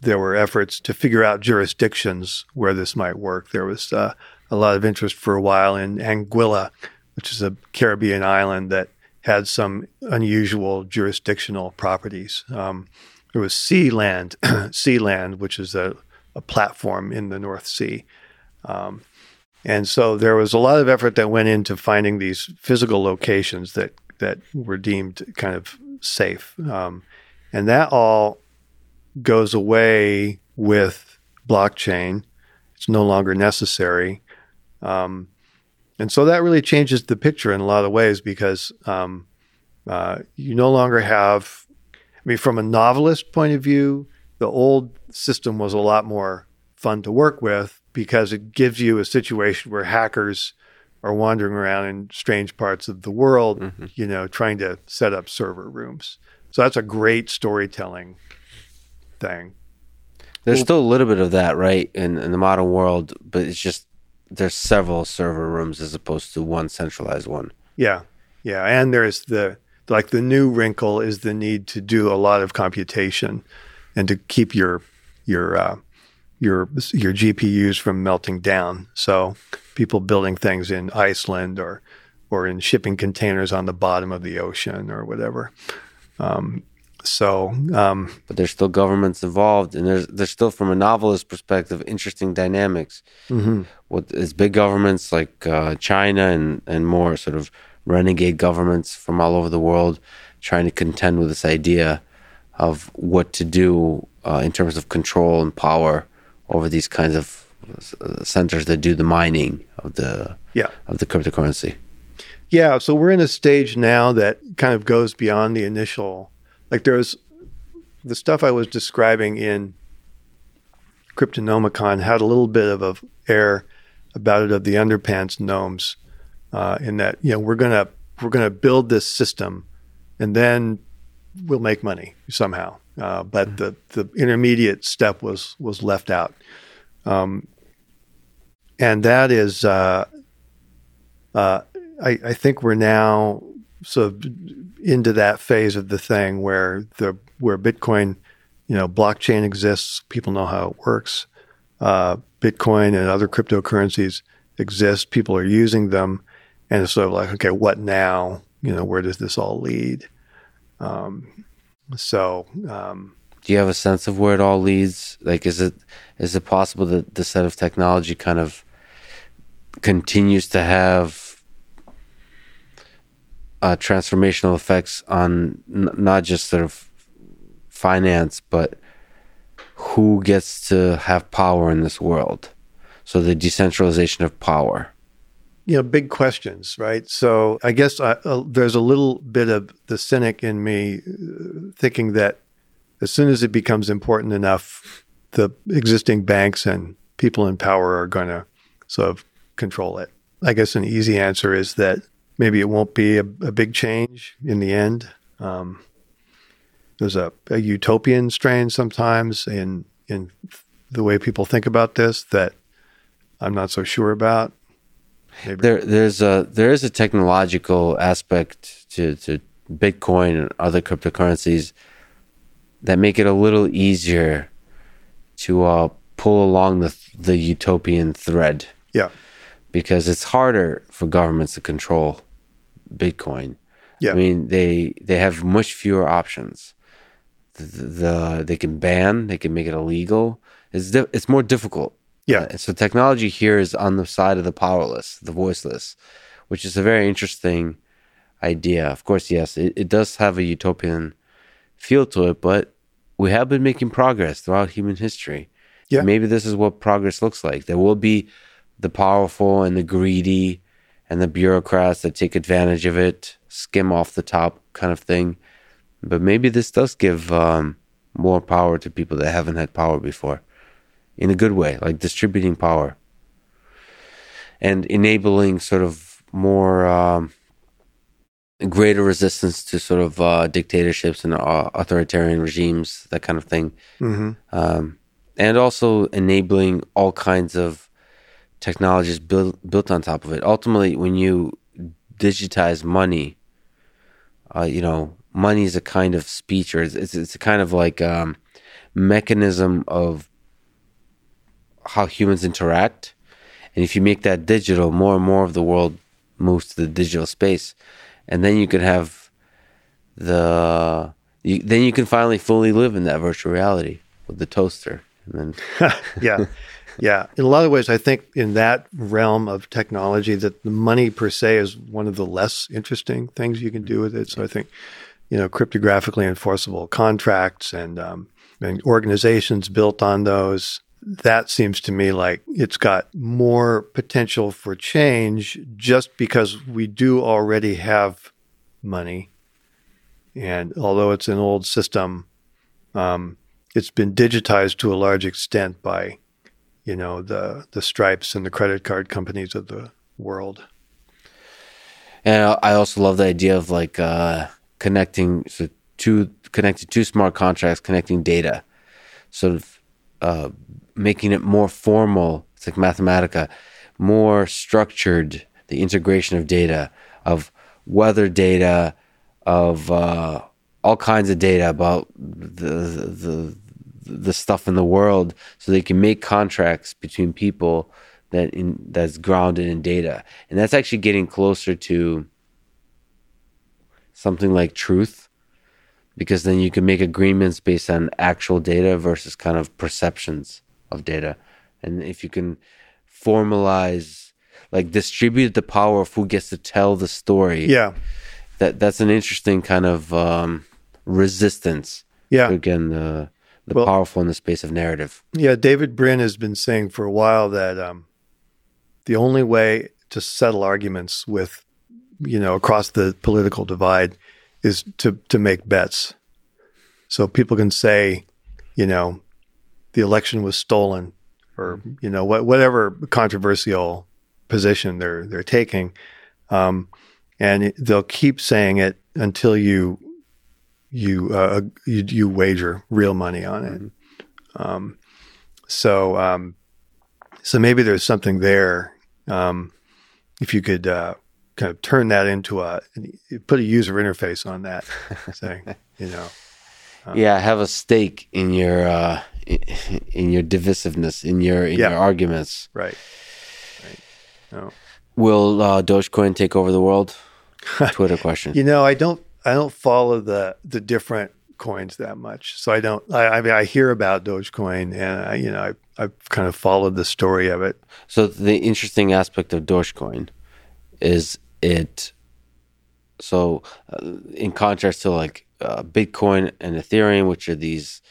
there were efforts to figure out jurisdictions where this might work. There was uh, a lot of interest for a while in Anguilla, which is a Caribbean island that had some unusual jurisdictional properties. Um, there was Sealand, Sealand, which is a, a, platform in the North Sea. Um, and so there was a lot of effort that went into finding these physical locations that that were deemed kind of safe. Um, and that all goes away with blockchain. It's no longer necessary. Um, and so that really changes the picture in a lot of ways because um, uh, you no longer have, I mean, from a novelist point of view, the old system was a lot more fun to work with because it gives you a situation where hackers are wandering around in strange parts of the world, mm-hmm. you know, trying to set up server rooms. So that's a great storytelling thing. There's well, still a little bit of that, right, in, in the modern world, but it's just there's several server rooms as opposed to one centralized one. Yeah, yeah, and there's the like the new wrinkle is the need to do a lot of computation and to keep your your uh, your your GPUs from melting down. So people building things in Iceland or or in shipping containers on the bottom of the ocean or whatever. Um, so, um, but there's still governments involved, and there's there's still, from a novelist perspective, interesting dynamics. Mm-hmm. What is big governments like uh, China and and more sort of renegade governments from all over the world trying to contend with this idea of what to do uh, in terms of control and power over these kinds of uh, centers that do the mining of the yeah. of the cryptocurrency. Yeah, so we're in a stage now that kind of goes beyond the initial like there's the stuff I was describing in Cryptonomicon had a little bit of a air about it of the underpants gnomes, uh, in that you know we're gonna we're gonna build this system, and then we'll make money somehow. Uh, but mm-hmm. the the intermediate step was was left out, um, and that is uh, uh I, I think we're now sort of into that phase of the thing where the where Bitcoin, you know, blockchain exists, people know how it works. Uh, Bitcoin and other cryptocurrencies exist, people are using them, and it's sort of like, okay, what now? You know, where does this all lead? Um, so, um, do you have a sense of where it all leads? Like, is it is it possible that the set of technology kind of continues to have uh, transformational effects on n- not just sort of finance, but who gets to have power in this world. So the decentralization of power. You know, big questions, right? So I guess I, uh, there's a little bit of the cynic in me uh, thinking that as soon as it becomes important enough, the existing banks and people in power are going to sort of control it. I guess an easy answer is that maybe it won't be a, a big change in the end. Um, there's a, a, utopian strain sometimes in in the way people think about this that I'm not so sure about. maybe. There, there's a there is a technological aspect to to Bitcoin and other cryptocurrencies that make it a little easier to uh, pull along the the utopian thread. Yeah. Because it's harder for governments to control Bitcoin. Yeah. I mean, they they have much fewer options. The, the they can ban, they can make it illegal. It's di- it's more difficult. Yeah. Uh, so technology here is on the side of the powerless, the voiceless, which is a very interesting idea. Of course, yes, it, it does have a utopian feel to it, but we have been making progress throughout human history. Yeah. Maybe this is what progress looks like. There will be the powerful and the greedy and the bureaucrats that take advantage of it, skim off the top kind of thing. But maybe this does give um, more power to people that haven't had power before in a good way, like distributing power and enabling sort of more um, greater resistance to sort of uh, dictatorships and uh, authoritarian regimes, that kind of thing. hmm Um, and also enabling all kinds of technologies built built on top of it. Ultimately, when you digitize money, uh, you know, money is a kind of speech, or it's it's, it's a kind of like um, mechanism of how humans interact. And if you make that digital, more and more of the world moves to the digital space, and then you can have the you, then you can finally fully live in that virtual reality with the toaster, and then yeah. Yeah. In a lot of ways, I think in that realm of technology, that the money per se is one of the less interesting things you can do with it. So I think, you know, cryptographically enforceable contracts and, um, and organizations built on those, that seems to me like it's got more potential for change just because we do already have money. And although it's an old system, um, it's been digitized to a large extent by you know the the Stripes and the credit card companies of the world And I also love the idea of like uh, connecting so two connecting two smart contracts, connecting data, sort of uh, making it more formal. It's like Mathematica, more structured. The integration of data, of weather data, of uh, all kinds of data about the the the stuff in the world, so they can make contracts between people that in that's grounded in data, and that's actually getting closer to something like truth, because then you can make agreements based on actual data versus kind of perceptions of data, and if you can formalize, like distribute the power of who gets to tell the story, yeah. that that's an interesting kind of um, resistance yeah. again the the Well- powerful in the space of narrative. yeah David Brin has been saying for a while that um, the only way to settle arguments with you know across the political divide is to to make bets so people can say you know the election was stolen or you know what, whatever controversial position they're they're taking um, and it, they'll keep saying it until you you uh, you, you wager real money on it. Um, so um, so maybe there's something there. Um, if you could uh, kind of turn that into a put a user interface on that, saying you know yeah, have a stake in your uh, in your divisiveness, in your in Yeah. your arguments. right right. No. Will uh, Dogecoin take over the world? Twitter question. You know, I don't I don't follow the the different coins that much. So I don't I I, mean, I hear about Dogecoin and I, you know I I've kind of followed the story of it. So the interesting aspect of Dogecoin is it. So, uh, in contrast to like uh, Bitcoin and Ethereum, which are these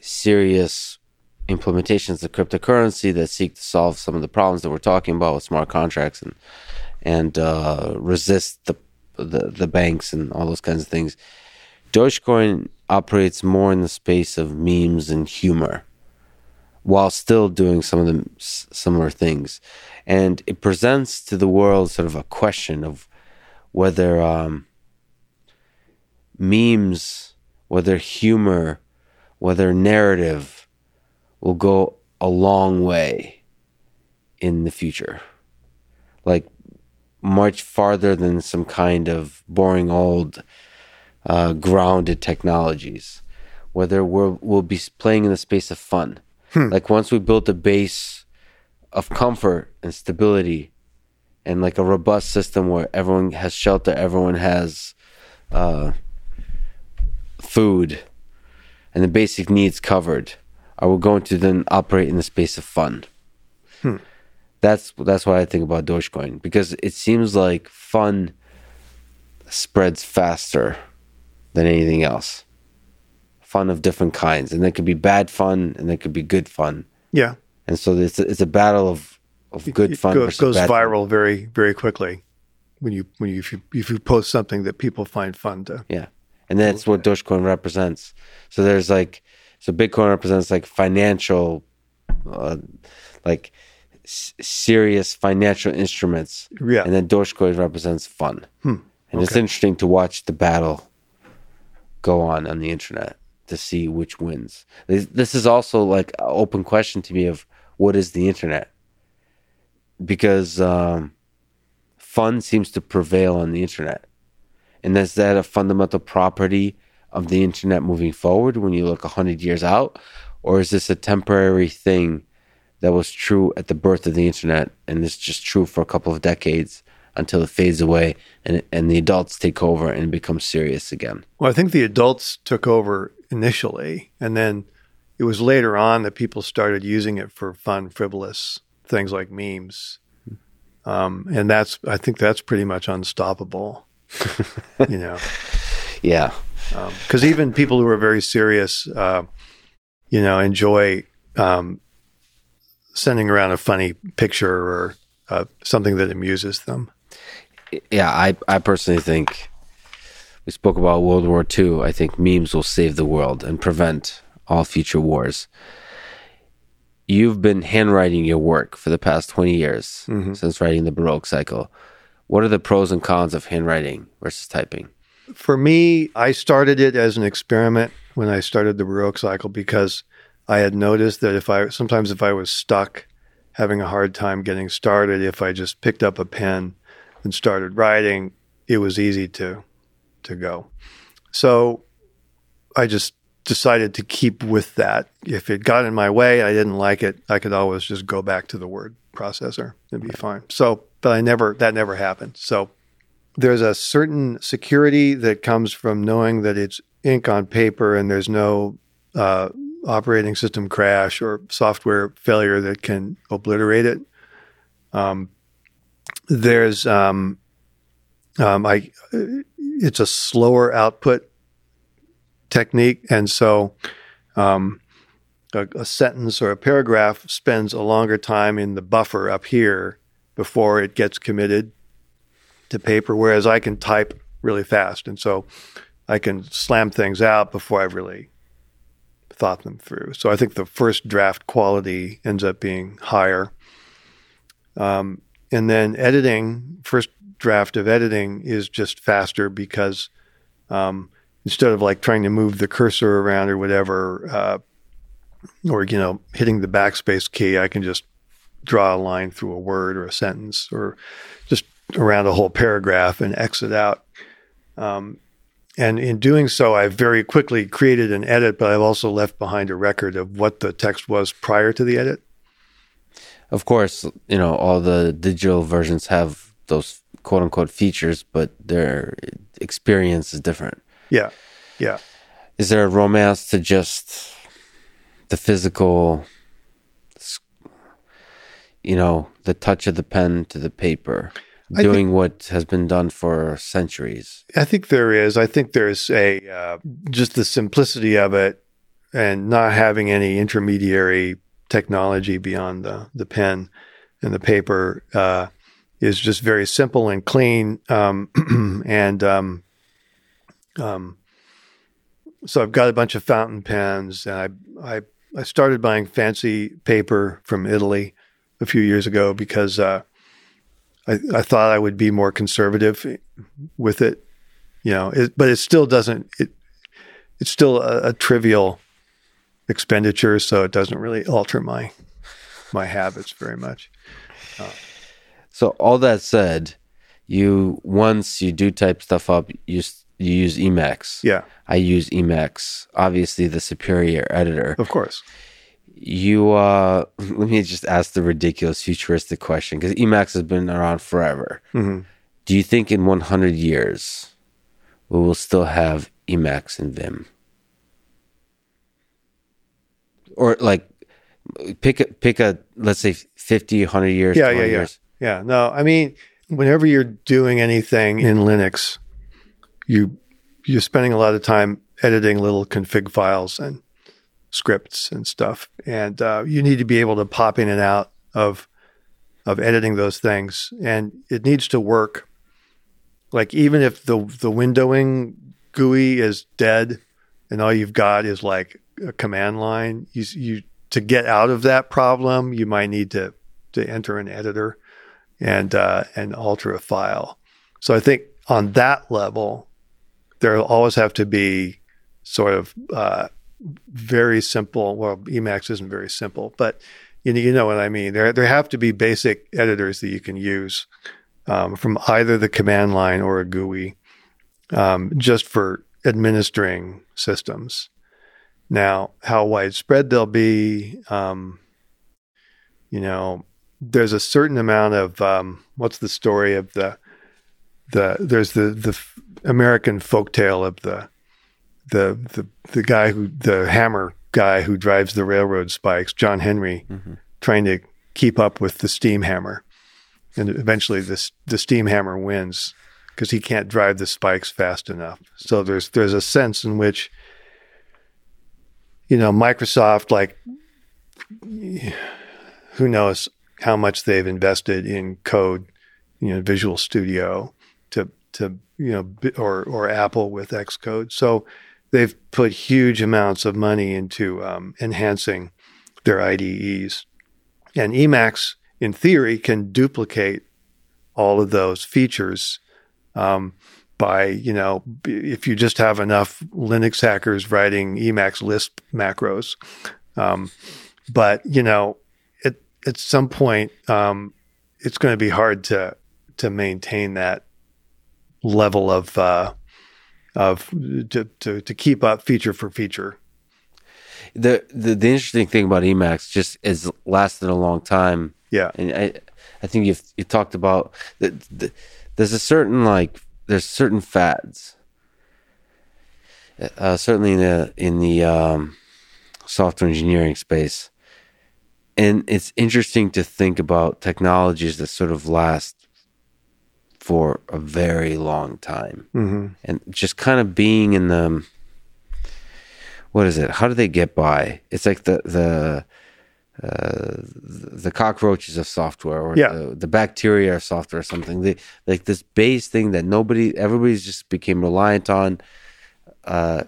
serious implementations of cryptocurrency that seek to solve some of the problems that we're talking about with smart contracts and and uh, resist the, the the banks and all those kinds of things. Dogecoin operates more in the space of memes and humor while still doing some of the similar things. And it presents to the world sort of a question of whether um, memes, whether humor, whether narrative will go a long way in the future. like much farther than some kind of boring old uh, grounded technologies. Whether we're, we'll be playing in the space of fun. Like once we build a base of comfort and stability and like a robust system where everyone has shelter, everyone has uh, food and the basic needs covered, are we going to then operate in the space of fun? That's that's why I think about Dogecoin because it seems like fun spreads faster than anything else. Fun of different kinds, and there could be bad fun, and there could be good fun, Yeah. and so it's a, it's a battle of of good it fun goes, goes bad fun. viral very very quickly when you when you if, you if you post something that people find fun to. Yeah. And that's what Dogecoin represents. So there's like, so Bitcoin represents like financial, uh, like s- serious financial instruments. Yeah. And then Dogecoin represents fun. And it's interesting to watch the battle go on on the internet to see which wins. This, this is also like an open question to me of what is the internet? Because um, fun seems to prevail on the internet. And is that a fundamental property of the internet moving forward when you look 100 years out? Or is this a temporary thing that was true at the birth of the internet and is just true for a couple of decades until it fades away and, and the adults take over and become serious again? Well, I think the adults took over initially, and then it was later on that people started using it for fun, frivolous things like memes. Um, and that's I think that's pretty much unstoppable. you know, Yeah. because even people who are very serious, uh, you know, enjoy um, sending around a funny picture or uh, something that amuses them. Yeah, I, I personally think we spoke about World War II. I think memes will save the world and prevent all future wars. You've been handwriting your work for the past 20 years since writing the Baroque cycle. What are the pros and cons of handwriting versus typing? For me, I started it as an experiment when I started the Baroque cycle because I had noticed that if I sometimes if I was stuck having a hard time getting started, if I just picked up a pen and started writing, it was easy to to go. So I just decided to keep with that. If it got in my way, I didn't like it, I could always just go back to the word processor and be fine. So, but I never that never happened. So there's a certain security that comes from knowing that it's ink on paper and there's no uh, operating system crash or software failure that can obliterate it. Um, there's um, um, I it's a slower output technique, and so um, a, a sentence or a paragraph spends a longer time in the buffer up here before it gets committed to paper, whereas I can type really fast, and so I can slam things out before I've really thought them through. So I think the first draft quality ends up being higher. Um, and then editing, first draft of editing is just faster because um, instead of like trying to move the cursor around or whatever, uh, or you know hitting the backspace key, I can just draw a line through a word or a sentence or just around a whole paragraph and exit out. Um, and in doing so, I very quickly created an edit, but I've also left behind a record of what the text was prior to the edit. Of course, you know, all the digital versions have those quote unquote features, but their experience is different. Yeah, yeah. Is there a romance to just the physical, you know, the touch of the pen to the paper, Doing what has been done for centuries? I think there is. I think there's a uh, just the simplicity of it, and not having any intermediary technology beyond the the pen and the paper uh, is just very simple and clean. Um, and um, um, so I've got a bunch of fountain pens, and I I I started buying fancy paper from Italy a few years ago because uh, I, I thought I would be more conservative with it you know it, but it still doesn't it it's still a, a trivial expenditure so it doesn't really alter my my habits very much uh, So all that said, you once you do type stuff up, you you use Emacs. Yeah, I use Emacs, obviously the superior editor. of course. You uh let me just ask the ridiculous futuristic question because Emacs has been around forever. hmm Do you think in 100 years we will still have Emacs and Vim? Or like pick a pick a let's say 50 100 years Yeah, 20 yeah, yeah. years. Yeah, no, I mean, whenever you're doing anything in Linux, you you're spending a lot of time editing little config files and scripts and stuff, and uh, you need to be able to pop in and out of of editing those things, and it needs to work. Like even if the the windowing GUI is dead, and all you've got is like a command line, you you to get out of that problem, you might need to to enter an editor and uh, and alter a file. So I think on that level, there'll always have to be sort of uh, very simple. Well, Emacs isn't very simple, but you know, you know what I mean. There there have to be basic editors that you can use um, from either the command line or a GUI, um, just for administering systems. Now, how widespread they'll be, um, you know, there's a certain amount of um, what's the story of the the there's the the American folktale of the the the the guy who the hammer guy who drives the railroad spikes, John Henry, Mhm. trying to keep up with the steam hammer, and eventually this the steam hammer wins because he can't drive the spikes fast enough. So there's there's a sense in which you know Microsoft like who knows how much they've invested in code, you know, Visual Studio to to you know or or Apple with Xcode. So they've put huge amounts of money into um, enhancing their IDEs, and Emacs, in theory, can duplicate all of those features um, by you know if you just have enough Linux hackers writing Emacs Lisp macros. Um, but you know, at at some point, um, it's going to be hard to to maintain that level of uh, of to, to to keep up feature for feature. The, the the interesting thing about Emacs just is lasted a long time Yeah, and I, I think you've you talked about the, the, there's a certain like there's certain fads. Uh, certainly in the in the um, software engineering space, and it's interesting to think about technologies that sort of last for a very long time, hmm and just kind of being in the what is it? How do they get by? It's like the the uh, the cockroaches of software or Yeah. the, the bacteria of software or something. They, like this base thing that nobody, everybody's just became reliant on, uh,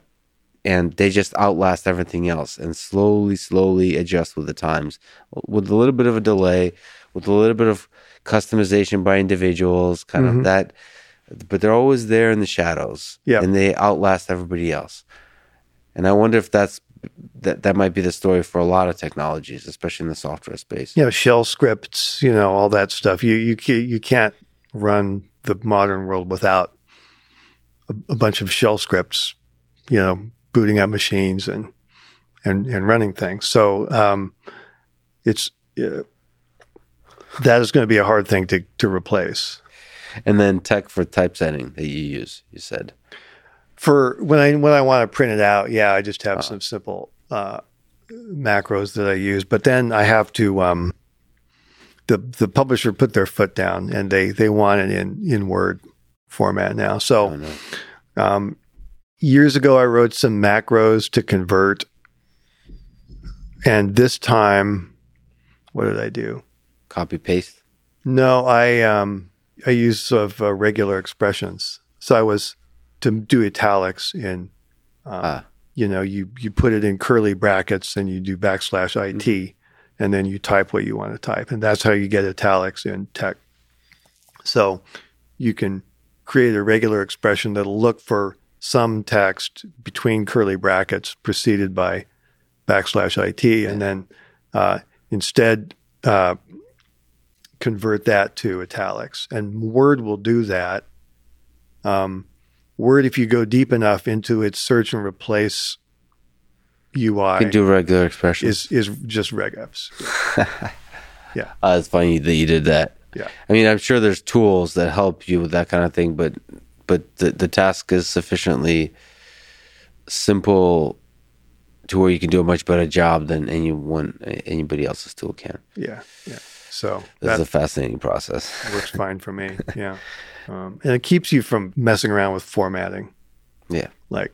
and they just outlast everything else and slowly, slowly adjust with the times, with a little bit of a delay, with a little bit of customization by individuals, kind Mhm. of that. But they're always there in the shadows, Yeah. and they outlast everybody else. And I wonder if that's that that might be the story for a lot of technologies, especially in the software space. you know, shell scripts, you know, all that stuff. You you you can't run the modern world without a, a bunch of shell scripts, you know, booting up machines and and and running things. So um, it's uh, that is going to be a hard thing to to replace. And then TeX for typesetting that you use, you said. For when I when I want to print it out, yeah, I just have some simple uh, macros that I use. But then I have to um, the the publisher put their foot down and they they want it in in Word format now. So um, years ago, I wrote some macros to convert, and this time, what did I do? Copy paste. No, I um I use sort of uh, regular expressions. So I was to do italics in, uh, Ah. you know, you you put it in curly brackets and you do backslash it, and then you type what you want to type, and that's how you get italics in TeX. So you can create a regular expression that'll look for some text between curly brackets preceded by backslash it, and then uh, instead uh, convert that to italics, and Word will do that. Um, Word, if you go deep enough into its search and replace UI, You can do regular expressions. is is just regex. Uh, it's funny that you did that. Yeah. I mean, I'm sure there's tools that help you with that kind of thing, but but the the task is sufficiently simple to where you can do a much better job than anyone anybody else's tool can. Yeah, yeah. So is a fascinating process. works fine for me. Yeah, um, and it keeps you from messing around with formatting. Yeah. Like,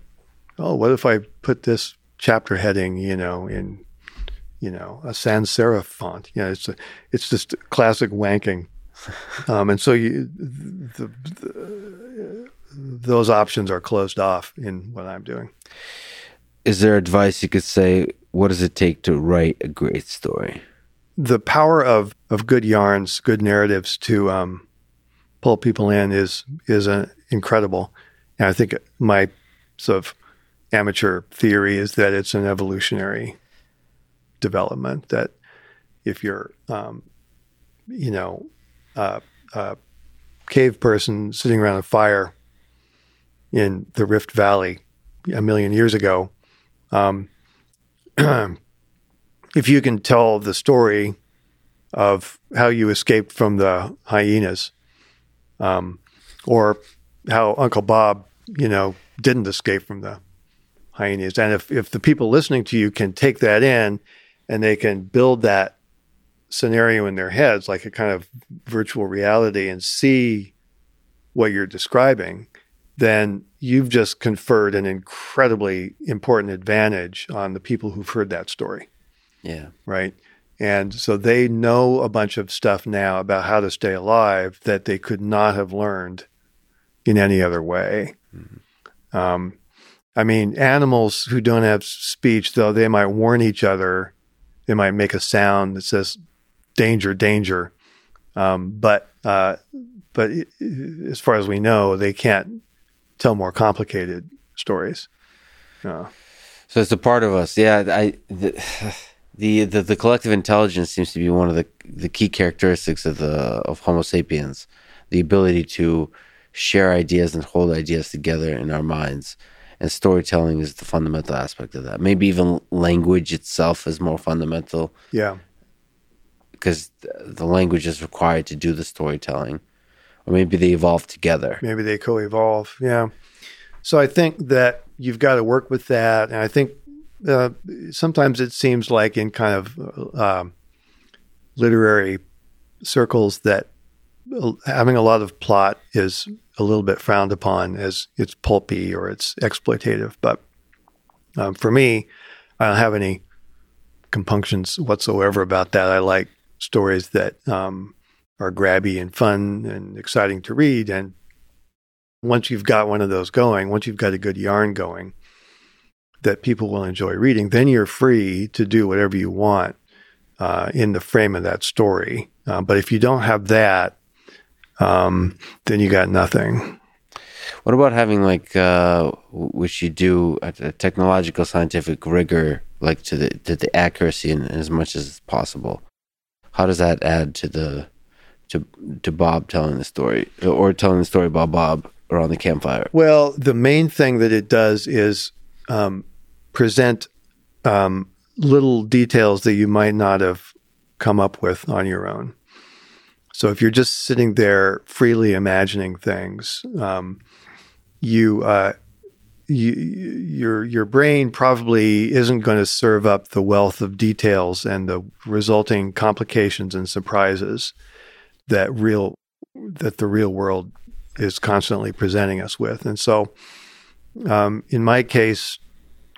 oh, what if I put this chapter heading, you know, in you know a sans serif font? You know, it's a, it's just classic wanking. Um, and so you, the, the, those options are closed off in what I'm doing. Is there advice you could say? What does it take to write a great story? The power of of good yarns, good narratives to um, pull people in is is uh, incredible. And I think my sort of amateur theory is that it's an evolutionary development. That if you're, um, you know, a cave person sitting around a fire in the Rift Valley a million years ago. Um, if you can tell the story of how you escaped from the hyenas, um, or how Uncle Bob, you know, didn't escape from the hyenas, and if if the people listening to you can take that in, and they can build that scenario in their heads like a kind of virtual reality and see what you're describing, then you've just conferred an incredibly important advantage on the people who've heard that story Yeah. right? And so they know a bunch of stuff now about how to stay alive that they could not have learned in any other way. Um, I mean, animals who don't have speech, though, they might warn each other. They might make a sound that says "danger, danger," um, but uh, but i- i- as far as we know, they can't tell more complicated stories. Uh, So it's a part of us. Yeah, I the, the the the collective intelligence seems to be one of the the key characteristics of the of Homo sapiens, the ability to share ideas and hold ideas together in our minds. And storytelling is the fundamental aspect of that. Maybe even language itself is more fundamental yeah, because the language is required to do the storytelling, or maybe they evolve together. maybe they co-evolve yeah so i think that you've got to work with that and i think uh, sometimes it seems like in kind of uh, literary circles that having a lot of plot is a little bit frowned upon as it's pulpy or it's exploitative but um, for me i don't have any compunctions whatsoever about that i like stories that um, are grabby and fun and exciting to read. And once you've got one of those going, once you've got a good yarn going that people will enjoy reading, then you're free to do whatever you want uh, in the frame of that story. Uh, but if you don't have that, um, then you got nothing. What about having like uh, which you do a, a technological scientific rigor, like to the to the accuracy in, as much as possible? How does that add to the to to Bob telling the story or telling the story about Bob around the campfire? Well, the main thing that it does is um, present um, little details that you might not have come up with on your own. So if you're just sitting there freely imagining things, um, you, uh, you your your brain probably isn't going to serve up the wealth of details and the resulting complications and surprises that real that the real world is constantly presenting us with. And so, um, in my case,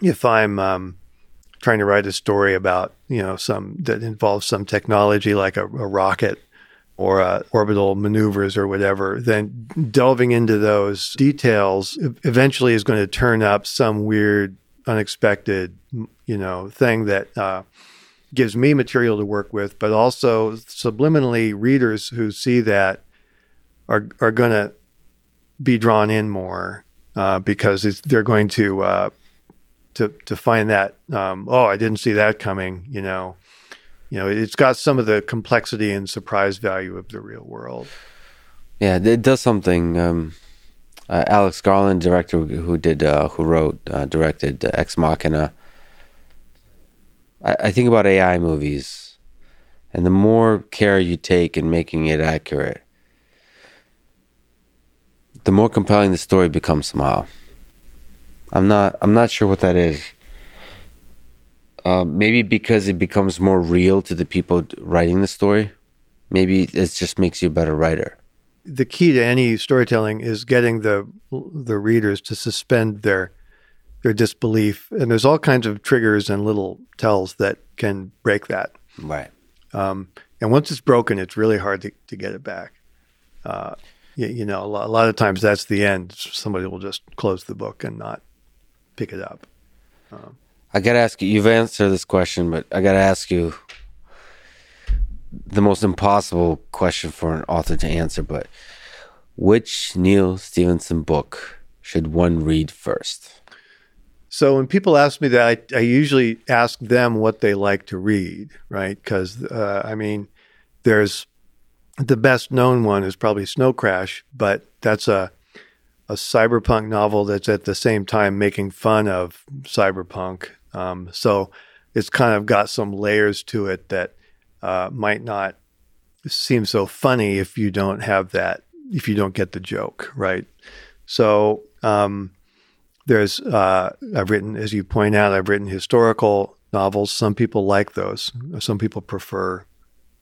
if I'm um, trying to write a story about you know some that involves some technology like a, a rocket or uh, orbital maneuvers or whatever, then delving into those details eventually is going to turn up some weird, unexpected, you know, thing that uh, gives me material to work with, but also subliminally readers who see that are are going to be drawn in more uh, because they're going to uh, to to find that um, oh I didn't see that coming, you know, you know, it's got some of the complexity and surprise value of the real world. Yeah, it does something. Um, uh, Alex Garland, director who did, uh, who wrote, uh, directed uh, Ex Machina. I, I think about AI movies, and the more care you take in making it accurate, the more compelling the story becomes somehow. I'm not. I'm not sure what that is. Uh, maybe because it becomes more real to the people writing the story. Maybe it just makes you a better writer. The key to any storytelling is getting the the readers to suspend their their disbelief, and there's all kinds of triggers and little tells that can break that. Right. Um, and once it's broken, it's really hard to, to get it back. Uh, you, you, know, a lot, a lot of times that's the end. Somebody will just close the book and not pick it up. Um, I gotta ask you. You've answered this question, but I gotta ask you the most impossible question for an author to answer. But which Neal Stephenson book should one read first? So when people ask me that, I, I usually ask them what they like to read, right? Because uh, I mean, there's the best known one is probably Snow Crash, but that's a a cyberpunk novel that's at the same time making fun of cyberpunk. Um, so it's kind of got some layers to it that uh, might not seem so funny if you don't have that, if you don't get the joke, right? So um, there's, uh, I've written, as you point out, I've written historical novels. Some people like those, some people prefer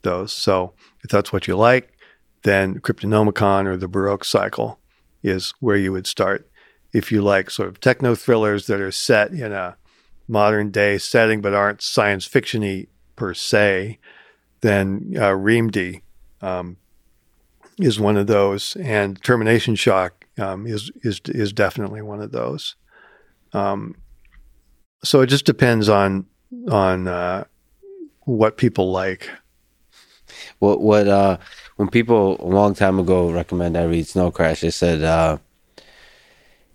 those. So if that's what you like, then Cryptonomicon or the Baroque cycle is where you would start. If you like sort of techno thrillers that are set in a modern day setting but aren't science fictiony per se, then uh, um, is one of those, and Termination Shock um, is is is definitely one of those. Um, so it just depends on on uh, what people like. What what uh when people a long time ago recommend I read Snow Crash, they said uh,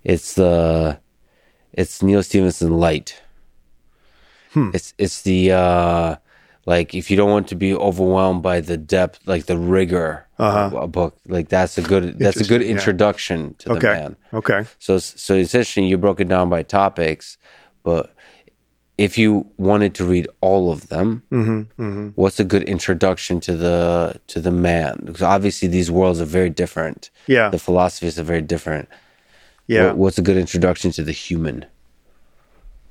it's the it's Neal Stephenson light. Hmm. It's it's the uh, like if you don't want to be overwhelmed by the depth, like the rigor uh-huh. of a book, like that's a good that's a good introduction yeah. to okay. the man. Okay. So so essentially you broke it down by topics, but if you wanted to read all of them, mm-hmm, mm-hmm. what's a good introduction to the to the man? Because obviously these worlds are very different. Yeah, the philosophies are very different. Yeah, what, what's a good introduction to the human?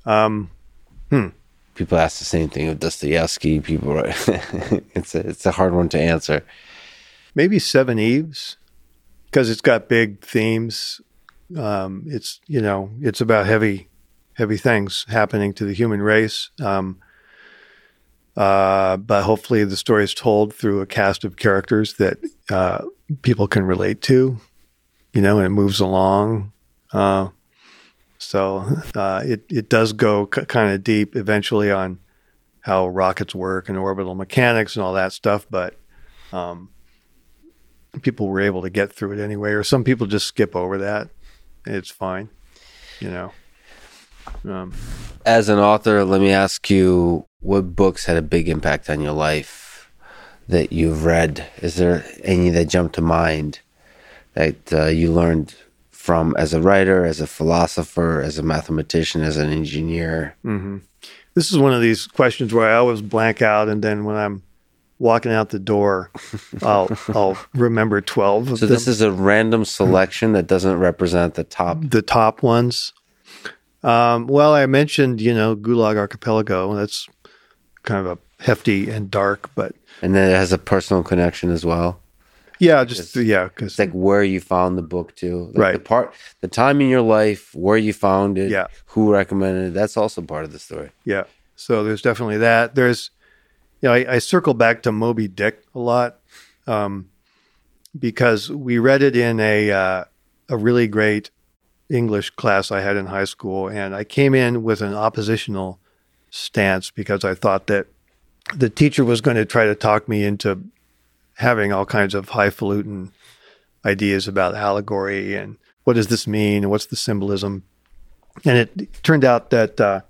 Um, hmm. People ask the same thing of Dostoevsky. People, right? it's a it's a hard one to answer. Maybe Seveneves, because it's got big themes. Um, it's you know it's about heavy heavy things happening to the human race. Um, uh, but hopefully, the story is told through a cast of characters that uh, people can relate to, you know, and it moves along. Uh, so uh, it it does go c- kind of deep eventually on how rockets work and orbital mechanics and all that stuff, but um, people were able to get through it anyway, or some people just skip over that. It's fine, you know. Um, As an author, let me ask you what books had a big impact on your life that you've read? Is there any that jump to mind that uh, you learned from as a writer, as a philosopher, as a mathematician, as an engineer? Mm-hmm. This is one of these questions where I always blank out, and then when I'm walking out the door, I'll I'll remember twelve. so this is a random selection that doesn't represent the top the top ones. Um, well, I mentioned, you know, Gulag Archipelago. That's kind of a hefty and dark, but and then it has a personal connection as well. Yeah, just it's, yeah, because like where you found the book too, like right? The part, the time in your life, where you found it, yeah, who recommended it. That's also part of the story. Yeah, so there's definitely that. There's, you know, I, I circle back to Moby Dick a lot um, because we read it in a uh, a really great English class I had in high school, and I came in with an oppositional stance because I thought that the teacher was going to try to talk me into having all kinds of highfalutin ideas about allegory and what does this mean and what's the symbolism. And it turned out that uh,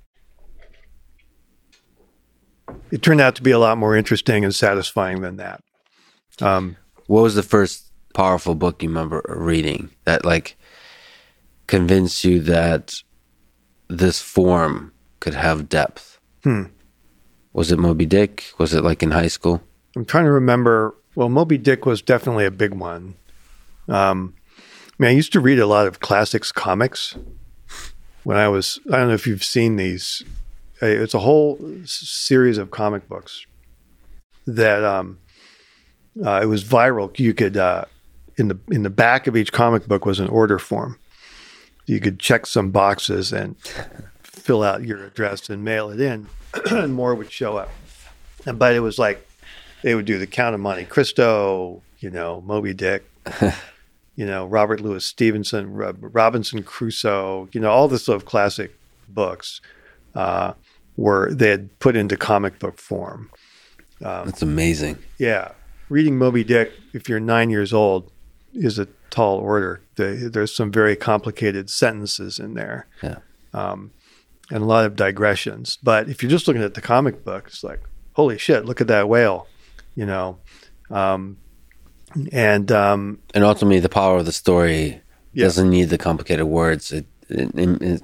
it turned out to be a lot more interesting and satisfying than that. Um, what was the first powerful book you remember reading that like convinced you that this form could have depth? Hmm. Was it Moby Dick? Was it like in high school? I'm trying to remember. Well, Moby Dick was definitely a big one. Um, I mean, I used to read a lot of classics comics when I was. I don't know if you've seen these. It's a whole series of comic books that um, uh, it was viral. You could uh, in the in the back of each comic book was an order form. You could check some boxes and fill out your address and mail it in, and more would show up. And, but it was like they would do the Count of Monte Cristo, you know, Moby Dick, you know, Robert Louis Stevenson, Robinson Crusoe, you know, all the sort of classic books uh, were they had put into comic book form. Um, That's amazing. Yeah, reading Moby Dick if you're nine years old is a tall order. The, there's some very complicated sentences in there. Yeah. Um, and a lot of digressions. But if you're just looking at the comic book, it's like, holy shit, look at that whale, you know. Um, and um, and ultimately, the power of the story yeah. doesn't need the complicated words. It, it, it,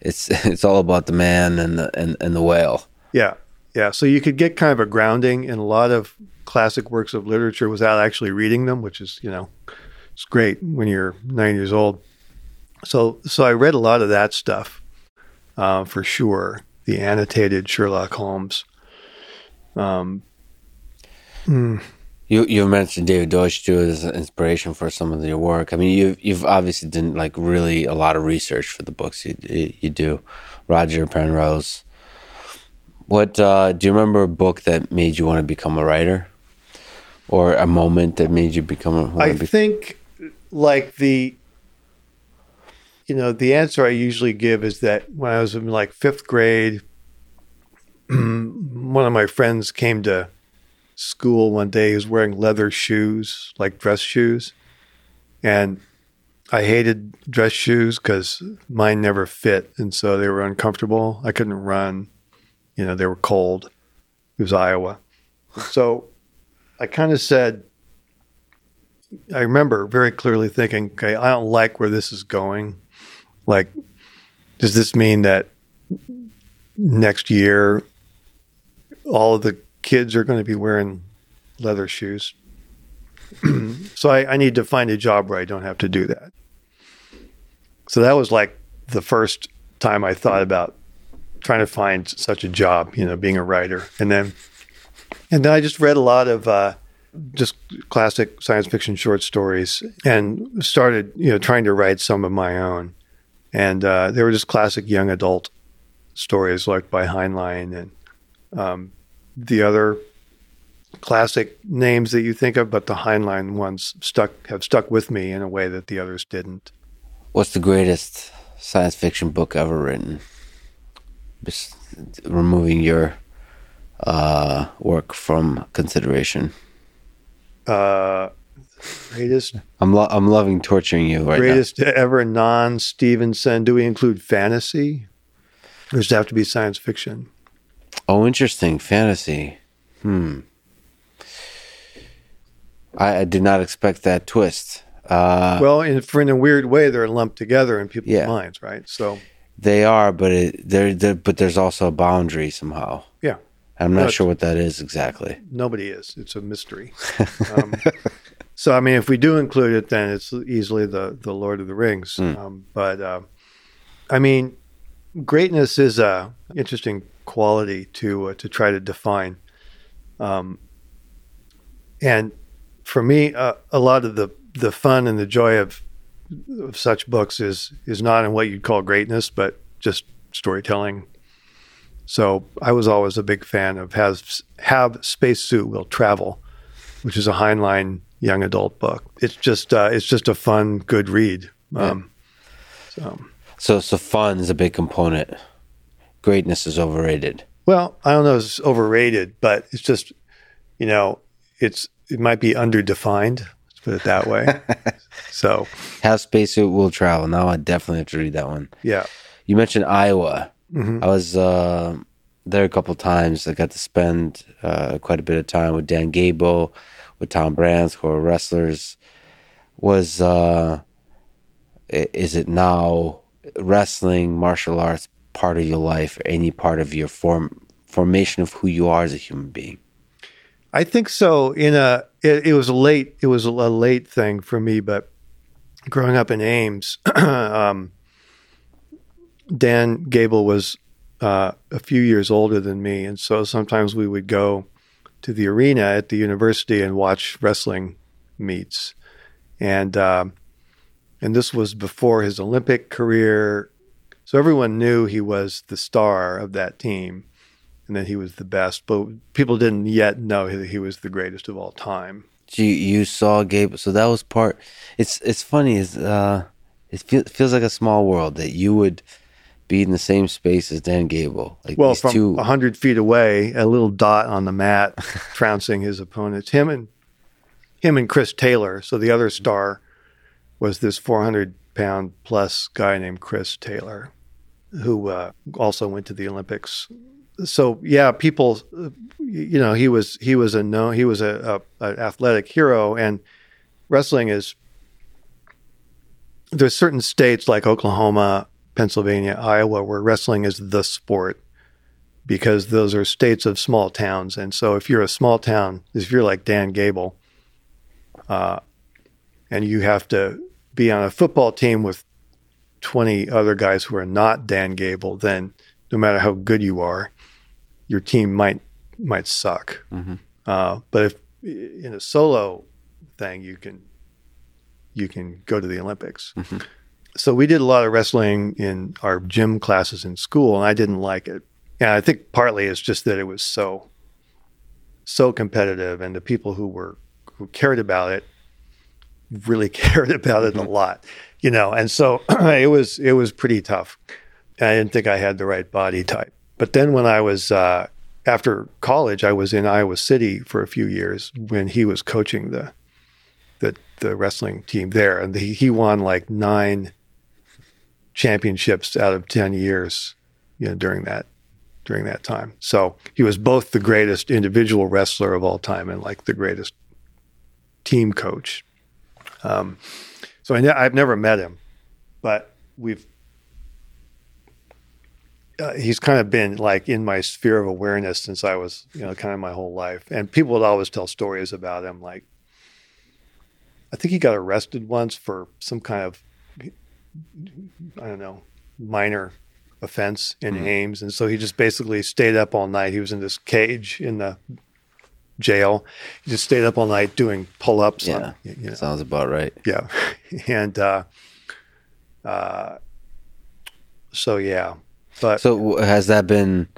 it's it's all about the man and the and, and the whale. Yeah, yeah. So you could get kind of a grounding in a lot of classic works of literature without actually reading them, which is you know, it's great when you're nine years old. So so I read a lot of that stuff uh, for sure. The annotated Sherlock Holmes. Um, mm. You you mentioned David Deutsch too as an inspiration for some of your work. I mean, you've you've obviously done like really a lot of research for the books you you do. Roger Penrose. What uh, do you remember a book that made you want to become a writer, or a moment that made you become a? I be- think like the you know, the answer I usually give is that when I was in like fifth grade, one of my friends came to school one day. He was wearing leather shoes, like dress shoes. And I hated dress shoes because mine never fit. And so they were uncomfortable. I couldn't run. You know, they were cold. It was Iowa. So I kind of said, I remember very clearly thinking, okay, I don't like where this is going. Like, does this mean that next year all of the kids are going to be wearing leather shoes? so I, I need to find a job where I don't have to do that. So that was like the first time I thought about trying to find such a job, you know, being a writer. And then, and then I just read a lot of uh, just classic science fiction short stories and started, you know, trying to write some of my own. And uh, they were just classic young adult stories like by Heinlein and um, the other classic names that you think of, but the Heinlein ones stuck have stuck with me in a way that the others didn't. What's the greatest science fiction book ever written? Just removing your uh, work from consideration. Uh, Greatest. I'm lo- I'm loving torturing you right greatest now. ever non Stephenson. Do we include fantasy? Or does it have to be science fiction? Oh, interesting. Fantasy. Hmm. I, I did not expect that twist. Uh, well, in, for in a weird way, they're lumped together in people's yeah. minds, right? So they are, but it, they're, they're, but there's also a boundary somehow. I'm not sure what that is exactly. Nobody is. It's a mystery. Um, so, I mean, if we do include it, then it's easily the the Lord of the Rings. Mm. Um, but uh, I mean, greatness is a interesting quality to uh, to try to define. Um, and for me, uh, a lot of the the fun and the joy of, of such books is is not in what you'd call greatness, but just storytelling. So I was always a big fan of have have spacesuit will travel, which is a Heinlein young adult book. It's just uh, it's just a fun, good read. Um, yeah. So. so so fun is a big component. Greatness is overrated. Well, I don't know if it's overrated, but it's just you know it's it might be underdefined. Let's put it that way. so how spacesuit will travel. Now I definitely have to read that one. Yeah. You mentioned Iowa. Mm-hmm. I was uh, there a couple times. I got to spend uh, quite a bit of time with Dan Gable, with Tom Brands, who are wrestlers. Was uh, is it now wrestling, martial arts part of your life, any part of your form formation of who you are as a human being? I think so. In a, it, it was a late, it was a late thing for me, but growing up in Ames, um, Dan Gable was uh, a few years older than me, and so sometimes we would go to the arena at the university and watch wrestling meets, and um, and this was before his Olympic career, so everyone knew he was the star of that team, and that he was the best, but people didn't yet know that he was the greatest of all time. You you saw Gable, so that was part. It's it's funny. Is uh, it feel, feels like a small world that you would be in the same space as Dan Gable. Like well, from two... hundred feet away, a little dot on the mat, trouncing his opponents. Him and him and Chris Taylor. So the other star was this four hundred pound plus guy named Chris Taylor, who uh, also went to the Olympics. So yeah, people, you know, he was he was a no, he was a, a, a athletic hero, and wrestling is. There's certain states like Oklahoma Pennsylvania, Iowa, where wrestling is the sport because those are states of small towns. And so if you're a small town, if you're like Dan Gable, uh, and you have to be on a football team with 20 other guys who are not Dan Gable, then no matter how good you are, your team might might suck. Mm-hmm. Uh, but if in a solo thing, you can you can go to the Olympics. Mm-hmm so we did a lot of wrestling in our gym classes in school, and I didn't like it. And I think partly it's just that it was so so competitive, and the people who were who cared about it really cared about it mm-hmm. a lot, you know. And so it was it was pretty tough. I didn't think I had the right body type. But then when I was uh, after college, I was in Iowa City for a few years when he was coaching the the, the wrestling team there, and the, he won like nine championships out of 10 years you know, during that during that time. So he was both the greatest individual wrestler of all time and like the greatest team coach. Um, so I I've never met him, but we've uh, he's kind of been like in my sphere of awareness since I was, you know, kind of my whole life. And people would always tell stories about him. Like, I think he got arrested once for some kind of I don't know, minor offense in mm-hmm. Ames. And so he just basically stayed up all night. He was in this cage in the jail. He just stayed up all night doing pull ups. Yeah. you know. Sounds about right. Yeah. and, uh, uh, so yeah. But so has that been,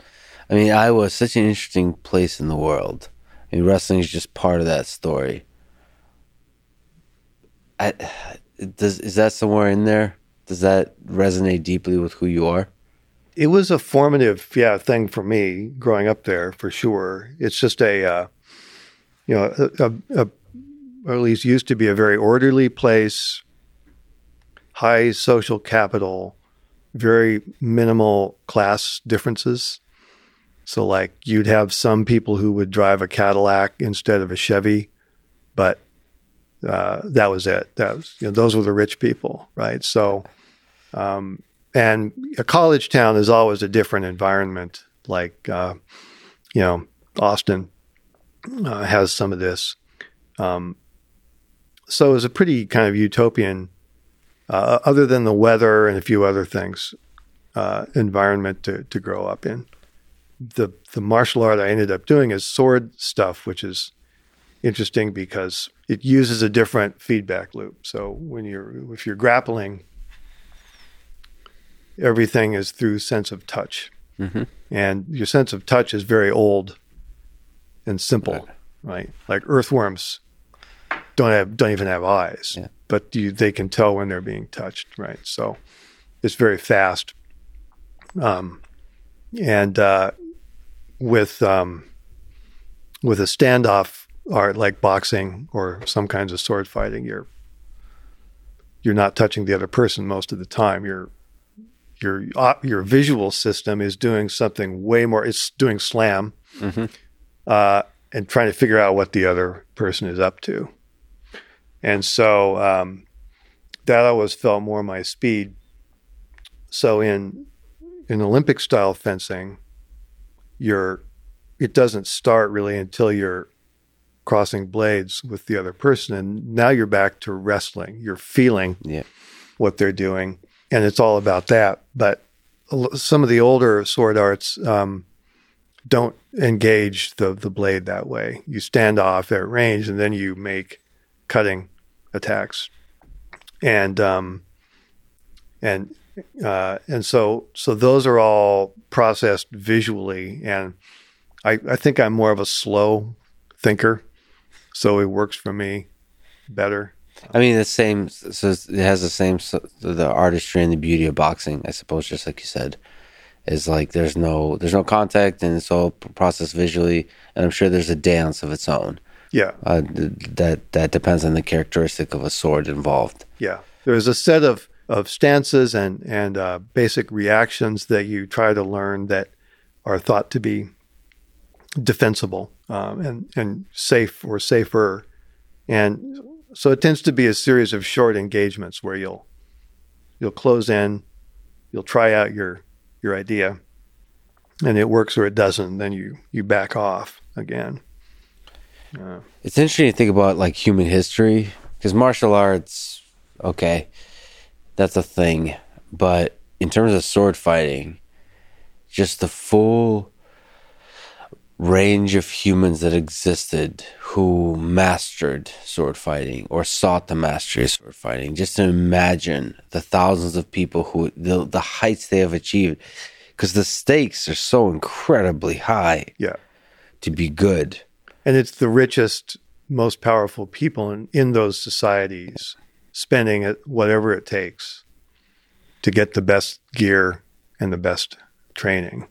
I mean, Iowa is such an interesting place in the world. I mean, wrestling is just part of that story. I, does, is that somewhere in there? Does that resonate deeply with who you are? It was a formative, yeah, thing for me growing up there for sure. It's just a, uh, you know, a, a, a, or at least used to be a very orderly place, high social capital, very minimal class differences. So, like, you'd have some people who would drive a Cadillac instead of a Chevy, but uh, that was it. That was, you know, those were the rich people, right? So, um, and a college town is always a different environment. Like, uh, you know, Austin uh, has some of this. Um, so it was a pretty kind of utopian, uh, other than the weather and a few other things, uh, environment to, to grow up in. The the martial art I ended up doing is sword stuff, which is interesting because it uses a different feedback loop. So when you're if you're grappling, everything is through sense of touch. Mm-hmm. And your sense of touch is very old and simple, right? right? Like earthworms don't have don't even have eyes, yeah. but you, they can tell when they're being touched, right? So it's very fast. Um, and uh, with um, with a standoff art like boxing or some kinds of sword fighting, you're you're not touching the other person most of the time. You're your uh, your visual system is doing something way more. It's doing slam, hmm uh, and trying to figure out what the other person is up to. And so um, that always felt more my speed. So in in Olympic style fencing, you're it doesn't start really until you're crossing blades with the other person, and now you're back to wrestling. You're feeling Yeah. what they're doing, and it's all about that. But some of the older sword arts um, don't engage the the blade that way. You stand off at range, and then you make cutting attacks, and um, and uh, and so so those are all processed visually, and I I think I'm more of a slow thinker, so it works for me better. I mean, the same. So it has the same. So the artistry and the beauty of boxing, I suppose, just like you said, is like there's no there's no contact and it's all processed visually, and I'm sure there's a dance of its own. Yeah, Uh, that that depends on the characteristic of a sword involved. Yeah, there's a set of of stances and and uh, basic reactions that you try to learn that are thought to be defensible um, and and safe or safer, and so it tends to be a series of short engagements where you'll you'll close in, you'll try out your your idea, and it works or it doesn't. Then you you back off again. Uh, It's interesting to think about like human history because martial arts, okay, that's a thing, but in terms of sword fighting, just the full range of humans that existed who mastered sword fighting or sought to master sword fighting. Just to imagine the thousands of people who the the heights they have achieved, because the stakes are so incredibly high yeah. to be good. and it's the richest, most powerful people in, in those societies spending it whatever it takes to get the best gear and the best training.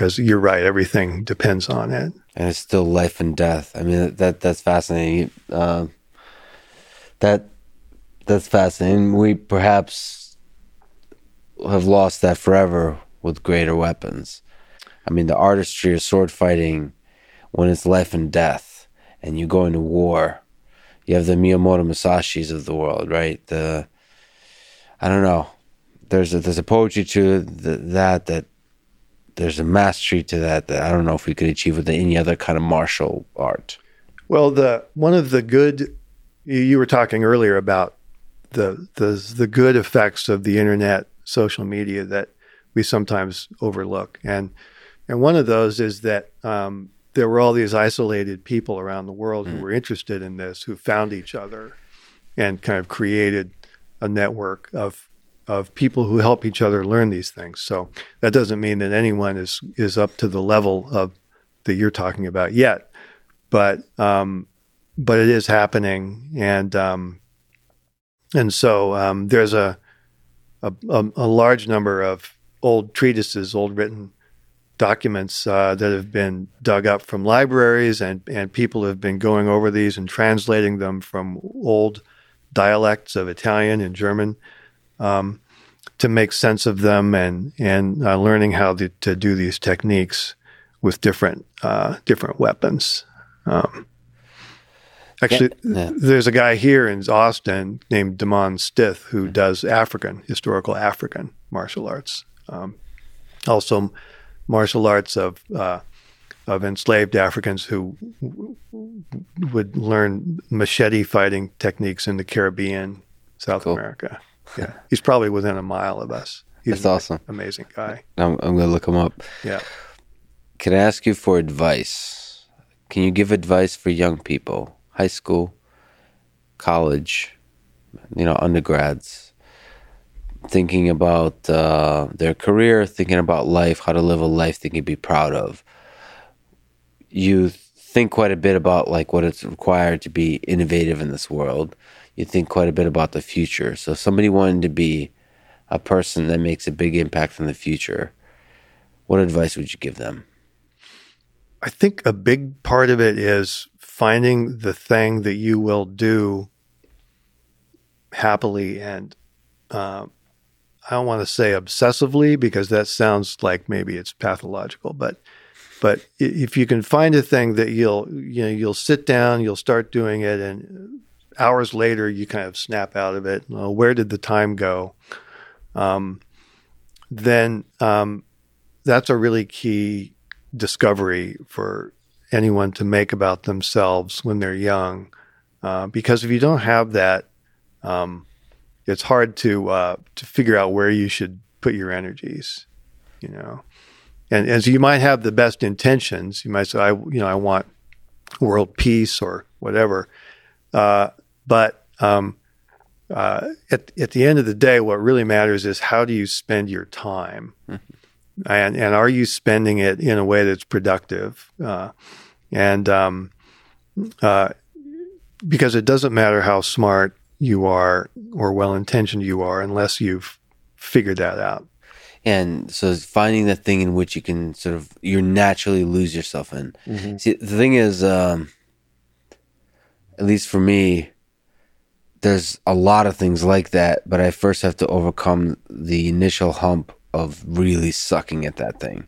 Because you're right, everything depends on it. and it's still life and death. I mean that that's fascinating. Um, that that's fascinating. We perhaps have lost that forever with greater weapons. I mean, the artistry of sword fighting, when it's life and death, and you go into war, you have the Miyamoto Musashis of the world, right? The I don't know. There's a there's a poetry to the, that that there's a mastery to that that I don't know if we could achieve with any other kind of martial art. Well, the one of the good you, you were talking earlier about the the the good effects of the internet, social media that we sometimes overlook, and and one of those is that um, there were all these isolated people around the world who were interested in this, who found each other, and kind of created a network of of people who help each other learn these things. So that doesn't mean that anyone is is up to the level of that you're talking about yet, but um, but it is happening, and um, and so um, there's a, a a large number of old treatises, old written documents uh, that have been dug up from libraries, and and people have been going over these and translating them from old dialects of Italian and German um, to make sense of them and and uh, learning how to, to do these techniques with different uh, different weapons. Um, actually, Yeah. there's a guy here in Austin named Damon Stith who does African historical African martial arts. Um, also, martial arts of uh, of enslaved Africans who w- w- would learn machete fighting techniques in the Caribbean, South Cool. America. Yeah, he's probably within a mile of us. He's That's awesome. amazing guy. I'm, I'm going to look him up. Yeah. Can I ask you for advice? Can you give advice for young people, high school, college, you know, undergrads, thinking about uh, their career, thinking about life, how to live a life they can be proud of? You think quite a bit about like what it's required to be innovative in this world. You think quite a bit about the future. So, somebody wanted to be a person that makes a big impact in the future, what advice would you give them? I think a big part of it is finding the thing that you will do happily and uh, I don't want to say obsessively because that sounds like maybe it's pathological, but but if you can find a thing that you'll you know you'll sit down, you'll start doing it, and hours later you kind of snap out of it. Where did the time go? Um, then um, that's a really key discovery for anyone to make about themselves when they're young. Uh, because if you don't have that, um, it's hard to uh, to figure out where you should put your energies. You know, and as you might have the best intentions, you might say, "I, you know, I want world peace or whatever," uh, but um, uh, at at the end of the day, what really matters is how do you spend your time, mm-hmm. and and are you spending it in a way that's productive, uh, and um, uh, because it doesn't matter how smart you are or well intentioned you are unless you've figured that out. And so finding the thing in which you can sort of you naturally lose yourself in. Mm-hmm. See, the thing is, um, at least for me, there's a lot of things like that, but I first have to overcome the initial hump of really sucking at that thing.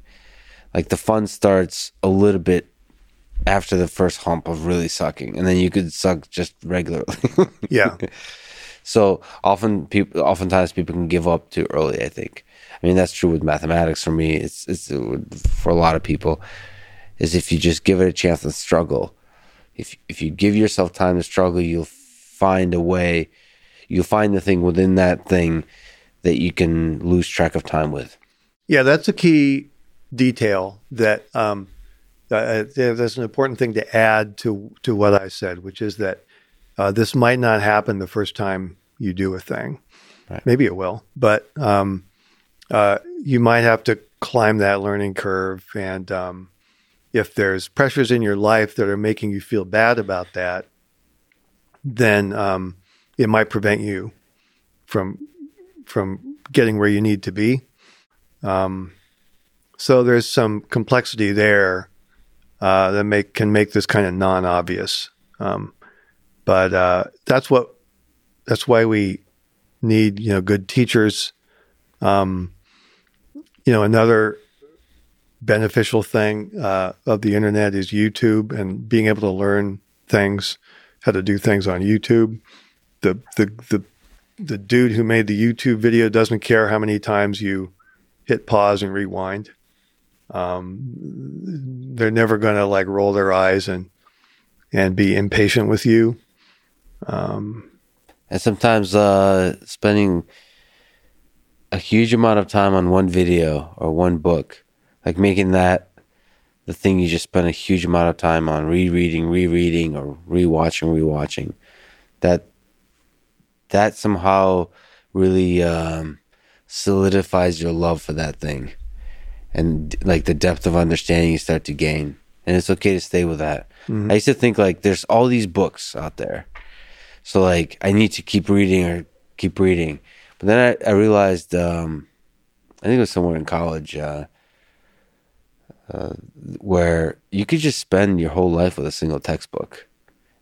Like the fun starts a little bit after the first hump of really sucking, and then you could suck just regularly. yeah. So often people, oftentimes people can give up too early. I think. I mean that's true with mathematics for me. It's it's for a lot of people. Is if you just give it a chance and struggle. If if you give yourself time to struggle, you'll find a way. You'll find the thing within that thing that you can lose track of time with. Yeah, that's a key detail that um, uh, that's an important thing to add to to what I said, which is that uh, this might not happen the first time you do a thing. Right. Maybe it will, but um, uh, you might have to climb that learning curve. And um, if there's pressures in your life that are making you feel bad about that, then um, it might prevent you from from getting where you need to be. Um, so there's some complexity there uh, that make can make this kind of non-obvious. Um, but uh, that's what that's why we need you know good teachers. Um, you know another beneficial thing uh, of the internet is YouTube and being able to learn things, how to do things on YouTube. The the the the dude who made the YouTube video doesn't care how many times you hit pause and rewind. Um, they're never going to like roll their eyes and and be impatient with you. Um, and sometimes uh, spending a huge amount of time on one video or one book, like making that the thing you just spend a huge amount of time on, rereading, rereading, or rewatching, rewatching. That that somehow really um, solidifies your love for that thing and like the depth of understanding you start to gain. And it's okay to stay with that. Mm-hmm. I used to think like there's all these books out there. So like I need to keep reading or keep reading. But then I, I realized um, I think it was somewhere in college uh, uh, where you could just spend your whole life with a single textbook.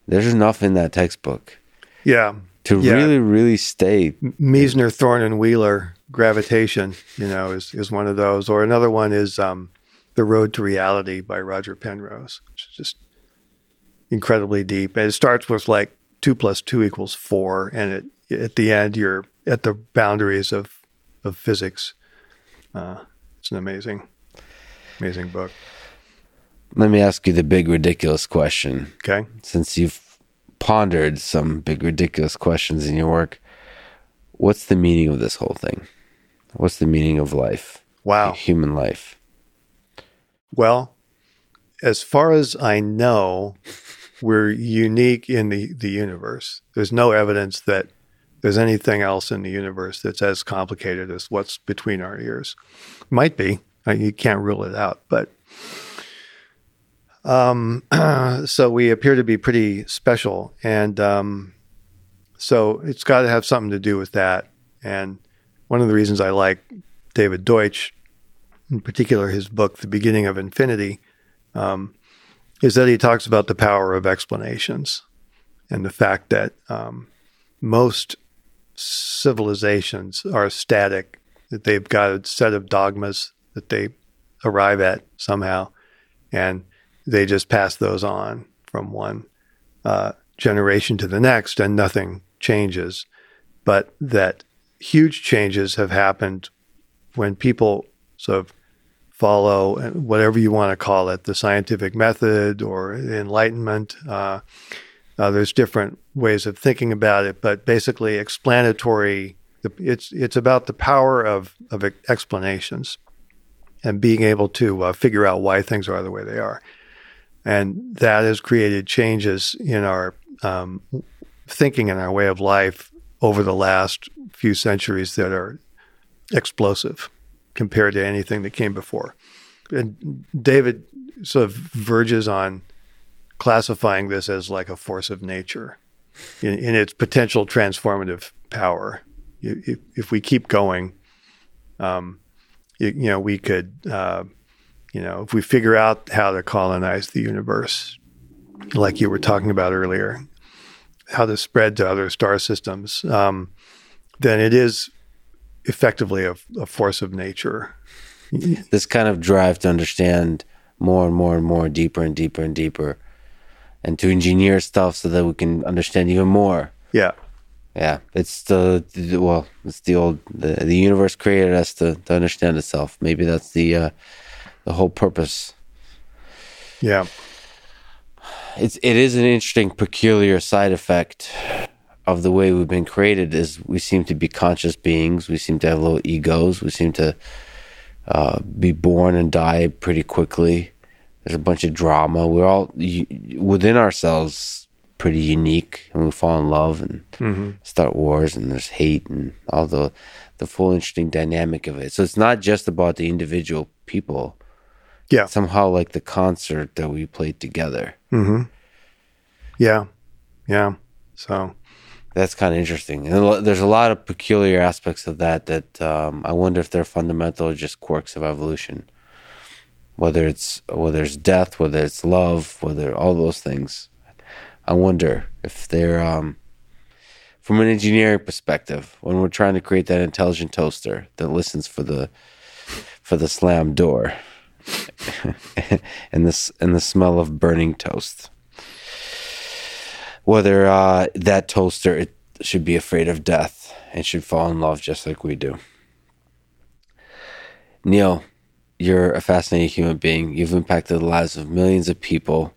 There's enough in that textbook. Yeah. To yeah. really, really stay. Misner, Thorne, and Wheeler Gravitation, you know, is is one of those. Or another one is um, The Road to Reality by Roger Penrose, which is just incredibly deep. And it starts with like two plus two equals four, and it, at the end you're at the boundaries of of physics. Uh, it's an amazing, amazing book. Let me ask you the big ridiculous question. Okay. Since you've pondered some big ridiculous questions in your work, what's the meaning of this whole thing? What's the meaning of life? Wow. Human life. Well, as far as I know, we're unique in the, the universe. There's no evidence that there's anything else in the universe that's as complicated as what's between our ears. Might be. You can't rule it out, but um, so we appear to be pretty special, and um, so it's got to have something to do with that. And one of the reasons I like David Deutsch, in particular his book, The Beginning of Infinity, um, is that he talks about the power of explanations and the fact that um, most civilizations are static that they've got a set of dogmas that they arrive at somehow, and they just pass those on from one uh, generation to the next, and nothing changes. But that huge changes have happened when people sort of follow whatever you want to call it, the scientific method or enlightenment. Uh, uh, there's different ways of thinking about it, but basically explanatory. It's it's about the power of of explanations and being able to uh, figure out why things are the way they are, and that has created changes in our um, thinking and our way of life over the last few centuries that are explosive compared to anything that came before. And David sort of verges on classifying this as like a force of nature in, in its potential transformative power. If, if we keep going, um, you, you, know, we could, uh, you know, if we figure out how to colonize the universe, like you were talking about earlier, how to spread to other star systems, um, then it is effectively a, a force of nature. This kind of drive to understand more and more and more, deeper and deeper and deeper, and to engineer stuff so that we can understand even more. Yeah. Yeah, it's the, the well, it's the old the, the universe created us to, to understand itself. Maybe that's the uh, the whole purpose. Yeah, it's it is an interesting, peculiar side effect of the way we've been created is we seem to be conscious beings. We seem to have little egos. We seem to uh, be born and die pretty quickly. There's a bunch of drama. We're all within ourselves pretty unique, and we fall in love and mm-hmm. start wars, and there's hate and all the the full interesting dynamic of it. So it's not just about the individual people. Yeah. Somehow like the concert that we played together. Mm-hmm. Yeah. Yeah. So that's kind of interesting. And there's a lot of peculiar aspects of that that um, I wonder if they're fundamental or just quirks of evolution. Whether it's whether it's death, whether it's love, whether all those things, I wonder if they're um, from an engineering perspective. When we're trying to create that intelligent toaster that listens for the for the slam door and this and the smell of burning toast whether uh, that toaster should be afraid of death and should fall in love just like we do. Neal, you're a fascinating human being. You've impacted the lives of millions of people.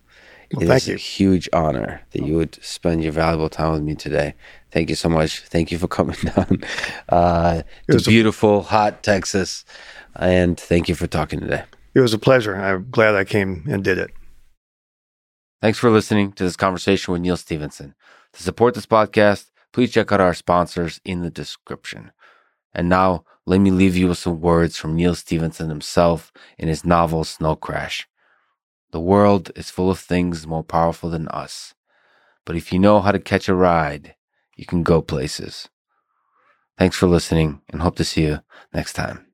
Well, it is you. a huge honor that you would spend your valuable time with me today. Thank you so much. Thank you for coming down uh, to beautiful, a- hot Texas. And thank you for talking today. It was a pleasure. I'm glad I came and did it. Thanks for listening to this conversation with Neal Stephenson. To support this podcast, please check out our sponsors in the description. And now, let me leave you with some words from Neal Stephenson himself in his novel Snow Crash. The world is full of things more powerful than us. But if you know how to catch a ride, you can go places. Thanks for listening and hope to see you next time.